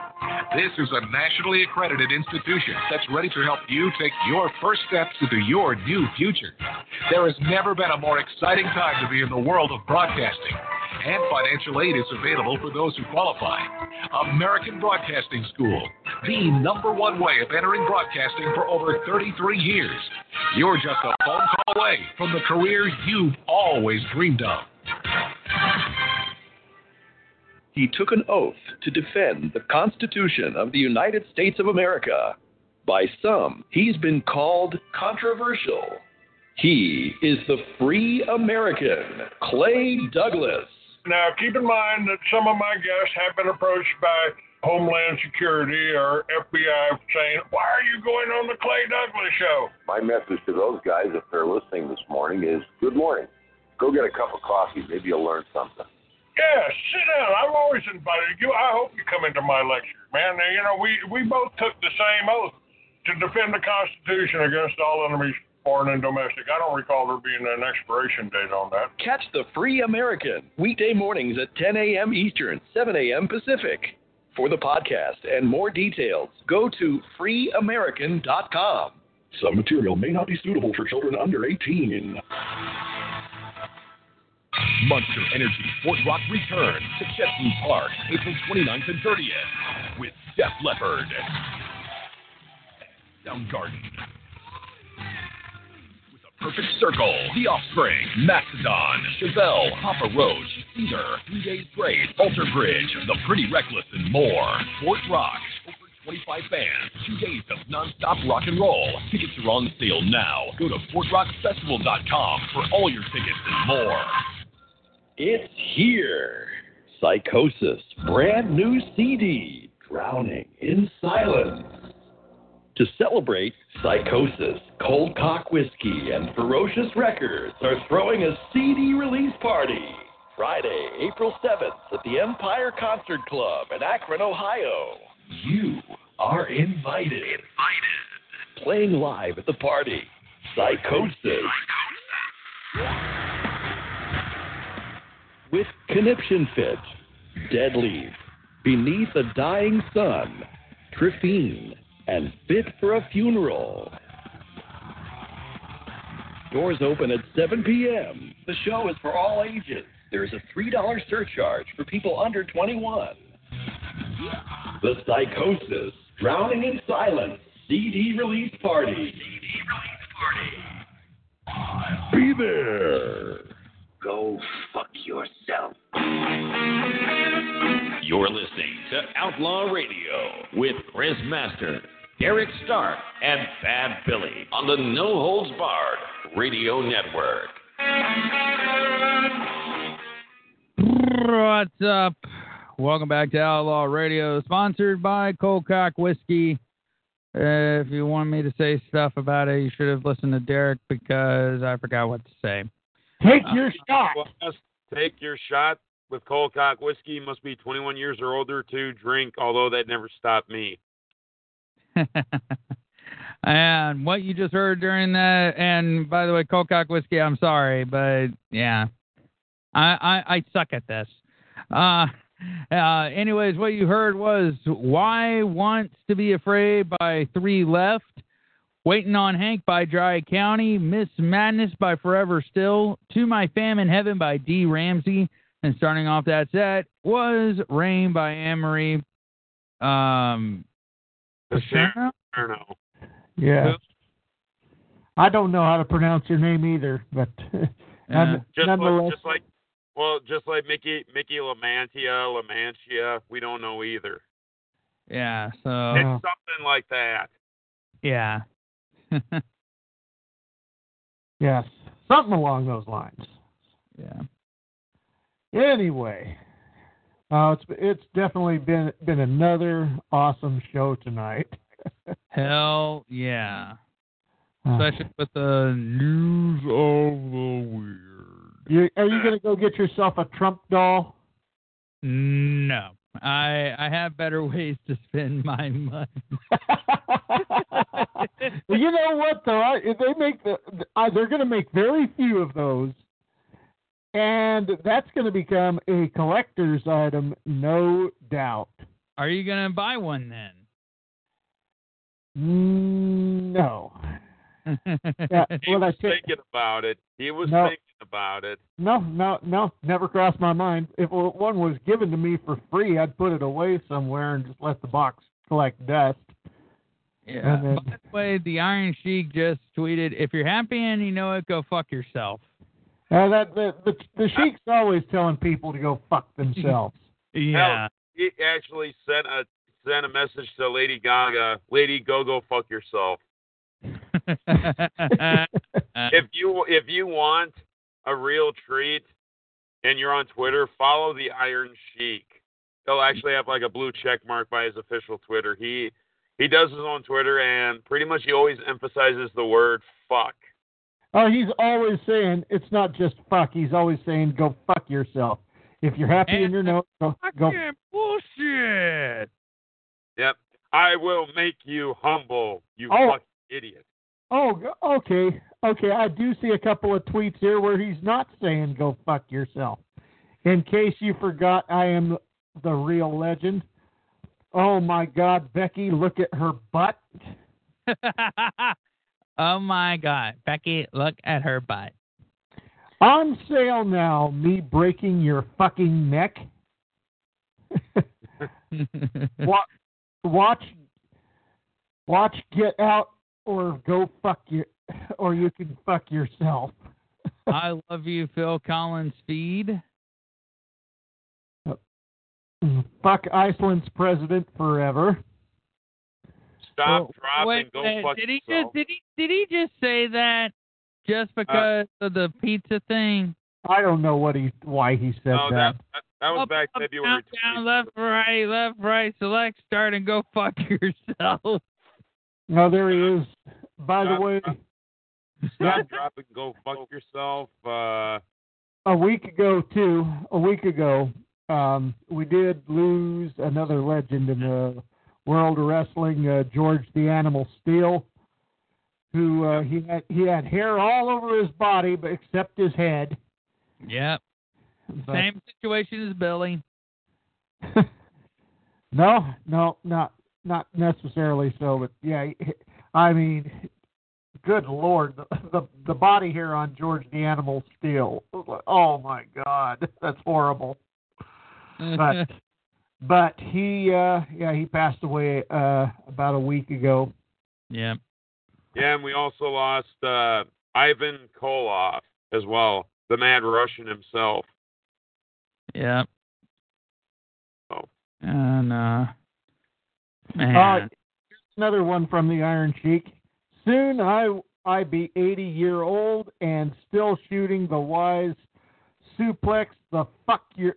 This is a nationally accredited institution that's ready to help you take your first steps into your new future. There has never been a more exciting time to be in the world of broadcasting. And financial aid is available for those who qualify. American Broadcasting School, the number one way of entering broadcasting for over 33 years. You're just a phone call away from the career you've always dreamed of. He took an oath to defend the Constitution of the United States of America. By some, he's been called controversial. He is the free American, Clay Douglas. Now, keep in mind that some of my guests have been approached by Homeland Security or FBI saying, Why are you going on the Clay Douglas show? My message to those guys, if they're listening this morning, is good morning. Go get a cup of coffee. Maybe you'll learn something. Yeah, sit down. I've always invited you. I hope you come into my lecture, man. Now, You know, we we both took the same oath to defend the Constitution against all enemies, foreign and domestic. I don't recall there being an expiration date on that. Catch the free American weekday mornings at 10 a.m. Eastern, 7 a.m. Pacific. For the podcast and more details, go to freeamerican.com. Some material may not be suitable for children under 18. Monster Energy Fort Rock returns to Chesney Park April 29th and 30th with Def Leppard, Soundgarden, with a perfect circle, The Offspring, Mastodon, Chevelle, Papa Roach, Seether, Three Days Grace, Alter Bridge, The Pretty Reckless, and more. Fort Rock. Over 25 bands, two days of non-stop rock and roll. Tickets are on sale now. Go to FortRockFestival.com for all your tickets and more. It's here. Psychosis, brand new CD, Drowning in Silence. To celebrate Psychosis, Cold Cock Whiskey, and Ferocious Records are throwing a CD release party. Friday, April 7th at the Empire Concert Club in Akron, Ohio. You are invited. Invited. Playing live at the party, Psychosis. With Conniption Fit, Dead Leaf, Beneath a Dying Sun, Triphine, and Fit for a Funeral. Doors open at 7 p.m. The show is for all ages. There is a $3 surcharge for people under 21. The Psychosis, Drowning in Silence, CD release party. CD release party. Be there. Go fuck yourself. You're listening to Outlaw Radio with Chris Master, Derek Stark, and Bad Billy on the No Holds Barred Radio Network. What's up? Welcome back to Outlaw Radio, sponsored by Cold Cock Whiskey. Uh, if you want me to say stuff about it, you should have listened to Derek because I forgot what to say. Take your shot. Take your shot with Cold Cock Whiskey. Must be 21 years or older to drink, although that never stopped me. and what you just heard during that, and by the way, Cold Cock Whiskey, I'm sorry, but yeah, I, I, I suck at this. Uh, uh, anyways, what you heard was Why Wants to Be Afraid by Three Left, Waiting on Hank by Dry County, Miss Madness by Forever Still, To My Fam in Heaven by D. Ramsey, and starting off that set was Rain by Anne-Marie um, Pacherno? Pacherno. Yeah. I don't know how to pronounce your name either, but none- Just nonetheless, like, just like, well, just like Mickey, Mickey Lamantia, Lamantia, we don't know either. Yeah, so It's something like that. yeah. yes, something along those lines. Yeah. Anyway, uh, it's it's definitely been been another awesome show tonight. Hell yeah. Uh, Especially with the news of the weird. you, are you going to go get yourself a Trump doll? No. I I have better ways to spend my money. Well, you know what though? I, they make the uh, they're going to make very few of those, and that's going to become a collector's item, no doubt. Are you gonna buy one then? Mm, No, Yeah, he well, I was said- thinking about it. He was No. thinking about it. no, no, no. Never crossed my mind. If one was given to me for free, I'd put it away somewhere and just let the box collect dust. Yeah. And then- By the way, the Iron Sheik just tweeted, "If you're happy and you know it, go fuck yourself." Uh, that the, the the sheik's always telling people to go fuck themselves. Yeah. He actually sent a sent a message to Lady Gaga. Lady, go go fuck yourself. if you if you want a real treat and you're on Twitter, follow the Iron Sheik. He'll actually have like a blue check mark by his official Twitter. He he does his own Twitter and pretty much he always emphasizes the word fuck. Oh, he's always saying it's not just fuck. He's always saying go fuck yourself. If you're happy in your nose, go go. Fucking bullshit. Yep. I will make you humble, you Oh. fucking idiot. Oh, okay, okay. I do see a couple of tweets here where he's not saying go fuck yourself. In case you forgot, I am the real legend. Oh my God, Becky, look at her butt. oh my God, Becky, look at her butt. On sale now, me breaking your fucking neck. watch, watch, watch, get out, or go fuck you, or you can fuck yourself. I love you, Phil Collins. Feed. fuck Iceland's president forever. Stop, Oh, drop, Wait, and go wait, fuck did he yourself. just did he did he just say that just uh, because of the pizza thing? I don't know what he why he said no, that. that, that that was Up, back up, February. down, down, left, right, left, right, select, start, and go fuck yourself. No, there he is. By the way, drop, Yeah. Stop, drop, and go fuck yourself. Uh, a week ago too, a week ago, um, we did lose another legend in the world of wrestling, uh, George the Animal Steele, who uh, he had he had hair all over his body, but except his head. Yep. But- Same situation as Billy. no, no, not not necessarily so, but yeah, I mean, good lord, the the, the body here on George the Animal Steele. Oh my God, that's horrible. But but he uh yeah he passed away uh about a week ago. yeah. yeah, and we also lost uh, Ivan Koloff as well, the Mad Russian himself. Yeah. Oh. And uh man. Uh, here's another one from the Iron Sheik. Soon I I be 80 year old and still shooting the wise suplex the fuck your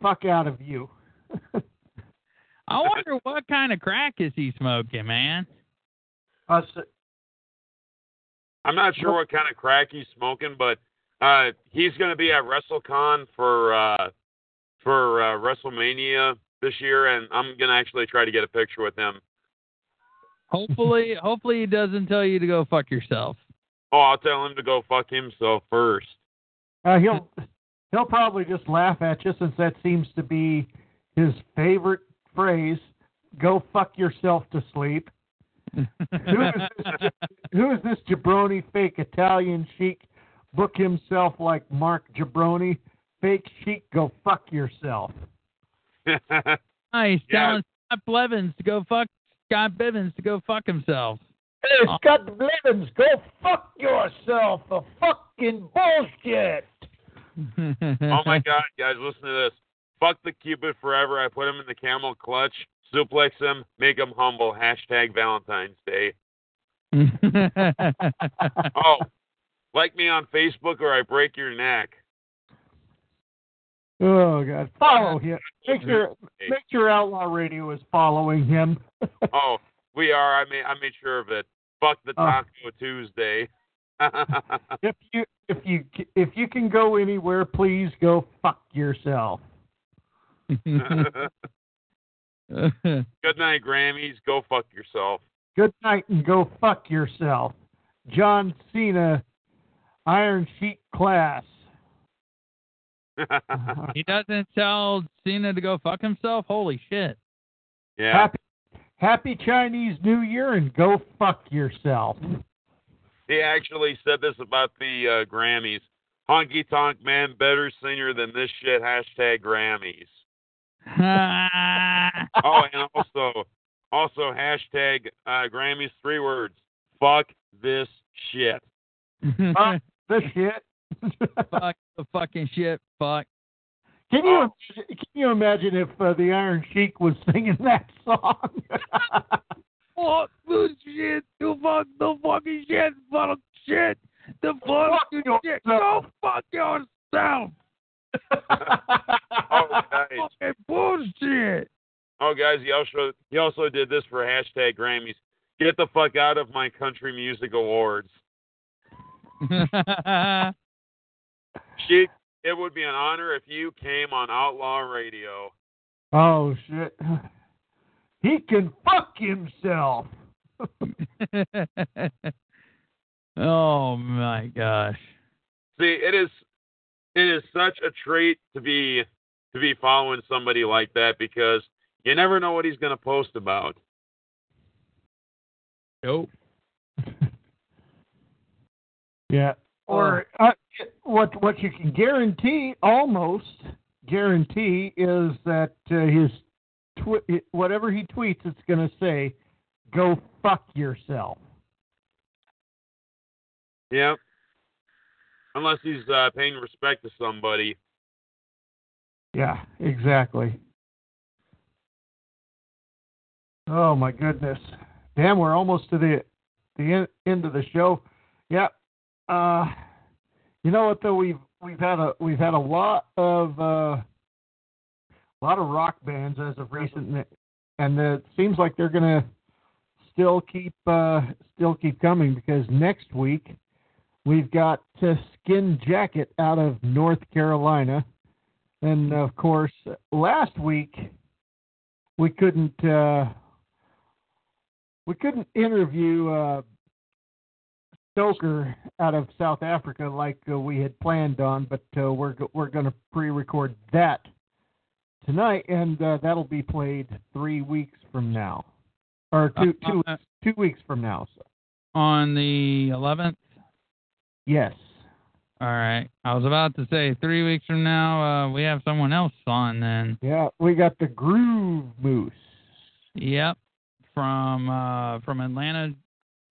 fuck out of you. I wonder what kind of crack is he smoking, man? Uh, so- I'm not sure what kind of crack he's smoking, but uh, he's going to be at WrestleCon for uh, for uh, WrestleMania this year, and I'm going to actually try to get a picture with him. Hopefully, hopefully he doesn't tell you to go fuck yourself. Oh, I'll tell him to go fuck himself first. Uh, he'll he'll probably just laugh at you since that seems to be his favorite phrase. Go fuck yourself to sleep. who is this? Who is this jabroni fake Italian chic? Book himself like Mark Jabroni. Fake chic. Go fuck yourself. Nice, telling Scott Blevins to go fuck Scott Bivens to go fuck himself. Hey, Scott Bivens. go fuck yourself. A fucking bullshit. oh my God, guys, listen to this. Fuck the Cupid forever. I put him in the camel clutch, suplex him, make him humble. Hashtag Valentine's Day. Oh, like me on Facebook or I break your neck. Oh God! Follow oh, him. Make sure make sure Outlaw Radio is following him. Oh, we are. I made I made sure of it. Fuck the Oh. Taco Tuesday. if you if you if you can go anywhere, please go fuck yourself. Good night, Grammys. Go fuck yourself. Good night and go fuck yourself. John Cena, Iron Sheik class. He doesn't tell Cena to go fuck himself. Holy shit! yeah. Happy Happy Chinese New Year and go fuck yourself. He actually said this about the uh, Grammys. Honky Tonk Man, better singer than this shit. Hashtag Grammys. oh, and also, also hashtag uh, Grammys. Three words. Fuck this shit. fuck the shit. fuck the fucking shit. Fuck. Can you imagine, can you imagine if uh, the Iron Sheik was singing that song? Fuck the shit. The fuck the fucking shit. Fuck shit. The fuck the shit. Go fuck yourself. oh, nice. Fucking bullshit. Oh, guys, he also he also did this for hashtag Grammys. Get the fuck out of my country music awards. Sheik, it would be an honor if you came on Outlaw Radio. oh shit. He can fuck himself. oh my gosh. See, it is it is such a treat to be to be following somebody like that because you never know what he's going to post about. Nope. Yeah. Or uh, what what you can guarantee, almost guarantee, is that uh, his twi- whatever he tweets, it's going to say, "Go fuck yourself." Yeah. Unless he's uh, paying respect to somebody. Yeah, exactly. Oh my goodness! Damn, we're almost to the the en- end of the show. Yeah. Uh, you know what though? We've we've had a we've had a lot of uh, a lot of rock bands as of recent, and it seems like they're gonna still keep uh, still keep coming because next week we've got uh, Skin Jacket out of North Carolina, and of course last week we couldn't uh, we couldn't interview uh, Stoker out of South Africa like uh, we had planned on, but uh, we're we're going to pre-record that tonight, and uh, that'll be played three weeks from now, or two Uh, two uh, two weeks from now. So On the 11th? yes, All right. I was about to say three weeks from now, uh, we have someone else on then. yeah, we got the Groove Moose. Yep. From uh, from Atlanta,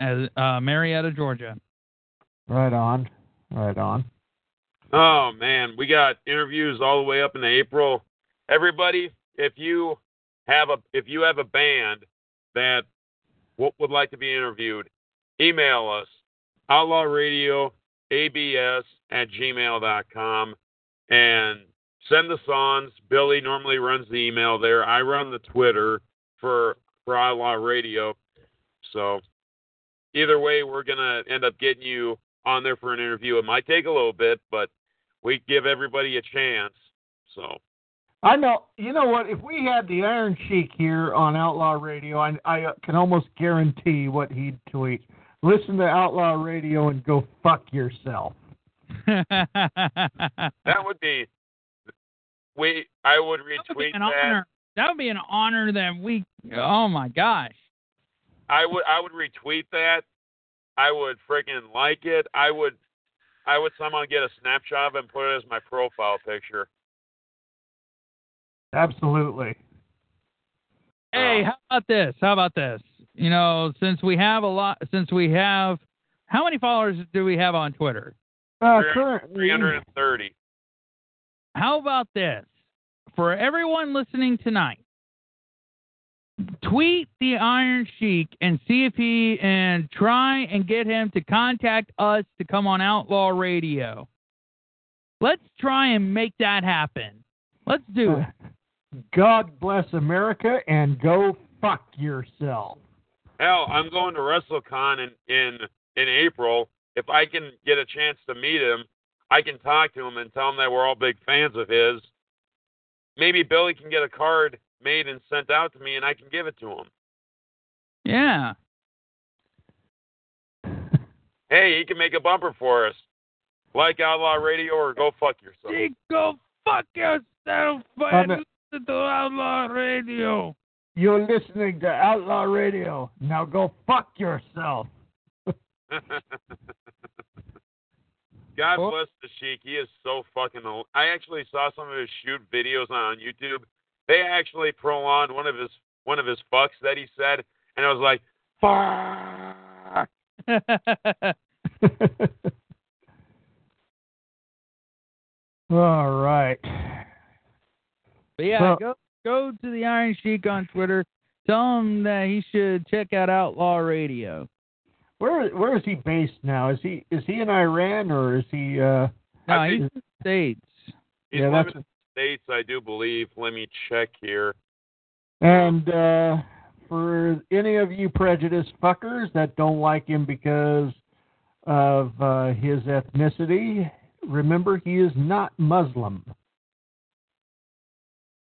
as uh, Marietta, Georgia. Right on, right on. Oh man, we got interviews all the way up into April. Everybody, if you have a if you have a band that w- would like to be interviewed, email us outlaw radio abs at gmail.com and send the songs. Billy normally runs the email there. I run the Twitter for for outlaw radio. So either way, we're gonna end up getting you on there for an interview. It might take a little bit, but we give everybody a chance. So I know. You know what? If we had the Iron Sheik here on Outlaw Radio, I, I uh, can almost guarantee what he'd tweet. Listen to Outlaw Radio and go fuck yourself. that would be we. I would retweet an that. honor. That would be an honor that we. Oh my gosh. I would. I would retweet that. I would freaking like it. I would. I would somehow get a snapshot of it and put it as my profile picture. Absolutely. Hey, how about this? How about this? You know, since we have a lot, since we have, how many followers do we have on Twitter? Uh, currently, 330. How about this? For everyone listening tonight, tweet the Iron Sheik and see if he and try and get him to contact us to come on Outlaw Radio. Let's try and make that happen. Let's do it. God bless America and go fuck yourself. Hell, I'm going to WrestleCon in in in April. If I can get a chance to meet him, I can talk to him and tell him that we're all big fans of his. Maybe Billy can get a card made and sent out to me, and I can give it to him. Yeah. Hey, he can make a bumper for us, like Outlaw Radio or Go Fuck Yourself. Hey, go fuck yourself and and listen to Outlaw Radio. You're listening to Outlaw Radio. Now go fuck yourself. God oh. bless the Sheik. He is so fucking. Old. I actually saw some of his shoot videos on YouTube. They actually prolonged one of his one of his fucks that he said, and I was like, "Fuck." All right. But yeah, Well- go go to the Iron Sheik on Twitter. Tell him that he should check out Outlaw Radio. Where where is he based now? Is he is he in Iran or is he uh No, I he's think- in the States. He's Yeah, living that's- in the states, I do believe. Let me check here. and uh for any of you prejudiced fuckers that don't like him because of uh his ethnicity, remember he is not Muslim.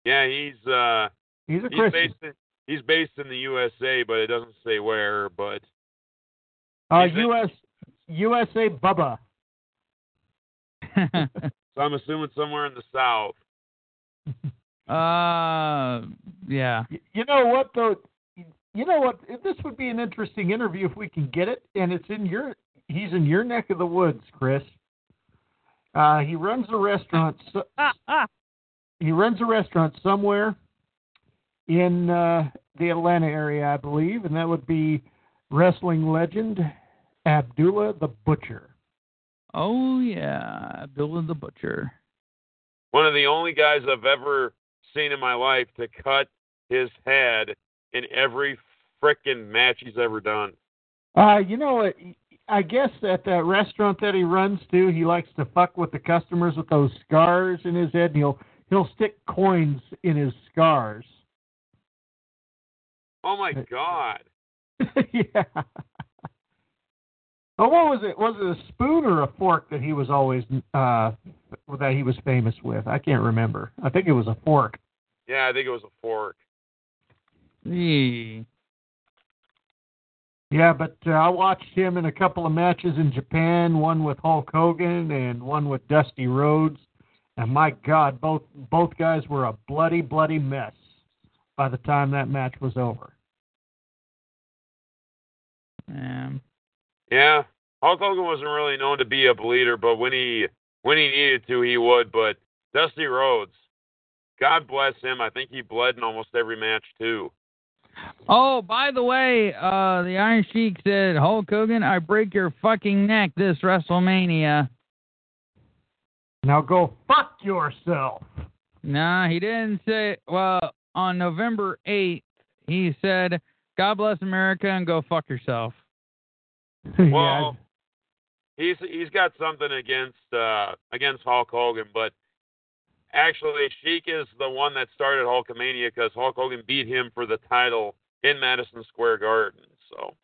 Yeah, he's uh He's a he's Christian. based in he's based in the USA, but it doesn't say where. But Uh he's in- USA Bubba. so I'm assuming somewhere in the south. Uh, yeah. You know what though? You know what? This would be an interesting interview if we can get it, and it's in your. He's in your neck of the woods, Chris. Uh, he runs a restaurant. So, he runs a restaurant somewhere in uh, the Atlanta area, I believe, and that would be wrestling legend Abdullah the Butcher. Oh yeah, Abdullah the Butcher. One of the only guys I've ever seen in my life to cut his head in every frickin' match he's ever done. Uh, you know what? I guess at that restaurant that he runs to, he likes to fuck with the customers with those scars in his head, and he'll he'll stick coins in his scars. Oh my god. yeah. Oh, what was it? Was it a spoon or a fork that he was always uh that he was famous with? I can't remember. I think it was a fork. Yeah, I think it was a fork. Yeah. Yeah, but uh, I watched him in a couple of matches in Japan, one with Hulk Hogan and one with Dusty Rhodes. And my God, both both guys were a bloody, bloody mess by the time that match was over. Um, Yeah, Hulk Hogan wasn't really known to be a bleeder, but when he when he needed to, he would. But Dusty Rhodes, God bless him. I think he bled in almost every match too. Oh, by the way, uh, the Iron Sheik said, Hulk Hogan, I break your fucking neck this WrestleMania. Now go fuck yourself. Nah, he didn't say. Well, on November 8th, he said, God bless America and go fuck yourself. Well, he's he's got something against uh against Hulk Hogan, but actually Sheik is the one that started Hulkamania because Hulk Hogan beat him for the title in Madison Square Garden. So,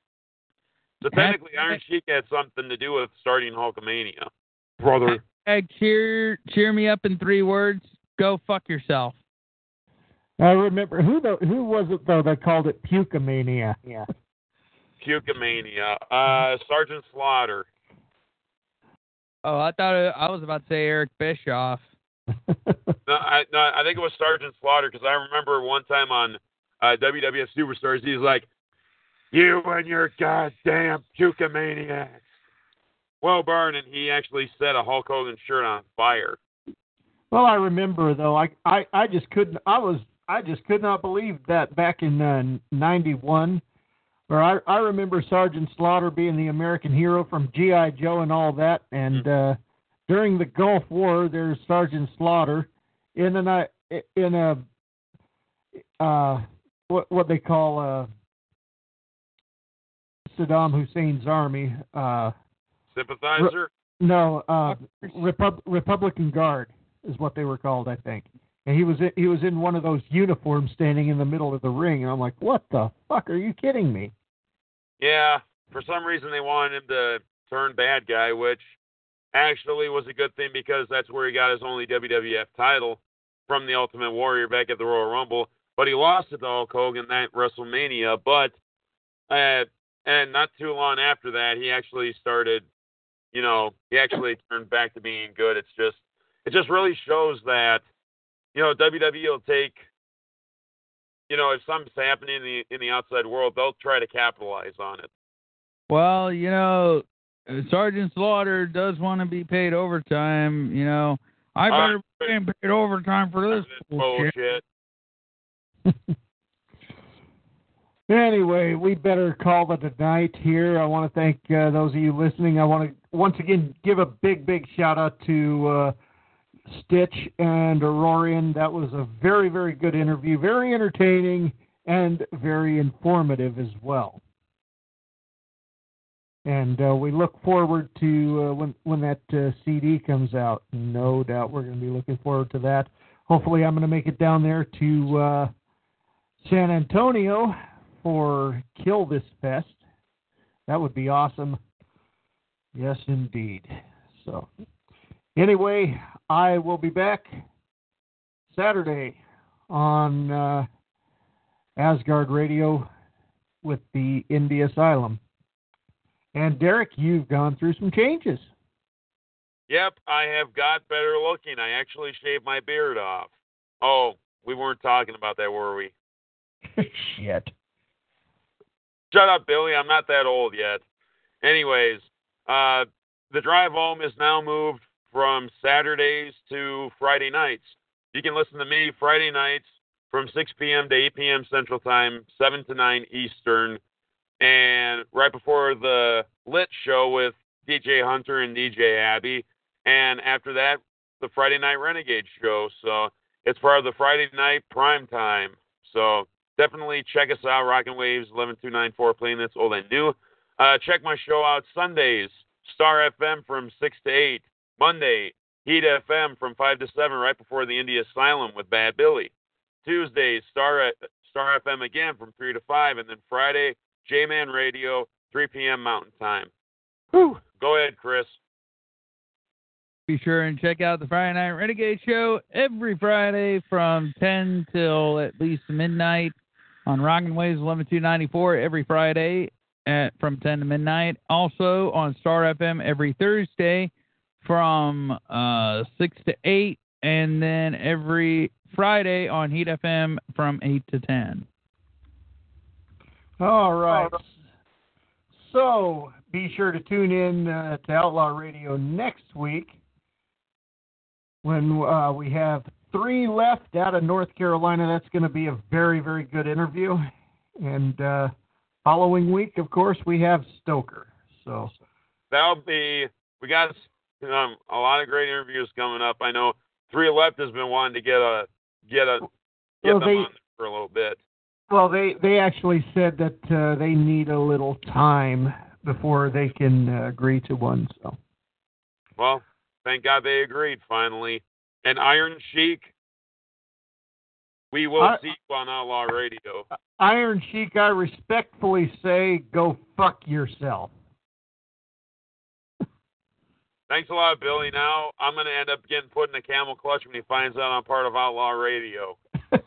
so technically, Iron Sheik had something to do with starting Hulkamania, brother. Hey, cheer, cheer me up in three words. Go fuck yourself. I remember who the who was it though that called it Pukemania? Yeah. Pukemania, uh, Sergeant Slaughter. Oh, I thought it, I was about to say Eric Bischoff. No, I no, I think it was Sergeant Slaughter because I remember one time on uh, WWF Superstars, he's like, "You and your goddamn Pukemaniacs." Well, burn, and he actually set a Hulk Hogan shirt on fire. Well, I remember though. I I I just couldn't. I was I just could not believe that back in uh, '91. Or I I remember Sergeant Slaughter being the American hero from GI Joe and all that. And uh, during the Gulf War, there's Sergeant Slaughter in an uh, in a uh what what they call uh Saddam Hussein's army. Uh, Sympathizer. no, uh, Repub- Republican Guard is what they were called, I think. And he was in, he was in one of those uniforms, standing in the middle of the ring. And I'm like, what the fuck? Are you kidding me? Yeah, for some reason they wanted him to turn bad guy, which actually was a good thing because that's where he got his only WWF title from the Ultimate Warrior back at the Royal Rumble. But he lost it to Hulk Hogan that WrestleMania. But uh, and not too long after that, he actually started, you know, he actually turned back to being good. It's just it just really shows that, you know, WWE will take you know, if something's happening in the in the outside world, they'll try to capitalize on it. Well, you know, Sergeant Slaughter does want to be paid overtime. You know, I better be getting paid overtime for this bullshit. Bullshit. Anyway, we better call it a night here. I want to thank uh, those of you listening. I want to once again give a big, big shout out to uh, Stitch and Aurorean. That was a very, very good interview, very entertaining and very informative as well. And uh, we look forward to uh, when when that uh, CD comes out. No doubt we're going to be looking forward to that. Hopefully, I'm going to make it down there to uh, San Antonio for Kill This Fest. That would be awesome. Yes, indeed. So, anyway, I will be back Saturday on uh, Asgard Radio with the Indie Asylum. And Derek, you've gone through some changes. Yep, I have got better looking. I actually shaved my beard off. Oh, we weren't talking about that, were we? Shit. Shut up, Billy. I'm not that old yet. Anyways, uh, the drive home is now moved from Saturdays to Friday nights. You can listen to me Friday nights from 6 p.m. to 8 p.m. Central Time, 7 to 9 Eastern, and right before the Lit show with DJ Hunter and DJ Abby, and after that, the Friday Night Renegade show. So it's part of the Friday night prime time. So definitely check us out, Rockin' Waves 11294, playing that's old and new. Uh, check my show out Sundays, Star FM from 6 to 8. Monday, Heat FM from 5 to 7, right before the Indie Asylum with Bad Billy. Tuesday, Star, Star FM again from 3 to 5. And then Friday, J Man Radio, 3 p.m. Mountain Time. Whew. Go ahead, Chris. Be sure and check out the Friday Night Renegade Show every Friday from 10 till at least midnight on Rockin' Waves 11294 every Friday at from 10 to midnight. Also on Star FM every Thursday from uh, 6 to 8, and then every Friday on Heat FM from 8 to 10. All right. So be sure to tune in uh, to Outlaw Radio next week when uh, we have three left out of North Carolina. That's going to be a very, very good interview. And uh, following week, of course, we have Stoker. So That'll be, we got um, a lot of great interviews coming up. I know Three Left has been wanting to get a, get a, get Well, them they- on for a little bit. Well, they they actually said that uh, they need a little time before they can uh, agree to one. So Well, thank God they agreed finally. And Iron Sheik, we will I- see you on Outlaw Radio. Iron Sheik, I respectfully say, go fuck yourself. Thanks a lot, Billy. Now I'm going to end up getting put in a camel clutch when he finds out I'm part of Outlaw Radio. I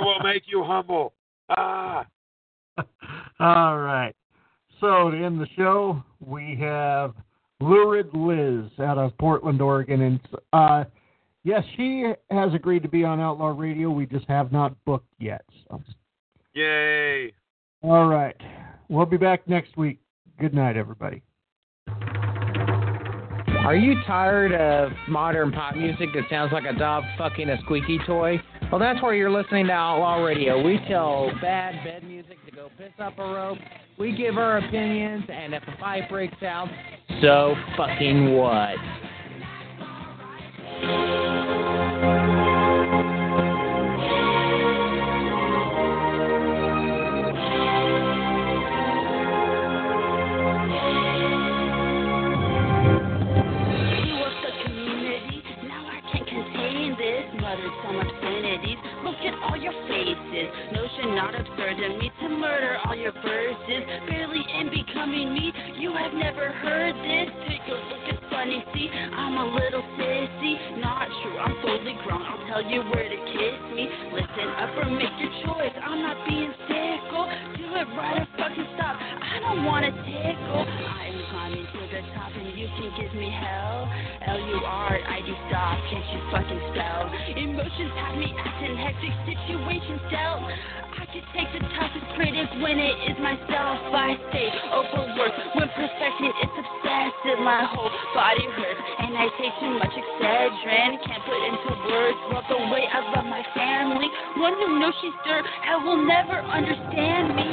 will make you humble. Ah. All right. So to end the show, we have Lurid Liz out of Portland, Oregon, and uh, yes, she has agreed to be on Outlaw Radio. We just have not booked yet. So. Yay. All right. We'll be back next week. Good night, everybody. Are you tired of modern pop music that sounds like a dog fucking a squeaky toy? Well, that's where you're listening to Outlaw Radio. We tell bad bed music to go piss up a rope. We give our opinions, and if a fight breaks out, so fucking what? Some obscenities. Faces. Notion not absurd to me to murder all your verses. Barely in becoming me, you have never heard this. Take a look at funny, see, I'm a little sissy. Not true, I'm fully grown. I'll tell you where to kiss me. Listen up or make your choice. I'm not being fickle. Do it right or fucking stop. I don't wanna tickle. I am climbing to the top and you can give me hell. L-U-R-I-D stop, can't you fucking spell? Emotions have me acting hectic, situations dealt out. I could take the toughest critics when it is myself. I stay overworked when perfecting it's obsessive. My whole body hurts and I take too much Excedrin. Can't put into words love the way I love my family. One who knows she's dirt, hell will never understand me.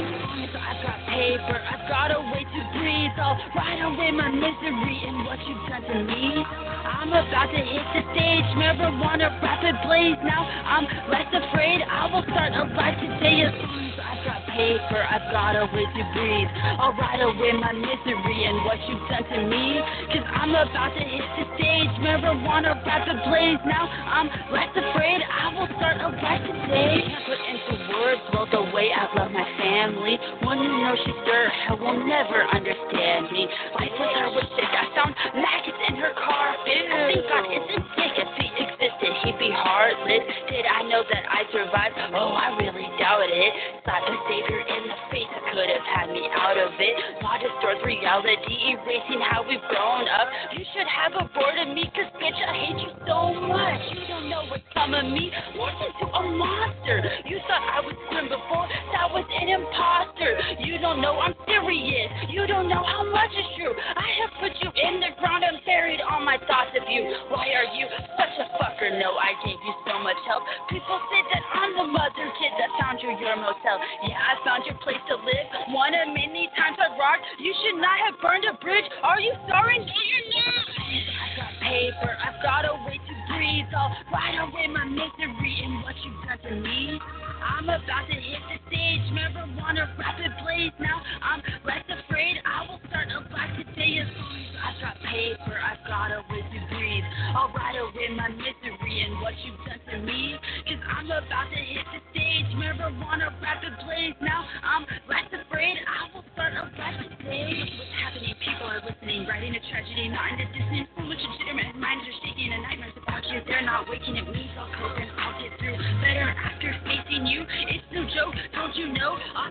So I've got paper, I've got a way to breathe. I'll ride away my misery and what you've done to me. I'm about to hit the stage, marijuana rapid blaze. Now I'm less afraid. I will start a life today soon I've got paper. I've got a way to breathe. I'll ride away my misery and what you've done to me. Cause I'm about to hit the stage, marijuana rapid blaze. Now I'm less afraid. I will start a life today. Put into words well the way I love my family. One who knows she's dirt, hell will never understand me. Life with her was sick. I found maggots in her car. I think God isn't sick. If he did he be heartless? Did I know that I survived? Oh, I really doubt it. Slap a savior in the face. could have had me out of it. Law distorts reality, erasing how we've grown up. You should have aborted me, cause bitch, I hate you so much. You don't know what's come of me. Morphed into a monster. You thought I was grim before. That was an imposter. You don't know I'm serious. You don't know how much is true. I have put you in the ground and buried all my thoughts of you. Why are you such a fucker even I gave you so much help. People say that I'm the mother kid that found you your motel. Yeah, I found your place to live. One of many times I rocked. You should not have burned a bridge. Are you sorry? Do you know? I got paper. I've got a way to breathe. I'll right away my misery and what you've done to me. I'm about to hit the stage. Marijuana rapid blaze. Now I'm less afraid. I will start a black today as long as I've got paper. I've got a way to breathe. I'll ride away my misery and what you've done to me. Cause I'm about to hit the stage. Marijuana rapid blaze. Now I'm less afraid. I will start a black today. What's happening? People are listening. Writing a tragedy, not in the distance. Foolish legitimate minds are shaking and nightmares about you. They're not waking at me. So I'll cope and I'll get through. Better after you. It's no joke. Don't you know? I'll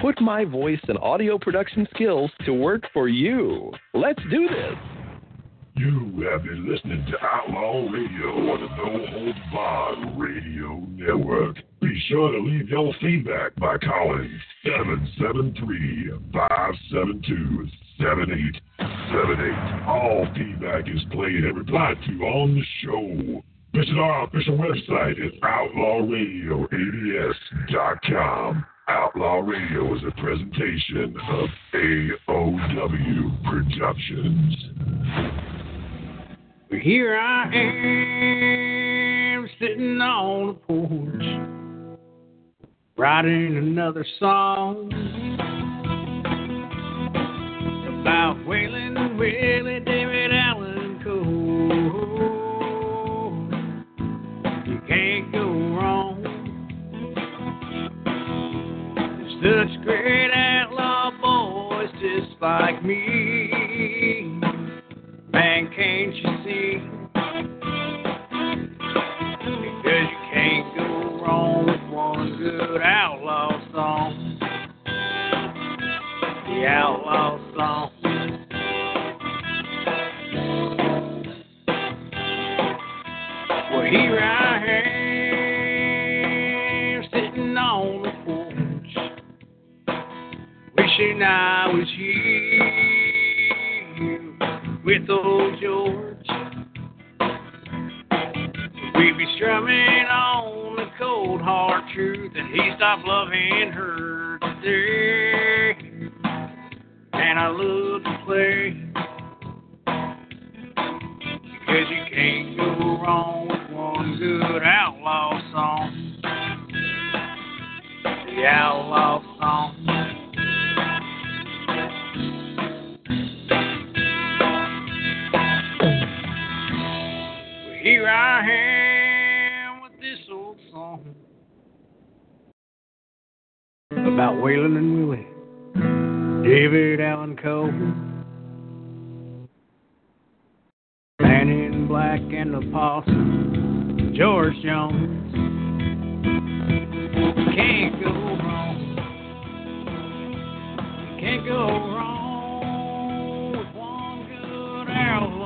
Put my voice and audio production skills to work for you. Let's do this. You have been listening to Outlaw Radio on the No Holds Barred Radio Network. Be sure to leave your feedback by calling 773-572-7878. All feedback is played and replied to on the show. Visit our official website at outlawradioabs.com. Outlaw Radio is a presentation of AOW Productions. Here I am sitting on the porch, writing another song about Waylon Willie David such great outlaw boys just like me. Man, can't you see? Because you can't go wrong with one good outlaw song. The outlaw song. Well, here I am wishing I was here with old George. We'd be strumming on the cold hard truth that he stopped loving her today. And I love to play because you can't go wrong with one good outlaw song. The outlaw song. here I am with this old song about Waylon and Willie, David Allan Coe, Man in Black and the Possum, George Jones. Can't go wrong. Can't go wrong with one good album.